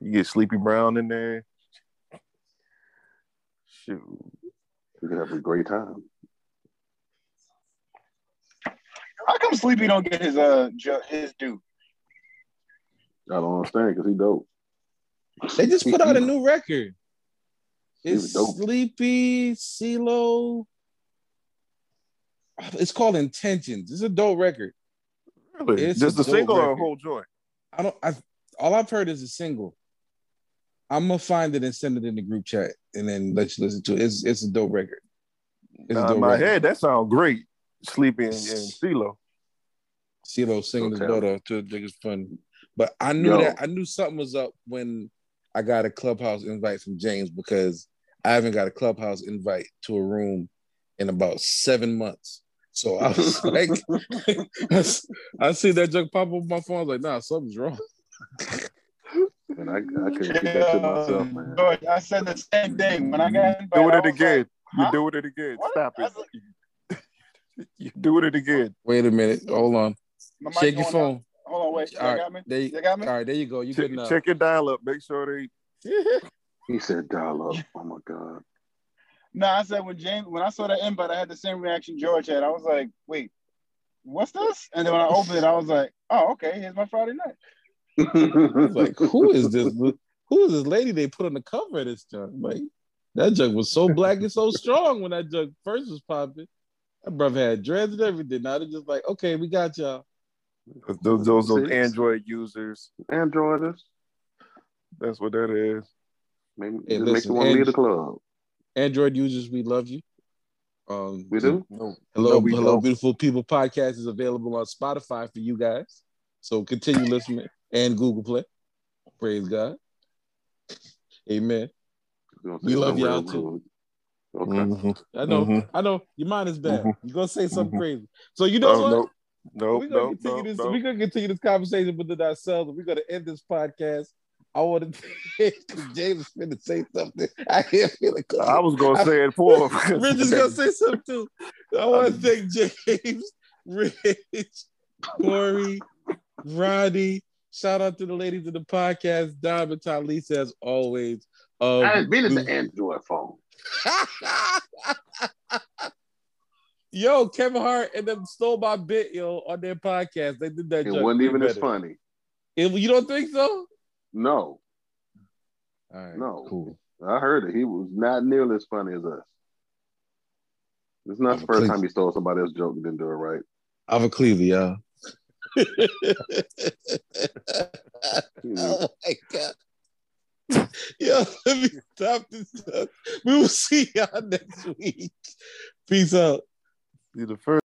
You get Sleepy Brown in there. Shoot. We could have a great time. How come Sleepy don't get his uh ju- his due? I don't understand because he dope. They just put out a *laughs* new record. It's dope. Sleepy, CeeLo. It's called Intentions. It's a dope record. Really? It's Just a a single dope or a whole joint? I don't. I all I've heard is a single. I'm gonna find it and send it in the group chat, and then let you listen to it. It's it's a dope record. It's a Nah, in my record. head, that sounds great. Sleepy and, and CeeLo. CeeLo singing his Okay. daughter to think it's fun. But I knew Yo. that I knew something was up when I got a clubhouse invite from James because I haven't got a clubhouse invite to a room in about seven months. So I was *laughs* like, *laughs* I see that joke pop up on my phone. I was like, nah, something's wrong. And I, I couldn't keep that to myself, man. George, I said the same thing when I got invited. Doing it again. like, you huh? doing it again. What? Stop I was it. *laughs* you doing it again. Wait a minute. Hold on. Shake your phone. out. Hold on, wait. You All right. got me? There you, You got me? all right, there you go. You Check, good enough. check your dial up. Make sure they. *laughs* He said dial up. Oh my God. No, I said when James when I saw that invite, I had the same reaction George had. I was like, wait, what's this? And then when I opened it, I was like, oh, okay, here's my Friday night. *laughs* I like, who is this? Who is this lady they put on the cover of this junk? Like that junk was so black and so strong when that junk first was popping. That brother had dreads and everything. Now they're just like, okay, we got y'all. Those those, those Android users. Androiders. That's what that is. Make, Hey, just make you want to leave the club. Android users, we love you. Um, We do. No, Hello, No, we hello, don't. beautiful people. Podcast is available on Spotify for you guys. So continue listening and Google Play. Praise God. Amen. We love y'all too. rude. Okay. Mhm. I know, Mhm. I know. Your mind is bad. Mhm. You're gonna say something Mhm. crazy. So you know Oh, what? no, no, we're gonna no, continue no, this. no. We're gonna continue this conversation within ourselves. And we're gonna end this podcast. I want to *laughs* James is finna say something. I can't feel it. I was gonna say it for him. *laughs* Rich is gonna say something too. I want to thank James, Rich, Corey, Roddy. Shout out to the ladies of the podcast, Dom and Talisa, as always. Um, I ain't been in we- the Android phone. *laughs* yo, Kevin Hart and them stole my bit, yo, on their podcast. They did that. It wasn't even as funny. It- you don't think so? No, All right, No. cool. I heard it. He was not nearly as funny as us. It's not I'm the first time he stole somebody else's joke and didn't do it right. I'm a Cleveland, y'all. Oh my god. Yo, let me stop this stuff. We will see y'all next week. Peace out. The first.